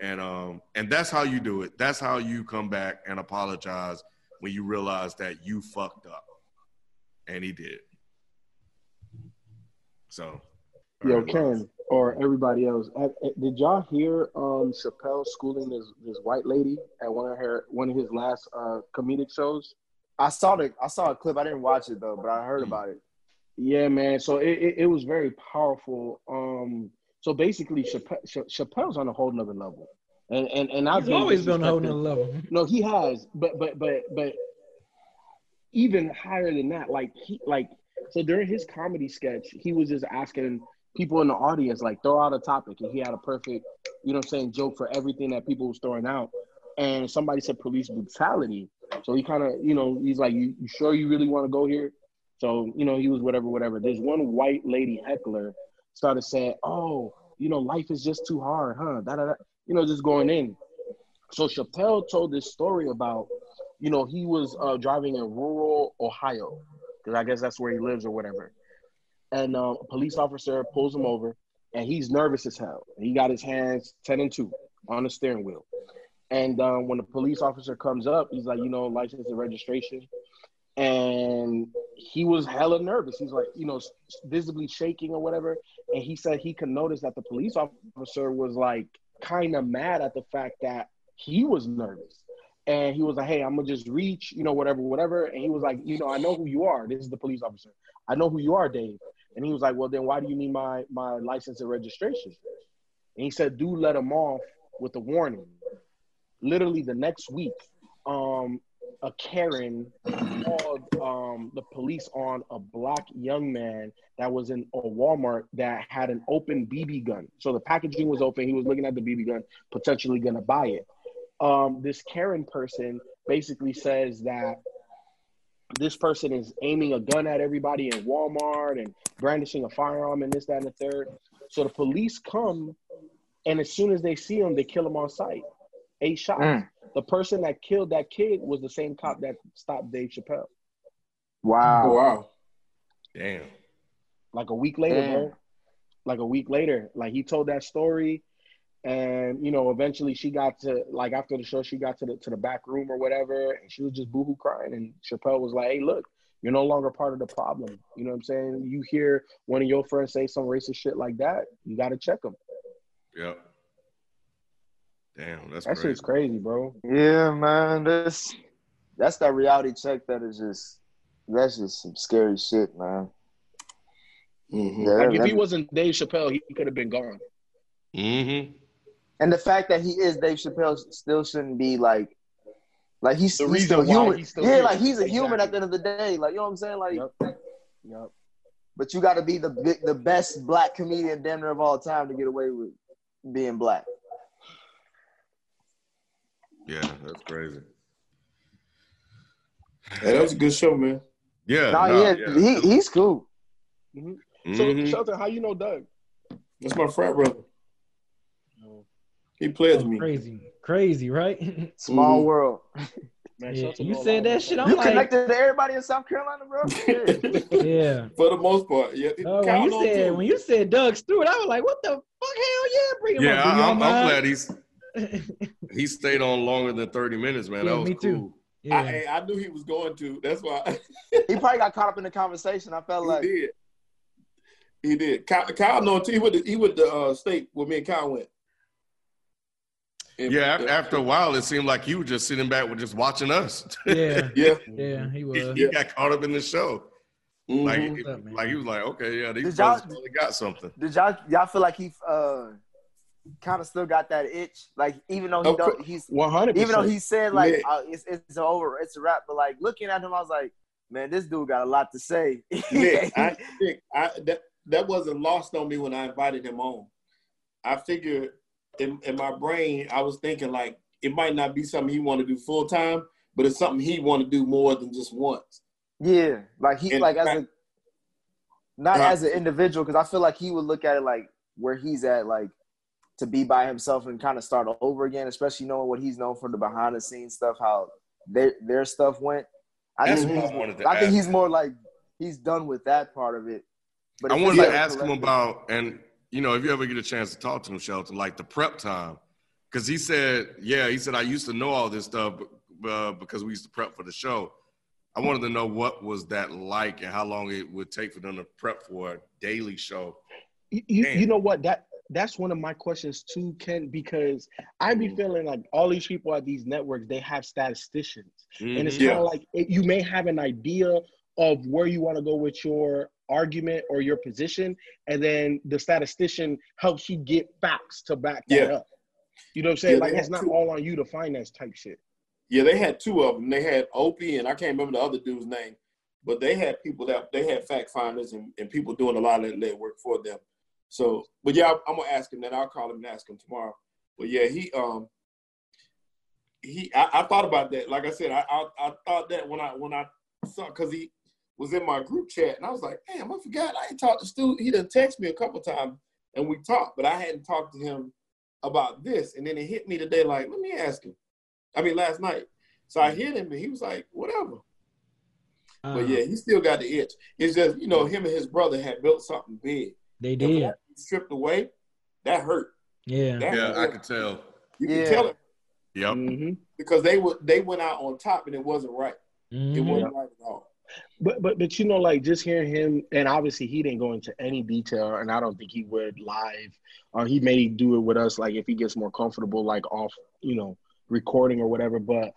Speaker 2: And, um, and that's how you do it. That's how you come back and apologize when you realize that you fucked up. and he did. So,
Speaker 1: Yo, Ken, or everybody else, uh, uh, did y'all hear um Chappelle schooling this this white lady at one of her one of his last uh comedic shows?
Speaker 4: I saw the I saw a clip. I didn't watch it though, but I heard about it.
Speaker 1: Yeah, man. So it, it, it was very powerful. Um, so basically, Chappelle, Chappelle's on a whole nother level, and and and I've
Speaker 3: He's always been on a whole nother level.
Speaker 1: No, he has, but but but but even higher than that. Like he like so during his comedy sketch, he was just asking people in the audience like throw out a topic, and he had a perfect, you know, I'm saying joke for everything that people was throwing out. And somebody said police brutality, so he kind of, you know, he's like, you, you sure you really want to go here? So you know, he was whatever, whatever. There's one white lady heckler started saying, "Oh, you know, life is just too hard, huh?" Da, da, da. You know, just going in. So Chappelle told this story about, you know, he was uh, driving in rural Ohio, because I guess that's where he lives or whatever. And uh, a police officer pulls him over, and he's nervous as hell. He got his hands ten and two on the steering wheel. And um, when the police officer comes up, he's like, you know, license and registration and he was hella nervous. He's like, you know, visibly shaking or whatever. And he said he could notice that the police officer was like kind of mad at the fact that he was nervous. And he was like, hey, I'm gonna just reach, you know, whatever, whatever. And he was like, you know, I know who you are. This is the police officer. I know who you are, Dave. And he was like, well, then why do you need my my license and registration? And he said, do let him off with a warning. Literally the next week, um, a Karen called um, the police on a black young man that was in a Walmart that had an open BB gun. So the packaging was open. He was looking at the BB gun, potentially to buy it. Um, this Karen person basically says that this person is aiming a gun at everybody in Walmart and brandishing a firearm and this, that, and the third. So the police come, and as soon as they see him, they kill him on sight. Eight shots. Mm the person that killed that kid was the same cop that stopped Dave Chappelle.
Speaker 4: Wow.
Speaker 5: Oh, wow.
Speaker 2: Damn.
Speaker 1: Like a week later, Damn. bro. Like a week later. Like he told that story. And you know, eventually she got to like after the show, she got to the to the back room or whatever, and she was just boohoo crying. And Chappelle was like, Hey, look, you're no longer part of the problem. You know what I'm saying? You hear one of your friends say some racist shit like that, you gotta check them.
Speaker 2: Yep. Damn, that's
Speaker 1: that
Speaker 2: crazy.
Speaker 1: shit's crazy, bro.
Speaker 4: Yeah, man. That's that's that reality check that is just that's just some scary shit, man.
Speaker 1: Mm-hmm. Yeah, like if he wasn't Dave Chappelle, he could have been gone.
Speaker 2: Mm-hmm.
Speaker 4: And the fact that he is Dave Chappelle still shouldn't be like, like he's,
Speaker 1: the
Speaker 4: he's still human.
Speaker 1: He's still
Speaker 4: yeah,
Speaker 1: here.
Speaker 4: like he's a exactly. human at the end of the day. Like you know what I'm saying? Like,
Speaker 1: yep. Yep.
Speaker 4: But you got to be the the best black comedian damn near of all time to get away with being black.
Speaker 2: Yeah, that's crazy.
Speaker 5: Hey, that was a good show, man.
Speaker 2: Yeah,
Speaker 4: nah,
Speaker 2: no,
Speaker 4: yeah,
Speaker 2: yeah,
Speaker 4: he he's cool.
Speaker 1: Mm-hmm. So,
Speaker 2: Mhm.
Speaker 1: Shelton, how you know Doug?
Speaker 5: That's my frat brother. He played with me.
Speaker 3: Crazy, crazy, right?
Speaker 4: Small
Speaker 5: Mhm.
Speaker 4: world.
Speaker 1: Man,
Speaker 3: yeah, you said
Speaker 1: lot
Speaker 3: that shit. I'm
Speaker 4: You
Speaker 3: like,
Speaker 4: connected to everybody in South Carolina, bro. Shit.
Speaker 3: yeah.
Speaker 5: For the most part, yeah.
Speaker 3: Oh, when you said
Speaker 5: too.
Speaker 3: when you said Doug Stewart, I was like, what the fuck? Hell yeah, bring him
Speaker 2: Yeah,
Speaker 3: up.
Speaker 2: I, I'm, I'm glad he's he stayed on longer than 30 minutes, man.
Speaker 3: Yeah,
Speaker 2: that was
Speaker 3: me
Speaker 2: cool.
Speaker 3: too.
Speaker 5: I,
Speaker 3: Yeah.
Speaker 5: hey, I knew he was going to. That's why
Speaker 4: he probably got caught up in the conversation. I felt
Speaker 5: he
Speaker 4: like
Speaker 5: did. He did. Kyle, Kyle know too. He went. To, he went to uh, state where me and Kyle went. And-
Speaker 2: Yeah, af- after a while, it seemed like you were just sitting back with just watching us.
Speaker 3: yeah,
Speaker 5: yeah.
Speaker 3: yeah, he
Speaker 2: he,
Speaker 3: was.
Speaker 2: he got caught up in the show.
Speaker 5: Mhm.
Speaker 2: Like,
Speaker 3: up,
Speaker 2: like he was like, okay, yeah, these
Speaker 4: Did
Speaker 2: really got something.
Speaker 4: Did y'all y'all feel like he uh kind of still got that itch? Like even though he
Speaker 5: Of
Speaker 4: don't, he's
Speaker 1: One hundred
Speaker 4: even though he said like
Speaker 5: Yeah.
Speaker 4: uh, it's it's over, it's a wrap. But like looking at him, I was like, man, this dude got a lot to say.
Speaker 5: Nick, I, Nick, I, that that wasn't lost on me when I invited him on. I figured in, in my brain, I was thinking like it might not be something he want to do full time, but it's something he want to do more than just once.
Speaker 4: yeah, like he
Speaker 5: And
Speaker 4: like as a not
Speaker 5: Uh,
Speaker 4: as an individual because I feel like he would look at it like where he's at, like to be by himself and kind of start over again, especially knowing what he's known for the behind the scenes stuff, how their their stuff went. I
Speaker 2: That's
Speaker 4: think
Speaker 2: what I
Speaker 4: he's,
Speaker 2: wanted to
Speaker 4: I think he's more like he's done with that part of it. But
Speaker 2: I
Speaker 4: if
Speaker 2: wanted to ask him about, and you know, if you ever get a chance to talk to him, Shelton, like the prep time, because he said, yeah, he said I used to know all this stuff uh, because we used to prep for the show, I wanted to know what was that like and how long it would take for them to prep for a daily show.
Speaker 1: You, you,
Speaker 2: Damn.
Speaker 1: you know what? That that's one of my questions too, Ken, because I be
Speaker 2: Mhm.
Speaker 1: feeling like all these people at these networks, they have statisticians. And it's
Speaker 2: Mhm.
Speaker 1: kind
Speaker 5: Yeah.
Speaker 1: of like it, you may have an idea of where you want to go with your argument or your position, and then the statistician helps you get facts to back that
Speaker 5: Yeah.
Speaker 1: up. You know what I'm saying?
Speaker 5: Yeah,
Speaker 1: like it's not
Speaker 5: two-
Speaker 1: all on you to finance type shit.
Speaker 5: Yeah, they had two of them. They had Opie and I can't remember the other dude's name, but they had people that they had fact finders and, and people doing a lot of that work for them. So, but yeah, I'm gonna ask him that. I'll call him and ask him tomorrow. But yeah, he um he I, I thought about that. Like I said, I, I I thought that when I when I saw because he was in my group chat and I was like, damn, I forgot I ain't talked to Stu. He done text me a couple times and we talked, but I hadn't talked to him about this. And then it hit me today, like, let me ask him. I mean, last night. So I hit him and he was like, whatever.
Speaker 3: Uh,
Speaker 5: But yeah, he still got the itch. It's just, you know, him and his brother had built something big.
Speaker 3: they
Speaker 5: And when
Speaker 3: did.
Speaker 5: that stripped away, that hurt.
Speaker 3: Yeah.
Speaker 5: That
Speaker 2: Yeah, I
Speaker 5: hurt.
Speaker 2: could tell.
Speaker 5: You
Speaker 4: Yeah.
Speaker 5: can tell it
Speaker 2: Yep.
Speaker 1: hmm
Speaker 5: because they were they went out on top and it wasn't right. It
Speaker 3: Mhm.
Speaker 5: wasn't right at all.
Speaker 1: But but but you know, like just hearing him, and obviously he didn't go into any detail, and I don't think he would live. Or he may do it with us, like if he gets more comfortable, like off, you know, recording or whatever. But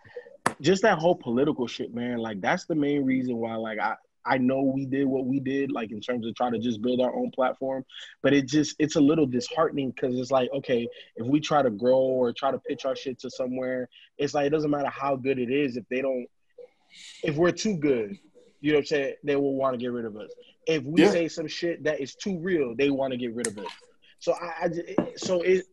Speaker 1: just that whole political shit, man, like that's the main reason why, like I. I know we did what we did, like in terms of trying to just build our own platform, but it just it's a little disheartening because it's like, okay, if we try to grow or try to pitch our shit to somewhere, it's like it doesn't matter how good it is if they don't, if we're too good, you know what I'm saying? They will want to get rid of us. If we
Speaker 5: Yeah.
Speaker 1: say some shit that is too real, they want to get rid of us. So I, I so it,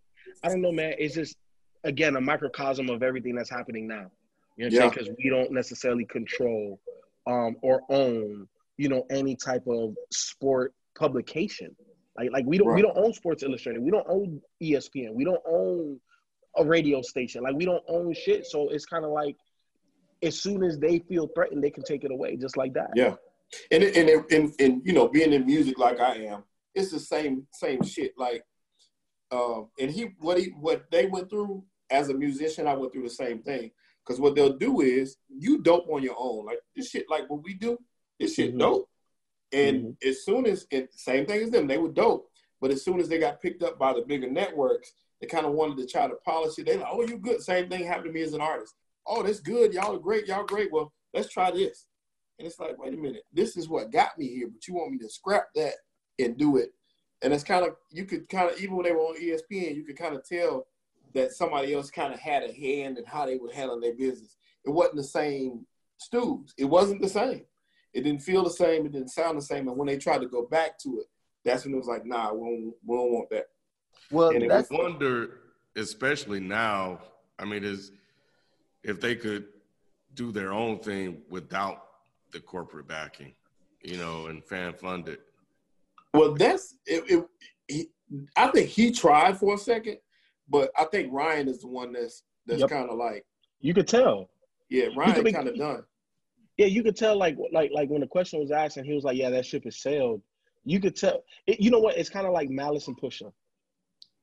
Speaker 1: I don't know, man. It's just again a microcosm of everything that's happening now. You know what I'm
Speaker 5: Yeah.
Speaker 1: saying? Because we don't necessarily control um, or own, you know, any type of sport publication. Like like we don't we don't own Sports Illustrated. We don't own ESPN. We don't own a radio station. Like we don't own shit. So it's kind of like as soon as they feel threatened, they can take it away just like that.
Speaker 5: Yeah. And it- and and and you know, being in music like I am, it's the same same shit. Like, um, and he what he what they went through as a musician, I went through the same thing. Because what they'll do is you dope on your own. Like this shit, like what we do, this shit
Speaker 1: Mhm.
Speaker 5: dope. And as soon as it same thing as them, they were dope. But as soon as they got picked up by the bigger networks, they kind of wanted to try to polish it. They like, oh, you good. Same thing happened to me as an artist. Oh, that's good. Y'all are great. Y'all great. Well, let's try this. And it's like, wait a minute, this is what got me here, but you want me to scrap that and do it. And it's kind of, you could kind of, even when they were on ESPN, you could kind of tell that somebody else kind of had a hand in how they would handle their business. It wasn't the same stews. It wasn't the same. It didn't feel the same. It didn't sound the same. And when they tried to go back to it, that's when it was like, nah, we don't, we don't want that.
Speaker 4: Well,
Speaker 5: And it
Speaker 4: that's
Speaker 2: I wonder, especially now, I mean, is if they could do their own thing without the corporate backing, you know, and fan funded.
Speaker 5: Well, that's it. it he, I think he tried for a second, but I think Ryan is the one that's that's
Speaker 1: Yep.
Speaker 5: kind of like,
Speaker 1: You could tell.
Speaker 5: yeah, Ryan kind of done.
Speaker 1: Yeah, you could tell. Like like like when the question was asked, and he was like, "Yeah, that ship has sailed." You could tell. It, you know what? It's kind of like Malice and Pusha.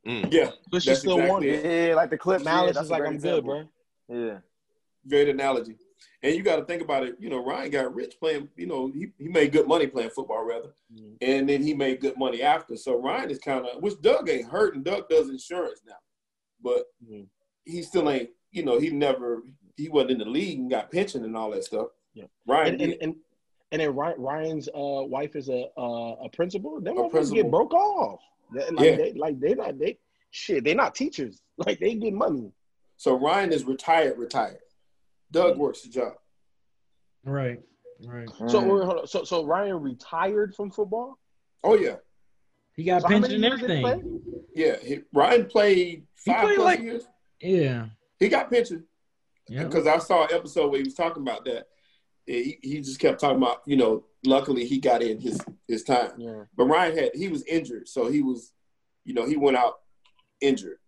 Speaker 2: Mm.
Speaker 5: Yeah,
Speaker 1: Pusha
Speaker 5: That's
Speaker 1: still
Speaker 5: exactly
Speaker 1: won
Speaker 5: it.
Speaker 1: it.
Speaker 4: yeah, like the clip.
Speaker 1: Malice
Speaker 4: that's
Speaker 1: is like, "I'm good, bro."
Speaker 4: Yeah.
Speaker 5: Great analogy. And you got to think about it. You know, Ryan got rich playing. You know, he, he made good money playing football, rather,
Speaker 1: Mhm.
Speaker 5: and then he made good money after. So Ryan is kind of, which Doug ain't hurt, and Doug does insurance now, but
Speaker 1: Mhm.
Speaker 5: he still ain't. You know, he never, he wasn't in the league and got pension and all that stuff.
Speaker 1: Yeah.
Speaker 5: Ryan
Speaker 1: And and, and and then Ryan, Ryan's uh, wife is a uh, a principal. Them motherfuckers get broke off. Like
Speaker 5: Yeah.
Speaker 1: they like they not they shit. They not teachers. Like they get money.
Speaker 5: So Ryan is retired, retired. Doug works the job.
Speaker 3: Right. Right.
Speaker 1: So
Speaker 4: Mm.
Speaker 1: hold on. so so Ryan retired from football.
Speaker 5: Oh yeah,
Speaker 3: He got
Speaker 1: So how
Speaker 3: pension and
Speaker 1: years did he
Speaker 3: everything.
Speaker 5: yeah. He, Ryan played
Speaker 3: He
Speaker 5: five
Speaker 3: played
Speaker 5: plus
Speaker 3: like-
Speaker 5: years.
Speaker 3: Yeah.
Speaker 5: He got pension.
Speaker 3: Yeah.
Speaker 5: because I saw an episode where he was talking about that. He, he just kept talking about, you know, luckily he got in his his time.
Speaker 1: Yeah.
Speaker 5: But Ryan had he was injured, so he was, you know, he went out injured.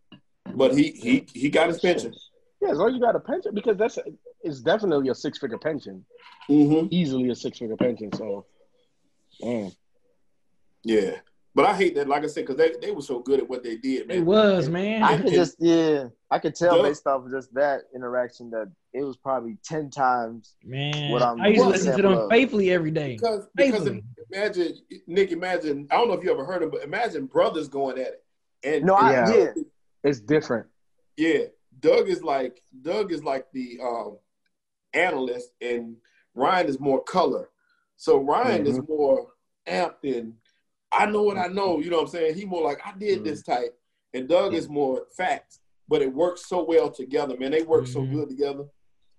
Speaker 5: But he he he got his pension.
Speaker 1: Yeah, as long as you got a pension, because that's it's definitely a six figure pension,
Speaker 5: Mm-hmm.
Speaker 1: easily a six figure pension. So, man,
Speaker 5: Yeah, but I hate that. Like I said, because they, they were so good at what they did, man.
Speaker 3: It was, man.
Speaker 4: I could
Speaker 5: and-
Speaker 4: just yeah, I could tell
Speaker 5: Doug-
Speaker 4: based off of just that interaction that it was probably ten times.
Speaker 3: Man,
Speaker 4: What I'm-
Speaker 3: I used to listen to them
Speaker 4: of.
Speaker 3: faithfully every day.
Speaker 5: Because because
Speaker 3: Faithfully.
Speaker 5: imagine Nick, imagine I don't know if you ever heard him, but imagine brothers going at it. And
Speaker 4: No, I
Speaker 1: Yeah.
Speaker 4: yeah.
Speaker 1: It's different.
Speaker 5: yeah, Doug is like Doug is like the um, analyst, and Ryan is more color. So Ryan is mm-hmm. more amped and I know what I know. You know what I'm saying? He more like I did this mm-hmm. type, and Doug is mm-hmm. more facts. But it works so well together, man. They work so
Speaker 3: Mhm.
Speaker 5: good together,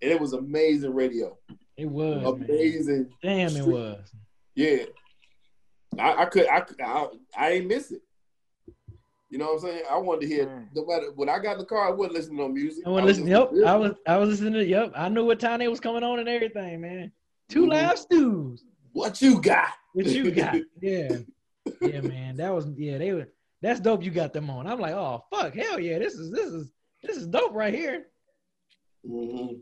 Speaker 5: and it was amazing radio.
Speaker 3: It was man.
Speaker 5: Amazing.
Speaker 3: Damn, it was.
Speaker 5: Yeah, I, I could, I, could- I, I ain't miss it. You know what I'm saying? I wanted to hear.
Speaker 4: Mm.
Speaker 5: No matter when I got in the car, I wasn't listening to no music.
Speaker 3: I was listening. Yep, I was. I was listening to. Yep, I knew what time they was coming on and everything, man. 2
Speaker 5: Mhm.
Speaker 3: live stews.
Speaker 5: What you got?
Speaker 3: What you got? yeah, yeah, man. That was yeah. They were. That's dope. You got them on. I'm like, oh fuck, hell yeah. This is this is this is dope right here.
Speaker 5: Mm-hmm.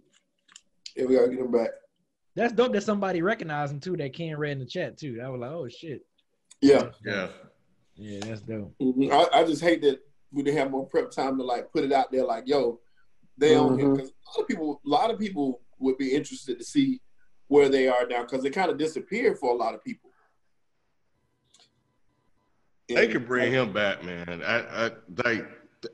Speaker 5: Yeah, we gotta get them back.
Speaker 3: That's dope that somebody recognized them too. That Ken read in the chat too. I was like, oh shit.
Speaker 5: Yeah,
Speaker 2: Yeah.
Speaker 3: Yeah, that's dope.
Speaker 5: Mhm. I, I just hate that we didn't have more prep time to like put it out there. Like, yo, they on here because a lot of people, a lot of people would be interested to see where they are now because they kind of disappeared for a lot of people.
Speaker 2: They could bring him back, man. I, I, like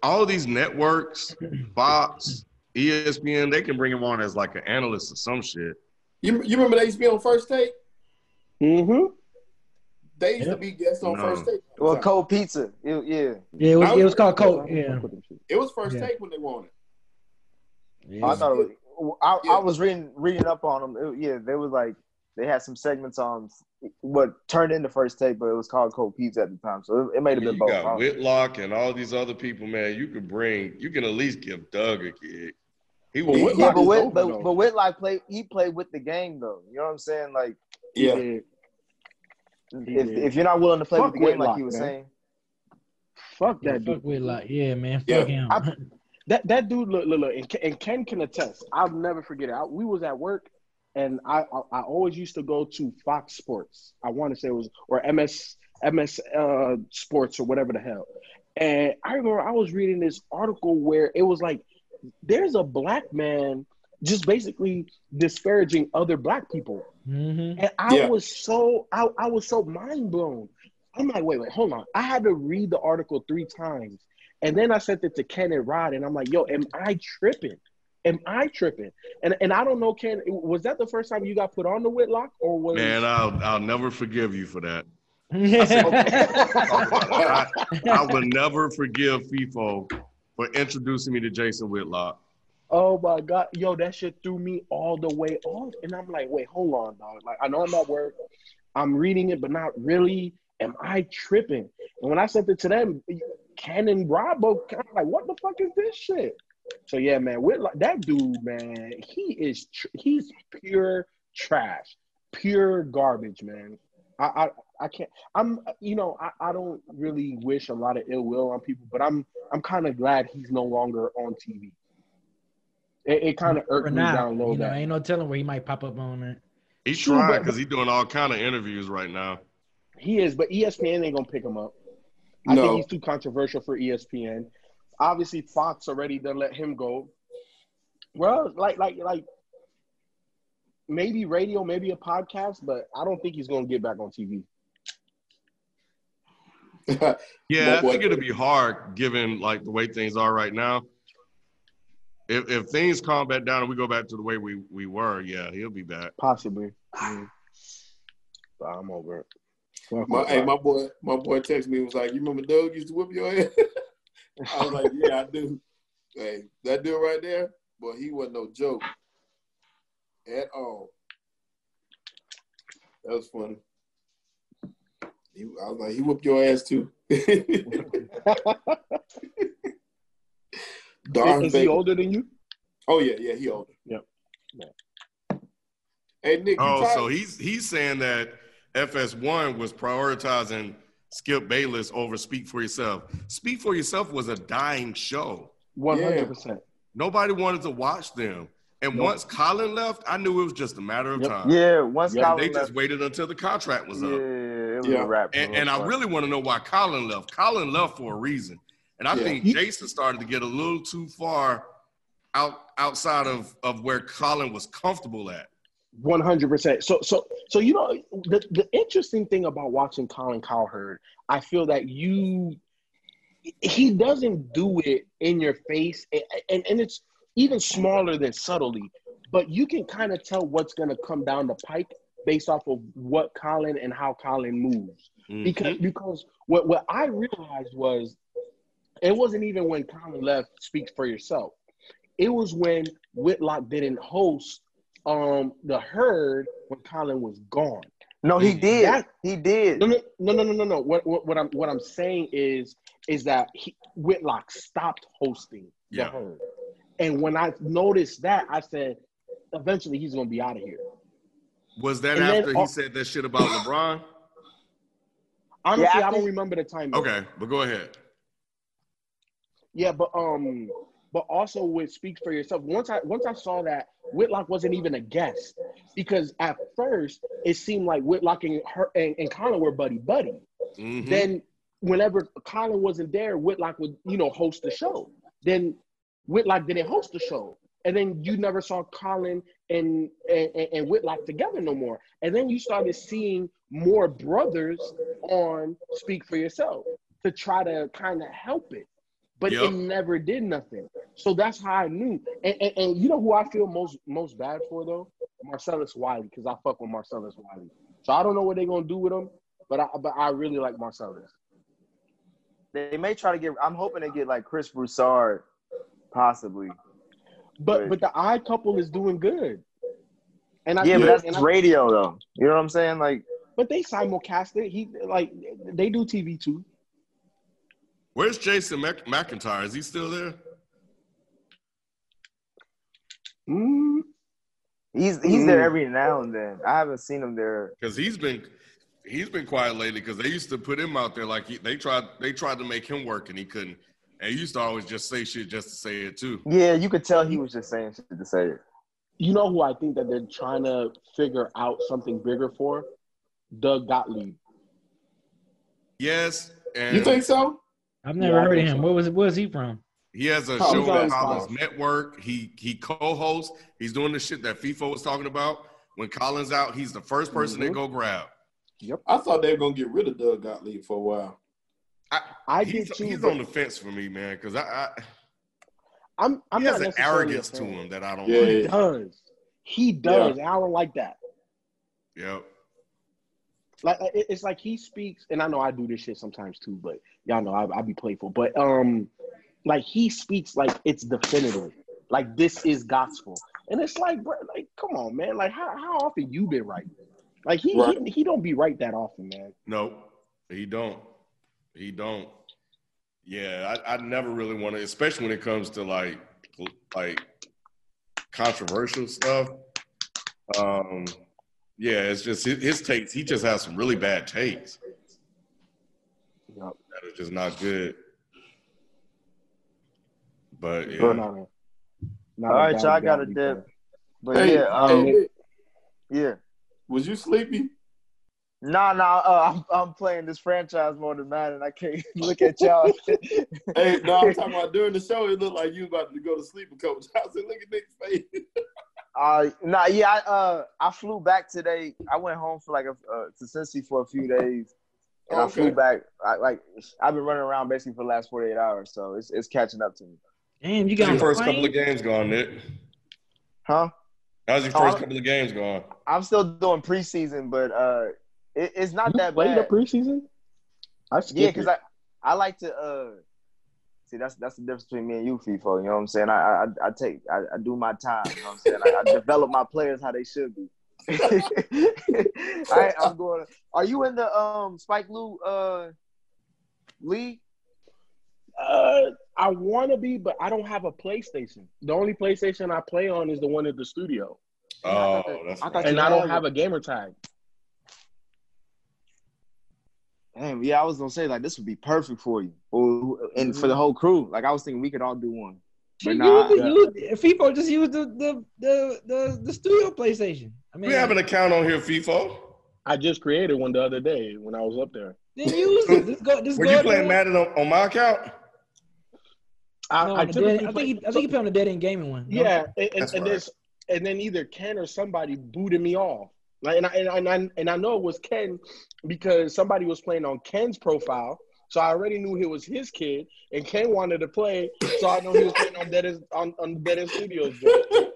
Speaker 2: all these networks, Fox, ESPN, they can bring him on as like an analyst or some shit.
Speaker 5: You, you remember they used to be on First Take?
Speaker 1: Mm-hmm.
Speaker 5: They used to be guests on
Speaker 2: No.
Speaker 5: First Take.
Speaker 4: Well, cold pizza. It- yeah.
Speaker 3: Yeah, it was. It was called Cold. Yeah.
Speaker 5: It was First
Speaker 3: Yeah.
Speaker 5: Take when they won it.
Speaker 3: yeah.
Speaker 4: I thought it was, I,
Speaker 5: Yeah.
Speaker 4: I was reading reading up on them. It- yeah, they was like they had some segments on what turned into first take, but it was called Cold Pizza at the time, so it, it may have
Speaker 2: You
Speaker 4: been both.
Speaker 2: got
Speaker 4: huh?
Speaker 2: Whitlock and all these other people, man. You could bring, you can at least give Doug a gig. He
Speaker 1: Well,
Speaker 2: was
Speaker 1: Whitlock
Speaker 4: yeah, but Whit, but, but Whitlock played. He played with the game though. You know what I'm saying? Like
Speaker 5: Yeah.
Speaker 1: He
Speaker 4: if, if you're not willing to play
Speaker 1: Fuck
Speaker 4: with the game, like
Speaker 1: Whitlock,
Speaker 4: he was
Speaker 1: man.
Speaker 4: saying,
Speaker 1: Fuck
Speaker 3: Yeah,
Speaker 1: that dude.
Speaker 3: fuck with like, yeah, man.
Speaker 5: Yeah.
Speaker 3: Fuck him.
Speaker 1: I- That that dude, look, look, look, and Ken, and Ken can attest. I'll never forget it. I, we was at work, and I, I I always used to go to Fox Sports. I want to say it was or MS MS uh, Sports or whatever the hell. And I remember I was reading this article where it was like, there's a black man just basically disparaging other black people.
Speaker 3: hmm
Speaker 1: And I
Speaker 5: Yeah.
Speaker 1: was so I, I was so mind blown. I'm like, wait, wait, hold on. I had to read the article three times. And then I sent it to Ken and Rod, and I'm like, yo, am I tripping? Am I tripping? And and I don't know, Ken, was that the first time you got put on the Whitlock or was
Speaker 2: man. I'll I'll never forgive you for that. I, I would never forgive FIFO for introducing me to Jason Whitlock.
Speaker 1: Oh my god, yo, that shit threw me all the way off. And I'm like, wait, hold on, dog. Like, I know I'm at work. I'm reading it, but not really. Am I tripping? And when I sent it to them, Ken and kind of like, what the fuck is this shit? So yeah, man, Whitlock, that dude, man, he is tr- he's pure trash, pure garbage, man. I, I I can't. I'm you know I, I don't really wish a lot of ill will on people, but I'm I'm kind of glad he's no longer on TV. It, it kind of
Speaker 3: For
Speaker 1: irked me down low.
Speaker 3: you know, ain't no telling where he might pop up on it.
Speaker 2: He's
Speaker 1: True,
Speaker 2: trying because he's doing all kind of interviews right now.
Speaker 1: he is, but ESPN ain't gonna pick him up. I
Speaker 5: No.
Speaker 1: think he's too controversial for ESPN. Obviously, Fox already done let him go. Well, like like like maybe radio, maybe a podcast, but I don't think he's gonna get back on TV.
Speaker 2: Yeah, I think it'll be hard given like the way things are right now. If if things calm back down and we go back to the way we, we were, yeah, he'll be back.
Speaker 1: Possibly. But I'm over it. Fuck
Speaker 5: My, hey, my boy, my boy texted me. and Was like, "You remember Doug used to whip your ass?" I was like, "Yeah, I do." Hey, that dude right there, boy, he wasn't no joke at all. That was funny. He, I was like, "He whooped your ass too." Darn
Speaker 1: is he older than you?
Speaker 5: Oh yeah, yeah, he older.
Speaker 1: Yep.
Speaker 5: Hey Nick,
Speaker 2: Oh,
Speaker 5: tired?
Speaker 2: so he's he's saying that FS1 was prioritizing Skip Bayless over Speak for Yourself. Speak for Yourself was a dying show.
Speaker 1: One hundred percent.
Speaker 2: Nobody wanted to watch them. And
Speaker 1: Nope.
Speaker 2: once Colin left, I knew it was just a matter of
Speaker 1: Yep.
Speaker 2: time.
Speaker 4: yeah, once
Speaker 1: Yeah,
Speaker 4: Colin
Speaker 2: They
Speaker 4: left,
Speaker 2: just waited until the contract was
Speaker 4: yeah,
Speaker 2: up.
Speaker 4: it was
Speaker 5: Yeah.
Speaker 4: a wrap.
Speaker 2: And, and I really want to know why Colin left. Colin left for a reason. And I
Speaker 5: Yeah.
Speaker 2: think Jason started to get a little too far out outside of of where Colin was comfortable at.
Speaker 1: One hundred percent. So, so, so you know, the the interesting thing about watching Colin Cowherd, I feel that you, he doesn't do it in your face, and and, and it's even smaller than subtly, but you can kind of tell what's going to come down the pike based off of what Colin and how Colin moves.
Speaker 2: Mhm.
Speaker 1: Because because what what I realized was, it wasn't even when Colin left. Speak for yourself. It was when Whitlock didn't host um the herd when Colin was gone.
Speaker 4: No, he did.
Speaker 1: That-
Speaker 4: he did.
Speaker 1: No, no, no, no, no, no, no. What, what, what I'm what I'm saying is is that he, Whitlock stopped hosting the
Speaker 2: Yeah.
Speaker 1: herd, and when I noticed that, I said, eventually he's gonna be out of here.
Speaker 2: Was that
Speaker 1: And then
Speaker 2: after he
Speaker 1: all-
Speaker 2: said that shit about LeBron?
Speaker 1: Honestly,
Speaker 4: Yeah,
Speaker 1: I
Speaker 4: after-
Speaker 1: don't remember the time.
Speaker 2: Okay, but go ahead.
Speaker 1: Yeah, but um, but also with speak for yourself. Once I once I saw that Whitlock wasn't even a guest because at first it seemed like Whitlock and her and, and Colin were buddy buddy.
Speaker 2: Mhm.
Speaker 1: Then whenever Colin wasn't there, Whitlock would you know host the show. Then Whitlock didn't host the show, and then you never saw Colin and and, and Whitlock together no more. And then you started seeing more brothers on Speak for Yourself to try to kind of help it, but
Speaker 2: Yep.
Speaker 1: it never did nothing. So that's how I knew. And, and, and you know who I feel most most bad for though, Marcellus Wiley, because I fuck with Marcellus Wiley. So I don't know what they're gonna do with him, but I but I really like Marcellus.
Speaker 4: They may try to get. I'm hoping they get like Chris Broussard, possibly.
Speaker 1: But
Speaker 4: Right.
Speaker 1: but the I couple is doing good. And I
Speaker 4: yeah, but that's
Speaker 1: and I-
Speaker 4: radio though. You know what I'm saying? Like,
Speaker 1: but they simulcast it. He like they do TV too.
Speaker 2: Where's Jason Mc- McIntyre? Is he still there?
Speaker 1: Mm,
Speaker 4: he's he's there
Speaker 1: Mm.
Speaker 4: every now and then. I haven't seen him there.
Speaker 2: Because he's been he's been quiet lately. Because they used to put him out there like he, they tried they tried to make him work and he couldn't. And he used to always just say shit just to say it too.
Speaker 4: Yeah, you could tell he was just saying shit to say it.
Speaker 1: you know who I think that they're trying to figure out something bigger for? Doug Gottlieb.
Speaker 2: Yes, and
Speaker 5: You think so?
Speaker 3: I've never
Speaker 1: Yeah,
Speaker 3: heard of him.
Speaker 1: so.
Speaker 3: Where was where was he from?
Speaker 2: he has a
Speaker 1: Oh,
Speaker 2: show
Speaker 1: he's
Speaker 2: on
Speaker 1: on
Speaker 2: Colin's
Speaker 1: Fox.
Speaker 2: Network. He he co-hosts. He's doing the shit that FIFA was talking about. When Colin's out, he's the first person they
Speaker 1: Mhm.
Speaker 2: go grab. Yep.
Speaker 5: I thought they were gonna get rid of Doug Gottlieb for a while.
Speaker 1: I
Speaker 2: he's,
Speaker 1: did too.
Speaker 2: he's
Speaker 1: but
Speaker 2: on the fence for me, man, because I, I
Speaker 1: I'm I'm
Speaker 2: he
Speaker 1: not
Speaker 2: has an arrogance to him that I don't
Speaker 5: Yeah.
Speaker 2: like.
Speaker 1: He does. He does. And I don't like that.
Speaker 2: Yep.
Speaker 1: Like it's like he speaks, and I know I do this shit sometimes too, but y'all know I, I be playful. But um, like he speaks like it's definitive, like this is gospel, and it's like, bro, like come on, man, like how, how often you been right? Like he,
Speaker 5: Right.
Speaker 1: he he don't be right that often, man.
Speaker 2: No, he don't. He don't. Yeah, I, I never really want to, especially when it comes to like like controversial stuff. Um, yeah, it's just his, his takes. He just has some really bad takes. That are just not good. But yeah,
Speaker 1: No, no, no. Not a
Speaker 4: right,
Speaker 1: bad
Speaker 4: y'all, I got a dip. But
Speaker 5: Hey,
Speaker 4: yeah, um,
Speaker 5: hey,
Speaker 4: yeah.
Speaker 5: was you sleepy?
Speaker 4: Nah, nah. Uh, I'm I'm playing this franchise more than Madden. I can't look at y'all.
Speaker 5: Hey, no, I'm talking about during the show. It looked like you about to go to sleep a couple times. I said, look at Nick's face.
Speaker 4: Uh, nah, yeah. I uh, I flew back today. I went home for like a uh, to Cincy for a few days, and I
Speaker 5: Okay.
Speaker 4: flew back. I, like I've been running around basically for the last 48 hours, so it's it's catching up to me.
Speaker 3: Damn, you got
Speaker 2: your first
Speaker 3: plane?
Speaker 2: couple of games gone, Nick?
Speaker 4: Huh?
Speaker 2: How's your
Speaker 4: Oh,
Speaker 2: first
Speaker 4: I-
Speaker 2: couple of games gone?
Speaker 4: I'm still doing preseason, but uh, it, it's not
Speaker 1: You
Speaker 4: that
Speaker 1: played
Speaker 4: bad.
Speaker 1: the preseason? I skipped
Speaker 4: Yeah, because I I like to uh see that's that's the difference between me and you, FIFO. You know what I'm saying? I I, I take I, I do my time. You know what I'm saying? I, I develop my players how they should be. I, I'm going. Are you in the um Spike Lou uh league?
Speaker 1: Uh, I want to be, but I don't have a PlayStation. The only PlayStation I play on is the one at the studio,
Speaker 4: I
Speaker 2: Oh,
Speaker 4: thought that-
Speaker 2: that's
Speaker 4: I
Speaker 2: right.
Speaker 1: and I don't have a gamer tag.
Speaker 4: Damn, yeah, I was gonna say like this would be perfect for you, or and for the whole crew. Like I was thinking we could all do one. But
Speaker 3: Use
Speaker 4: nah,
Speaker 3: the- use- FIFA just use the the, the the the studio PlayStation. I mean,
Speaker 2: We have an account on here, FIFO.
Speaker 1: I just created one the other day when I was up there.
Speaker 3: then use it. Just go. Just
Speaker 2: Were
Speaker 3: go
Speaker 2: you playing
Speaker 3: there.
Speaker 2: Madden on, on my account?
Speaker 1: I,
Speaker 3: No,
Speaker 1: I
Speaker 3: the
Speaker 1: typically
Speaker 3: dead, I think he, I think he played on the dead end gaming one. no?
Speaker 1: Yeah, and, and,
Speaker 6: That's
Speaker 1: and
Speaker 6: right.
Speaker 1: and then either Ken or somebody booted me off. Like, and I, and I, and I and I know it was Ken because somebody was playing on Ken's profile, so I already knew it was his kid, and Ken wanted to play, so I know he was playing on Dead End, on on Dead End Studios. joint.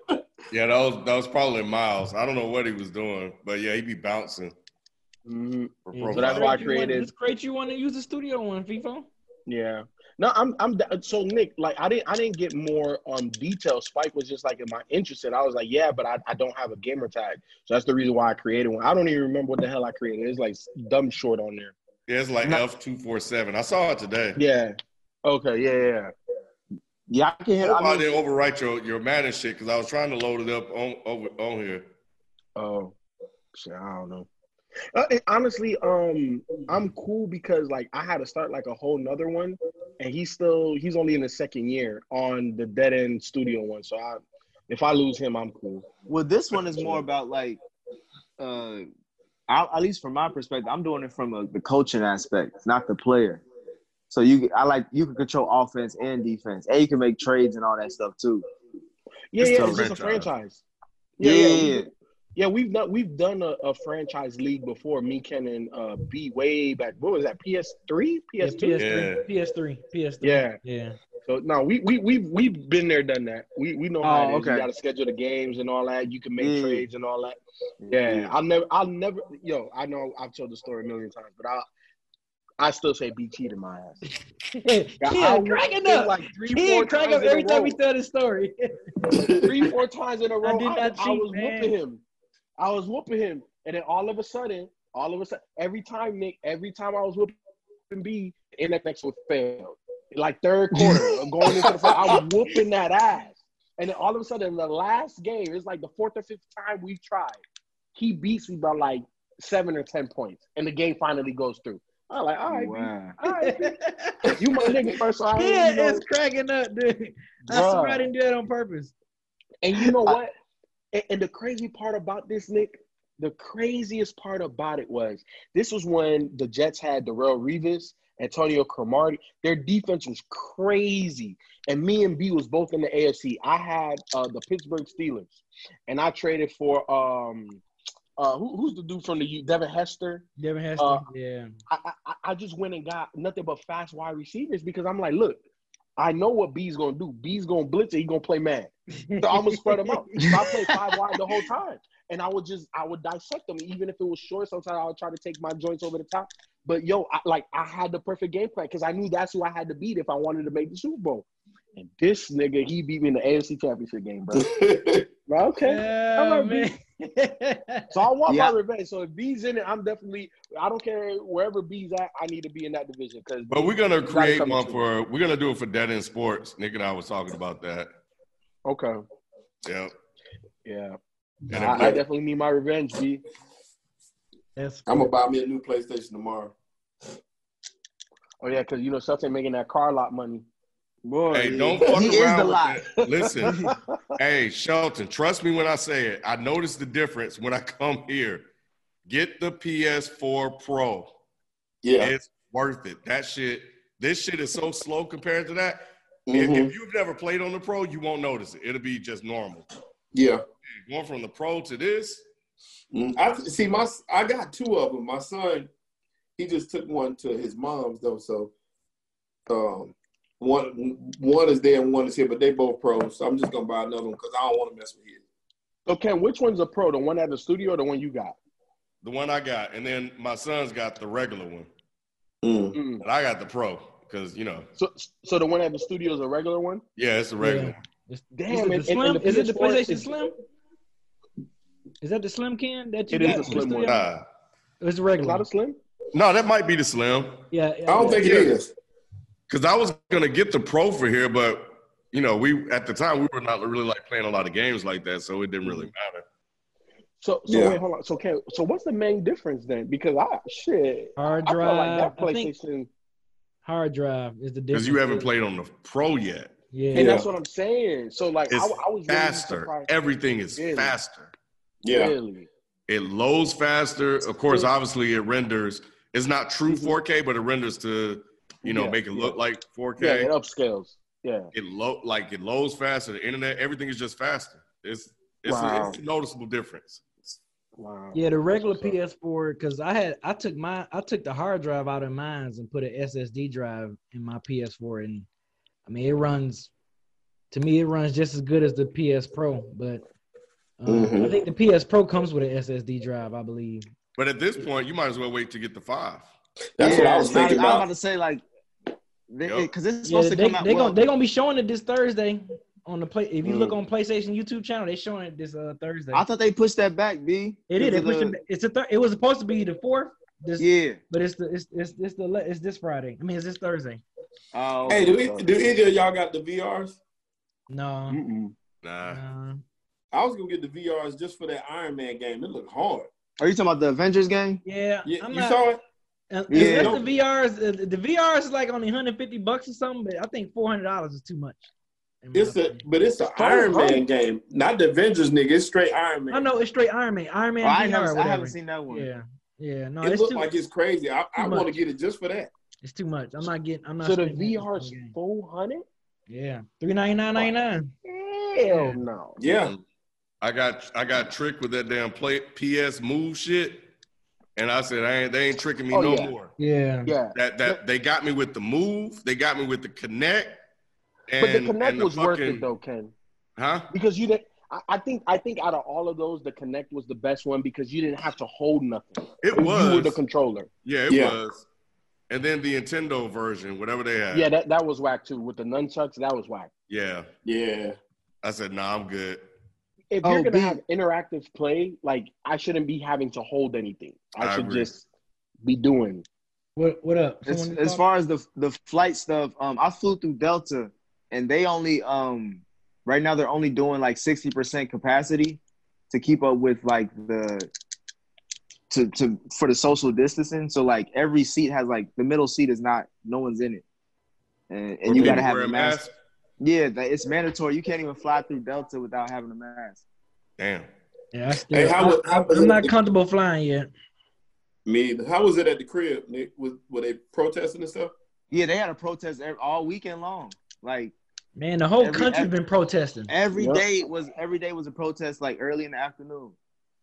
Speaker 2: Yeah, that was that was probably Miles. I don't know what he was doing, but yeah, he be bouncing.
Speaker 1: Mhm.
Speaker 3: Yeah.
Speaker 1: So that's why I
Speaker 3: great you want-
Speaker 1: created-
Speaker 3: It's great you want to use the studio one, FIFO.
Speaker 1: Yeah. No, I'm I'm so Nick, like I didn't I didn't get more um detail. Spike was just like, Am I interested? I was like, Yeah, but I, I don't have a gamer tag. So that's the reason why I created one. I don't even remember what the hell I created. It's like dumb short on there.
Speaker 2: Yeah, it's like F two four seven. I saw it today.
Speaker 1: Yeah. Okay, yeah, yeah, yeah.
Speaker 4: Yeah, I can
Speaker 2: I
Speaker 4: hear.
Speaker 2: hope I,
Speaker 4: I mean,
Speaker 2: didn't overwrite your your Madden shit because I was trying to load it up on over on here.
Speaker 1: Oh, shit, I don't know. Uh, honestly, um, I'm cool because like I had to start like a whole nother one, and he's still he's only in the second year on the dead end studio one. So I, if I lose him, I'm cool.
Speaker 4: well, this one is more about like, uh, I, at least from my perspective, I'm doing it from a, the coaching aspect, not the player. So you, I like you can control offense and defense, and you can make trades and all that stuff too.
Speaker 1: Yeah,
Speaker 2: It's
Speaker 1: yeah, it's just a
Speaker 2: franchise.
Speaker 1: franchise.
Speaker 4: Yeah,
Speaker 1: Yeah, yeah,
Speaker 4: yeah.
Speaker 1: we- yeah. We've done we've done a, a franchise league before. Me, Ken, and uh, B way back. What was that? PS3, PS2.
Speaker 3: PS3, PS3, PS3.
Speaker 1: Yeah.
Speaker 3: yeah.
Speaker 1: So no, we we we we've been there, done that. We we know how
Speaker 4: Oh,
Speaker 1: it is. You got to schedule the games and all that. You can make
Speaker 4: Yeah.
Speaker 1: trades and all that. Yeah, I'll never, I'll never. Yo, I know I've told the story a million times, but I, I still say BT cheated my ass.
Speaker 3: Yeah,
Speaker 1: I
Speaker 3: cracking up.
Speaker 1: like three,
Speaker 3: He
Speaker 1: four
Speaker 3: crack up every time we tell the story.
Speaker 1: three, four times in a row.
Speaker 3: did
Speaker 1: I,
Speaker 3: not
Speaker 1: I
Speaker 3: cheat,
Speaker 1: was
Speaker 3: man.
Speaker 1: whooping him. I was whooping him, and then all of a sudden, all of a sudden, every time Nick, every time I was whooping B, NFX would fail. Like third quarter, I'm going into the fourth, I was whooping that ass, and then all of a sudden, the last game, it's like the fourth or fifth time we tried. He beats me by like seven or ten points, and the game finally goes through. I'm like, all right, B,
Speaker 4: Wow.
Speaker 1: all right, you my nigga first, so I ain't,
Speaker 3: yeah,
Speaker 1: you know,
Speaker 3: it's cracking up, dude. I swear I didn't do that on purpose.
Speaker 1: And you know what? And, and the crazy part about this, Nick, the craziest part about it was this was when the Jets had Darrelle Revis, Antonio Cromartie. Their defense was crazy. And me and B was both in the AFC. I had uh, the Pittsburgh Steelers, and I traded for um, uh, who, who's the dude from the U? Devin Hester.
Speaker 3: Devin Hester.
Speaker 1: Uh,
Speaker 3: yeah.
Speaker 1: I, I I just went and got nothing but fast wide receivers because I'm like, look, I know what B's gonna do. B's gonna blitz it. He gonna play man. So I'm gonna spread them out. So I played five wide the whole time, and I would just I would dissect them, even if it was short. Sometimes I would try to take my joints over the top. But yo, I, like I had the perfect game plan because I knew that's who I had to beat if I wanted to make the Super Bowl. And this nigga, he beat me in the AFC Championship game, bro. Bro, okay.
Speaker 3: Yeah,
Speaker 1: All right,
Speaker 3: man.
Speaker 1: So I want
Speaker 4: Yeah.
Speaker 1: my revenge. So if B's in it, I'm definitely. I don't care wherever B's at. I need to be in that division because.
Speaker 2: But we're gonna create
Speaker 1: come
Speaker 2: one
Speaker 1: to
Speaker 2: for we're gonna do it for Dead End Sports. Nick and I was talking about that.
Speaker 1: Okay.
Speaker 2: Yeah.
Speaker 1: Yeah.
Speaker 2: And
Speaker 1: I, I definitely need my revenge, B.
Speaker 3: That's
Speaker 5: I'm gonna buy me a new PlayStation tomorrow.
Speaker 1: Oh yeah, because you know Shelton making that car lot money.
Speaker 4: Boy,
Speaker 2: Hey, don't fuck
Speaker 4: he
Speaker 2: around with it. Listen, hey, Shelton, trust me when I say it. I noticed the difference when I come here. Get the PS4 Pro.
Speaker 5: Yeah.
Speaker 2: It's worth it. That shit, this shit is so slow compared to that. If,
Speaker 5: Mhm.
Speaker 2: if you've never played on the Pro, you won't notice it. It'll be just normal.
Speaker 5: Yeah.
Speaker 2: Going from the Pro to this,
Speaker 5: Mm, I see. My I got two of them. My son, he just took one to his mom's though. So, um, one one is there and one is here, but they both pros. So I'm just gonna buy another one because I don't want to mess with his.
Speaker 1: So Ken, which one's a pro? The one at the studio or the one you got?
Speaker 2: the one I got, and then my son's got the regular one,
Speaker 5: Mm.
Speaker 1: Mm.
Speaker 2: but I got the Pro because you know,
Speaker 1: So so the one at the studio is a regular one.
Speaker 2: yeah, it's a regular.
Speaker 3: Yeah.
Speaker 2: one.
Speaker 3: Is
Speaker 1: Damn,
Speaker 3: it
Speaker 1: and-
Speaker 3: the
Speaker 1: and-
Speaker 3: slim?
Speaker 1: and the
Speaker 3: is it the PlayStation
Speaker 1: is-
Speaker 3: Slim? Is that the Slim can that you
Speaker 1: It is
Speaker 3: got?
Speaker 1: the
Speaker 3: in
Speaker 1: slim one.
Speaker 3: studio?
Speaker 2: Nah.
Speaker 3: It's the
Speaker 1: It's
Speaker 3: regular.
Speaker 1: not
Speaker 3: one.
Speaker 1: a slim.
Speaker 2: No, that might be the Slim.
Speaker 3: Yeah,
Speaker 5: I don't think it
Speaker 2: Yeah.
Speaker 5: is.
Speaker 2: Because I was gonna get the pro for here, but you know, we at the time we were not really like playing a lot of games like that, so it didn't really mm-hmm. matter.
Speaker 1: So so
Speaker 5: Yeah.
Speaker 1: wait, hold on. So Ken, so what's the main difference then? Because I shit,
Speaker 3: hard
Speaker 1: I
Speaker 3: drive.
Speaker 1: like that
Speaker 3: I think
Speaker 1: PlayStation,
Speaker 3: hard drive is the difference.
Speaker 2: Because you haven't played on the pro yet.
Speaker 3: Yeah.
Speaker 1: and that's what I'm saying. So like, I,
Speaker 2: It's
Speaker 1: I was
Speaker 2: faster.
Speaker 1: surprised.
Speaker 2: Everything is
Speaker 1: Really?
Speaker 2: faster.
Speaker 5: Yeah.
Speaker 1: Really?
Speaker 2: It loads faster. Of course, obviously it renders. It's not true mm-hmm. 4K, but it renders to you know
Speaker 1: Yeah,
Speaker 2: make it
Speaker 1: yeah.
Speaker 2: look like 4K.
Speaker 1: Yeah, it upscales. Yeah.
Speaker 2: it load like it loads faster. The internet, everything is just faster. It's it's,
Speaker 1: Wow.
Speaker 2: a, it's a noticeable difference.
Speaker 1: Wow.
Speaker 3: Yeah, the regular
Speaker 1: That's what's up.
Speaker 3: PS4 because I had I took my I took the hard drive out of mine and put an SSD drive in my PS4 and I mean it runs to me it runs just as good as the PS Pro, but um, I
Speaker 5: Mhm.
Speaker 3: think the PS Pro comes with an SSD drive, I believe.
Speaker 2: But at this point, you might as well wait to get the five.
Speaker 5: That's what I was thinking
Speaker 4: I was about
Speaker 5: about.
Speaker 4: to say like,
Speaker 2: Yup.
Speaker 4: Because it's
Speaker 3: Yeah,
Speaker 4: supposed
Speaker 3: they
Speaker 4: to come out.
Speaker 3: they
Speaker 4: well,
Speaker 3: gonna they gonna be showing it this Thursday on the play. If you look
Speaker 4: Mm.
Speaker 3: on PlayStation YouTube channel, they showing it this uh, Thursday.
Speaker 4: I thought they pushed that back, B.
Speaker 3: it did. They
Speaker 4: because
Speaker 3: pushed it.
Speaker 4: the-
Speaker 3: It's a thir- it was supposed to be the fourth. This,
Speaker 4: Yeah.
Speaker 3: but it's the it's it's it's the le- it's this Friday. I mean, it's this Thursday.
Speaker 4: Oh,
Speaker 5: Hey, do, we, do either of y'all got the VRs?
Speaker 3: No,
Speaker 1: Mm-mm.
Speaker 2: Nah.
Speaker 3: no.
Speaker 5: I was gonna get the VRs just for that Iron Man game. It looked hard.
Speaker 4: Are you talking about the Avengers game?
Speaker 3: Yeah,
Speaker 5: You,
Speaker 3: I'm
Speaker 5: you
Speaker 3: not.
Speaker 5: saw it?
Speaker 3: Uh,
Speaker 4: Yeah.
Speaker 3: unless the VRs, uh, the VRs is like only 150 bucks or something, but I think 400 dollars is too much.
Speaker 5: It's a, but it's an Iron
Speaker 1: hard.
Speaker 5: Man game, not the Avengers nigga. It's straight Iron Man.
Speaker 3: I know it's straight Iron Man, Iron Man
Speaker 4: Oh, I, haven't,
Speaker 3: or
Speaker 4: I haven't seen that one.
Speaker 3: Yeah, yeah, no,
Speaker 5: it
Speaker 3: it's
Speaker 5: looked
Speaker 3: too,
Speaker 5: like it's crazy. I, I want to get it just for that.
Speaker 3: it's too much. I'm not getting. I'm not.
Speaker 1: So the
Speaker 3: spending that
Speaker 1: VR's
Speaker 3: on the game.
Speaker 1: four hundred?
Speaker 3: Yeah, three ninety nine ninety nine.
Speaker 1: Hell no.
Speaker 5: Yeah.
Speaker 2: I got I got tricked with that damn play PS move shit, and I said I ain't they ain't tricking me
Speaker 1: Oh,
Speaker 2: no
Speaker 1: yeah.
Speaker 2: more.
Speaker 3: Yeah,
Speaker 1: Yeah.
Speaker 2: That that they got me with the move, they got me with the Kinect, and
Speaker 1: But the Kinect
Speaker 2: and the
Speaker 1: was worth it though, Ken.
Speaker 2: huh?
Speaker 1: Because you didn't I, I think I think out of all of those, the Kinect was the best one because you didn't have to hold nothing.
Speaker 2: It was
Speaker 1: You were the controller.
Speaker 2: yeah, it
Speaker 5: Yeah.
Speaker 2: was, and then the Nintendo version, whatever they had.
Speaker 1: Yeah, that, that was whack too. With the nunchucks, that was whack.
Speaker 2: yeah.
Speaker 5: Yeah.
Speaker 2: I said, nah, I'm good.
Speaker 1: If
Speaker 4: Oh,
Speaker 1: you're gonna
Speaker 4: B.
Speaker 1: have interactive play, like I shouldn't be having to hold anything. I,
Speaker 2: I
Speaker 1: should
Speaker 2: agree.
Speaker 1: just be doing.
Speaker 3: what what up?
Speaker 4: As, as far as the the flight stuff, um, I flew through Delta, and they only um right now they're only doing like sixty percent capacity to keep up with like the to to for the social distancing. So like every seat has like the middle seat is not no one's in it, and, and you gotta have
Speaker 2: wear
Speaker 4: a mask. Yeah, it's mandatory. You can't even fly through Delta without having a mask.
Speaker 2: Damn.
Speaker 3: yeah, I still,
Speaker 5: Hey, how
Speaker 3: I,
Speaker 5: was- how was
Speaker 3: am
Speaker 5: it-
Speaker 3: not comfortable flying yet.
Speaker 5: Me. How was it at the crib, Nick? Was, were they protesting and stuff?
Speaker 4: Yeah, they had a protest ev- all weekend long. Like
Speaker 3: Man, the whole
Speaker 4: Every-
Speaker 3: country's
Speaker 4: every-
Speaker 3: been protesting.
Speaker 4: every
Speaker 1: Yep.
Speaker 4: day was every day was a protest. Like early in the afternoon.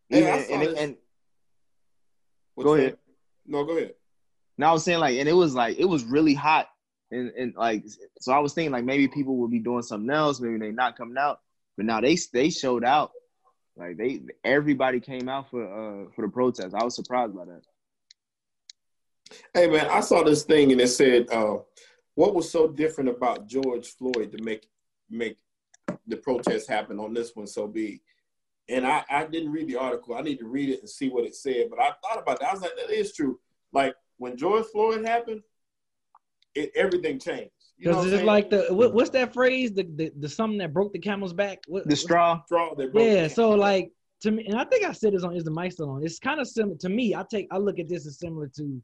Speaker 5: Hey,
Speaker 4: Even-
Speaker 5: I saw
Speaker 4: and, and Go ahead.
Speaker 5: said? No, go ahead.
Speaker 4: Now I was saying like, and it was like it was really hot, and and like so I was thinking like maybe people would be doing something else, maybe they not coming out, but now they they showed out, like they everybody came out for uh for the protest. I was surprised by that.
Speaker 5: Hey man, I saw this thing and it said, uh, "What was so different about George Floyd to make make the protest happen on this one so big?" And I, I didn't read the article. I need to read it and see what it said. But I thought about that. I was like, "That is true." Like when George Floyd happened, it everything changed.
Speaker 3: Because it's like the what, what's that phrase? The, the the something that broke the camel's back. What,
Speaker 4: The straw,
Speaker 5: straw that broke
Speaker 3: Yeah,
Speaker 5: the-
Speaker 3: so like to me, and I think I said this on is the mic still on? It's kind of similar to me. I take I look at this as similar to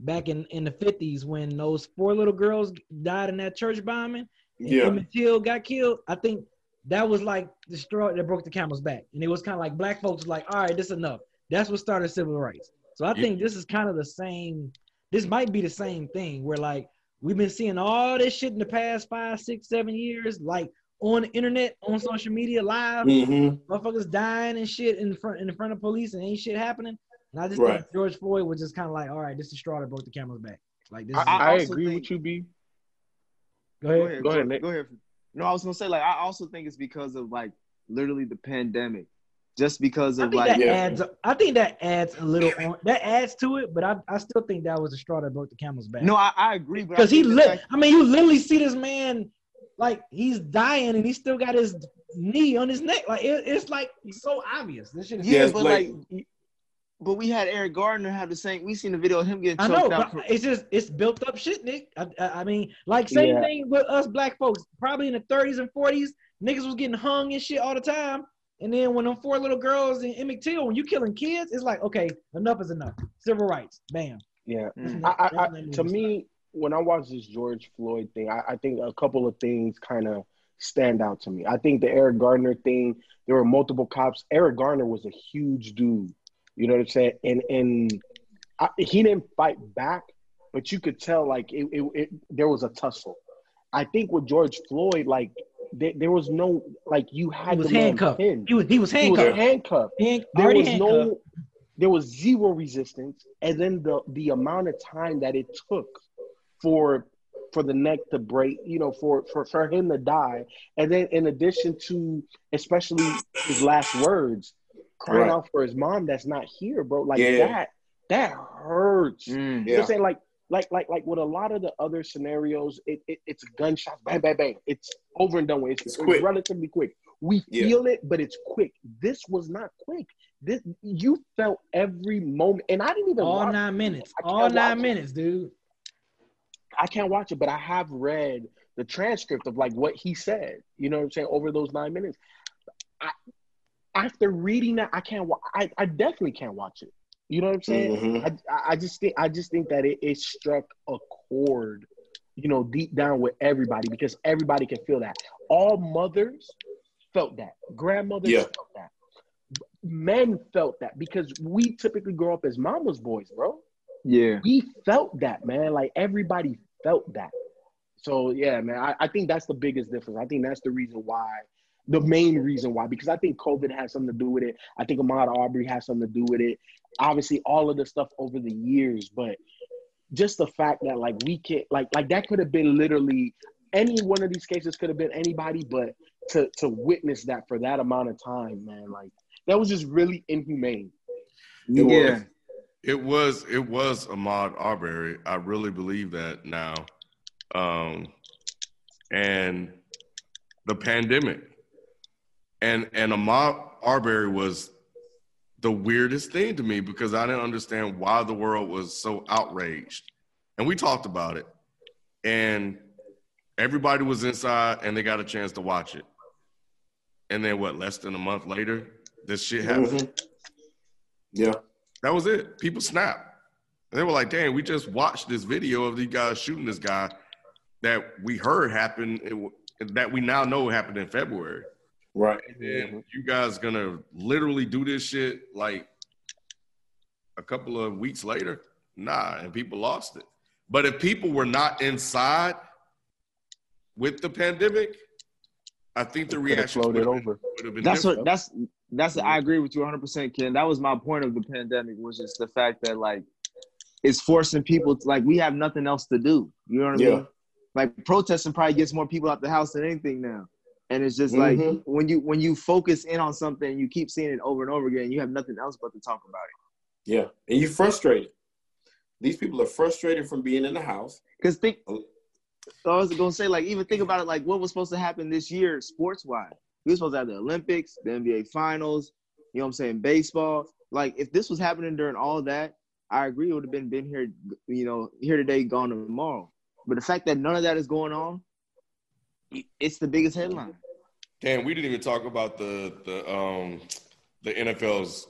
Speaker 3: back in in the fifties when those four little girls died in that church bombing. And
Speaker 5: yeah,
Speaker 3: Emmett Till got killed. I think that was like the straw that broke the camel's back, and it was kind of like black folks was like, all right, this enough. That's what started civil rights. So I
Speaker 2: Yeah.
Speaker 3: think this is kind of the same. This might be the same thing where like we've been seeing all this shit in the past five, six, seven years, like on the internet, on social media, live
Speaker 5: hmm
Speaker 3: motherfuckers dying and shit in front in front of police and ain't shit happening. And I just
Speaker 5: Right.
Speaker 3: think George Floyd was just kind of like, all right, this is the straw that broke the camel's back. Like this.
Speaker 1: I,
Speaker 3: is
Speaker 1: I
Speaker 4: also
Speaker 1: agree
Speaker 4: think-
Speaker 1: with you, B.
Speaker 3: go
Speaker 4: go
Speaker 3: ahead.
Speaker 4: ahead,
Speaker 1: Go ahead, Nick.
Speaker 4: Go ahead. No, I was gonna say like I also think it's because of like literally the pandemic, just because
Speaker 3: I
Speaker 4: of
Speaker 3: think
Speaker 4: like
Speaker 3: that
Speaker 5: Yeah.
Speaker 3: adds. I think that adds a little. On, that adds to it, but I, I still think that was the straw that broke the camel's back.
Speaker 4: no, I, I agree,
Speaker 3: because he
Speaker 4: think the
Speaker 3: lit.
Speaker 4: fact-
Speaker 3: I mean, you literally see this man, like he's dying and he still got his knee on his neck. Like it, it's like so obvious. This shit is.
Speaker 4: Yeah,
Speaker 5: Yeah,
Speaker 4: but
Speaker 5: blatant.
Speaker 4: like, but we had Eric Gardner have the same. We seen the video of him getting
Speaker 3: I know,
Speaker 4: out.
Speaker 3: but
Speaker 4: For,
Speaker 3: it's just it's built up shit, Nick. I, I, I mean, like same
Speaker 1: Yeah.
Speaker 3: thing with us black folks. Probably in the 30s and 40s, niggas was getting hung and shit all the time. And then when them four little girls in Emmett Till, when you killing kids, it's like, okay, enough is enough. Civil rights, bam.
Speaker 1: Yeah.
Speaker 4: Mm.
Speaker 1: I, I, I, to me, when I watch this George Floyd thing, I, I think a couple of things kind of stand out to me. I think the Eric Gardner thing, there were multiple cops. Eric Gardner was a huge dude. You know what I'm saying? And and I, he didn't fight back, but you could tell like it, it, it there was a tussle. I think with George Floyd, like there, there was no like you had
Speaker 3: He was
Speaker 1: the
Speaker 3: handcuffed.
Speaker 1: pinned.
Speaker 3: He was he was
Speaker 1: He was
Speaker 3: handcuffed.
Speaker 1: handcuffed.
Speaker 3: Hand-
Speaker 1: There was
Speaker 3: handcuffed.
Speaker 1: no, there was zero resistance, and then the the amount of time that it took for for the neck to break, you know, for for for him to die, and then in addition to especially his last words, crying
Speaker 5: Right.
Speaker 1: out for his mom that's not here, bro. Like
Speaker 5: Yeah.
Speaker 1: that that hurts.
Speaker 4: Mm.
Speaker 1: You know what
Speaker 5: Yeah.
Speaker 1: I'm saying? Like, like, like, like with a lot of the other scenarios, it, it it's gunshots, bang, bang, bang. It's over and done with. It's,
Speaker 5: It's
Speaker 1: it's
Speaker 5: quick.
Speaker 1: relatively quick. We
Speaker 5: Yeah.
Speaker 1: feel it, but it's quick. This was not quick. This you felt every moment, and I didn't even
Speaker 3: all
Speaker 1: watch
Speaker 3: nine
Speaker 1: it.
Speaker 3: minutes. All nine
Speaker 1: watch it.
Speaker 3: minutes, dude.
Speaker 1: I can't watch it, but I have read the transcript of like what he said. You know what I'm saying over those nine minutes. I, after reading that, I can't. wa- I, I definitely can't watch it. You know what I'm saying?
Speaker 5: Mhm.
Speaker 1: I, I- I just think I just think that it, it struck a chord, you know, deep down with everybody because everybody can feel that. All mothers felt that. Grandmothers
Speaker 5: Yeah.
Speaker 1: felt that. Men felt that because we typically grow up as mama's boys, bro.
Speaker 4: Yeah.
Speaker 1: We felt that, man. Like everybody felt that. So yeah, man, I, I think that's the biggest difference. I think that's the reason why, the main reason why, because I think COVID has something to do with it. I think Ahmaud Arbery has something to do with it. Obviously, all of the stuff over the years, but just the fact that like we can't like like that could have been literally any one of these cases could have been anybody, but to to witness that for that amount of time, man, like that was just really inhumane.
Speaker 5: It was.
Speaker 4: yeah.
Speaker 2: It was it was Ahmaud Arbery. I really believe that now. Um and the pandemic. And and Ahmaud Arbery was the weirdest thing to me because I didn't understand why the world was so outraged. And we talked about it. And everybody was inside and they got a chance to watch it. And then what, less than a month later, this shit happened.
Speaker 5: Mhm. Yeah.
Speaker 2: That was it. People snapped. And they were like, "Damn, we just watched this video of these guys shooting this guy that we heard happened, it that we now know happened in February.
Speaker 5: Right.
Speaker 2: And mm-hmm. you guys gonna literally do this shit like a couple of weeks later? Nah, and people lost it. But if people were not inside with the pandemic, I think the
Speaker 1: Could have
Speaker 2: reaction
Speaker 1: flowed
Speaker 2: would
Speaker 1: it
Speaker 2: have been,
Speaker 1: over.
Speaker 2: would have been
Speaker 4: That's
Speaker 2: different.
Speaker 4: what that's that's mm-hmm. I agree with you 100 percent Ken. That was my point of the pandemic was just the fact that like it's forcing people to like we have nothing else to do. You know what I
Speaker 5: Yeah.
Speaker 4: mean? Like protesting probably gets more people out the house than anything now. And it's just like
Speaker 5: Mhm.
Speaker 4: when you when you focus in on something, you keep seeing it over and over again. You have nothing else but to talk about it.
Speaker 5: Yeah. And you're frustrated. These people are frustrated from being in the house.
Speaker 4: Because think, I was gonna say like even think about it like what was supposed to happen this year sports wise. We were supposed to have the Olympics, the NBA Finals. You know what I'm saying? Baseball. Like if this was happening during all that, I agree it would have been been here. You know, here today, gone tomorrow. But the fact that none of that is going on, it's the biggest headline.
Speaker 2: Damn, we didn't even talk about the the um the NFL's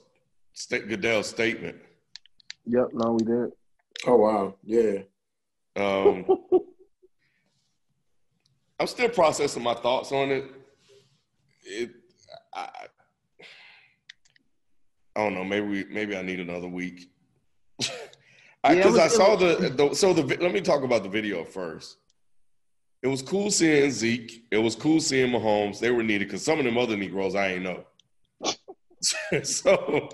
Speaker 2: sta- Goodell statement.
Speaker 1: Yep, no, we did.
Speaker 5: Oh wow. Yeah.
Speaker 2: Um, I'm still processing my thoughts on it. It, I, I don't know. Maybe we, maybe I need another week. Because
Speaker 4: Yeah,
Speaker 2: I saw the, the so the let me talk about the video first. It was cool seeing Zeke. It was cool seeing Mahomes. They were needed because some of them other Negroes I ain't know. so,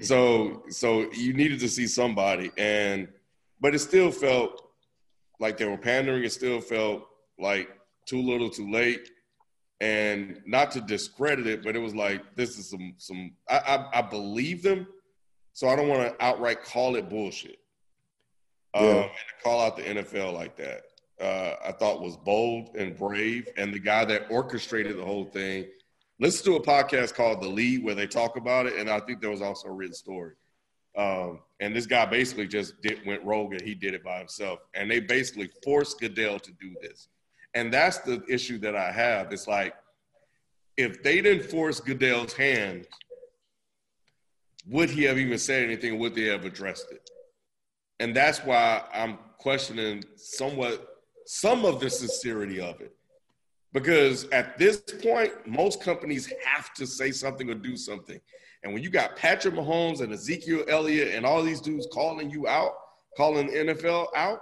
Speaker 2: so, so you needed to see somebody, and but it still felt like they were pandering. It still felt like too little, too late, and not to discredit it, but it was like this is some some. I I, I believe them, so I don't want to outright call it bullshit. Um,
Speaker 5: Yeah.
Speaker 2: and to call out the NFL like that, uh, I thought was bold and brave, and the guy that orchestrated the whole thing. Listen to a podcast called The Lead where they talk about it, and I think there was also a written story. Um, and this guy basically just did, went rogue and he did it by himself. And they basically forced Goodell to do this. And that's the issue that I have. It's like, if they didn't force Goodell's hand, would he have even said anything? Would they have addressed it? And that's why I'm questioning somewhat some of the sincerity of it. Because at this point, most companies have to say something or do something. And when you got Patrick Mahomes and Ezekiel Elliott and all these dudes calling you out, calling the NFL out,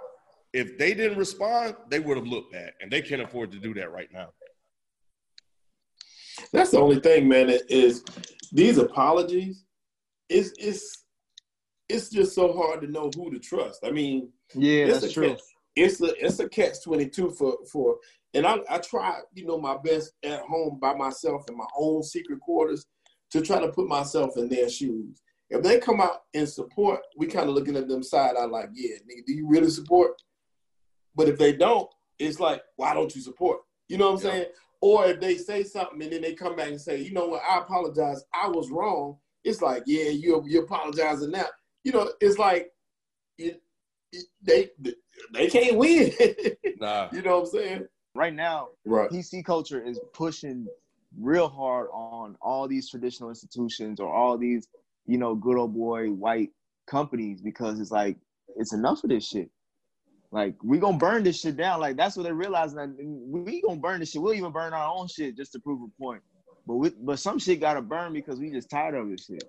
Speaker 2: if they didn't respond, they would have looked bad, and they can't afford to do that right now.
Speaker 5: That's the only thing, man. Is these apologies? It's it's it's just so hard to know who to trust. I mean,
Speaker 4: Yeah,
Speaker 5: it's
Speaker 4: that's
Speaker 5: a
Speaker 4: true.
Speaker 5: catch, it's a it's a catch twenty two for for, and I I try you know my best at home by myself in my own secret quarters to try to put myself in their shoes. If they come out and support, we kind of looking at them side eye like, yeah, nigga, do you really support? But if they don't, it's like, why don't you support? You know what I'm
Speaker 2: Yeah.
Speaker 5: saying? Or if they say something and then they come back and say, you know what, I apologize, I was wrong. It's like, yeah, you you apologizing now. You know, it's like it, it- they they can't win.
Speaker 2: Nah,
Speaker 5: you know what I'm saying?
Speaker 4: Right now,
Speaker 5: Right.
Speaker 4: PC culture is pushing real hard on all these traditional institutions or all these, you know, good old boy white companies because it's like it's enough of this shit. Like we gonna burn this shit down. Like that's what they're realizing. That we gonna burn this shit. We'll even burn our own shit just to prove a point. But we, but some shit gotta burn because we just tired of this shit.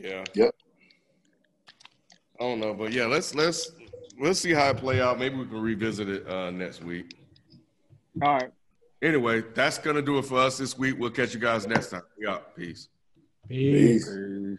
Speaker 2: yeah.
Speaker 5: Yep.
Speaker 2: I don't know, but yeah, let's let's let's see how it play out. Maybe we can revisit it uh, next week.
Speaker 4: All right.
Speaker 2: Anyway, that's gonna do it for us this week. We'll catch you guys next time. We out. Peace.
Speaker 3: Peace.
Speaker 5: Peace.
Speaker 4: Peace.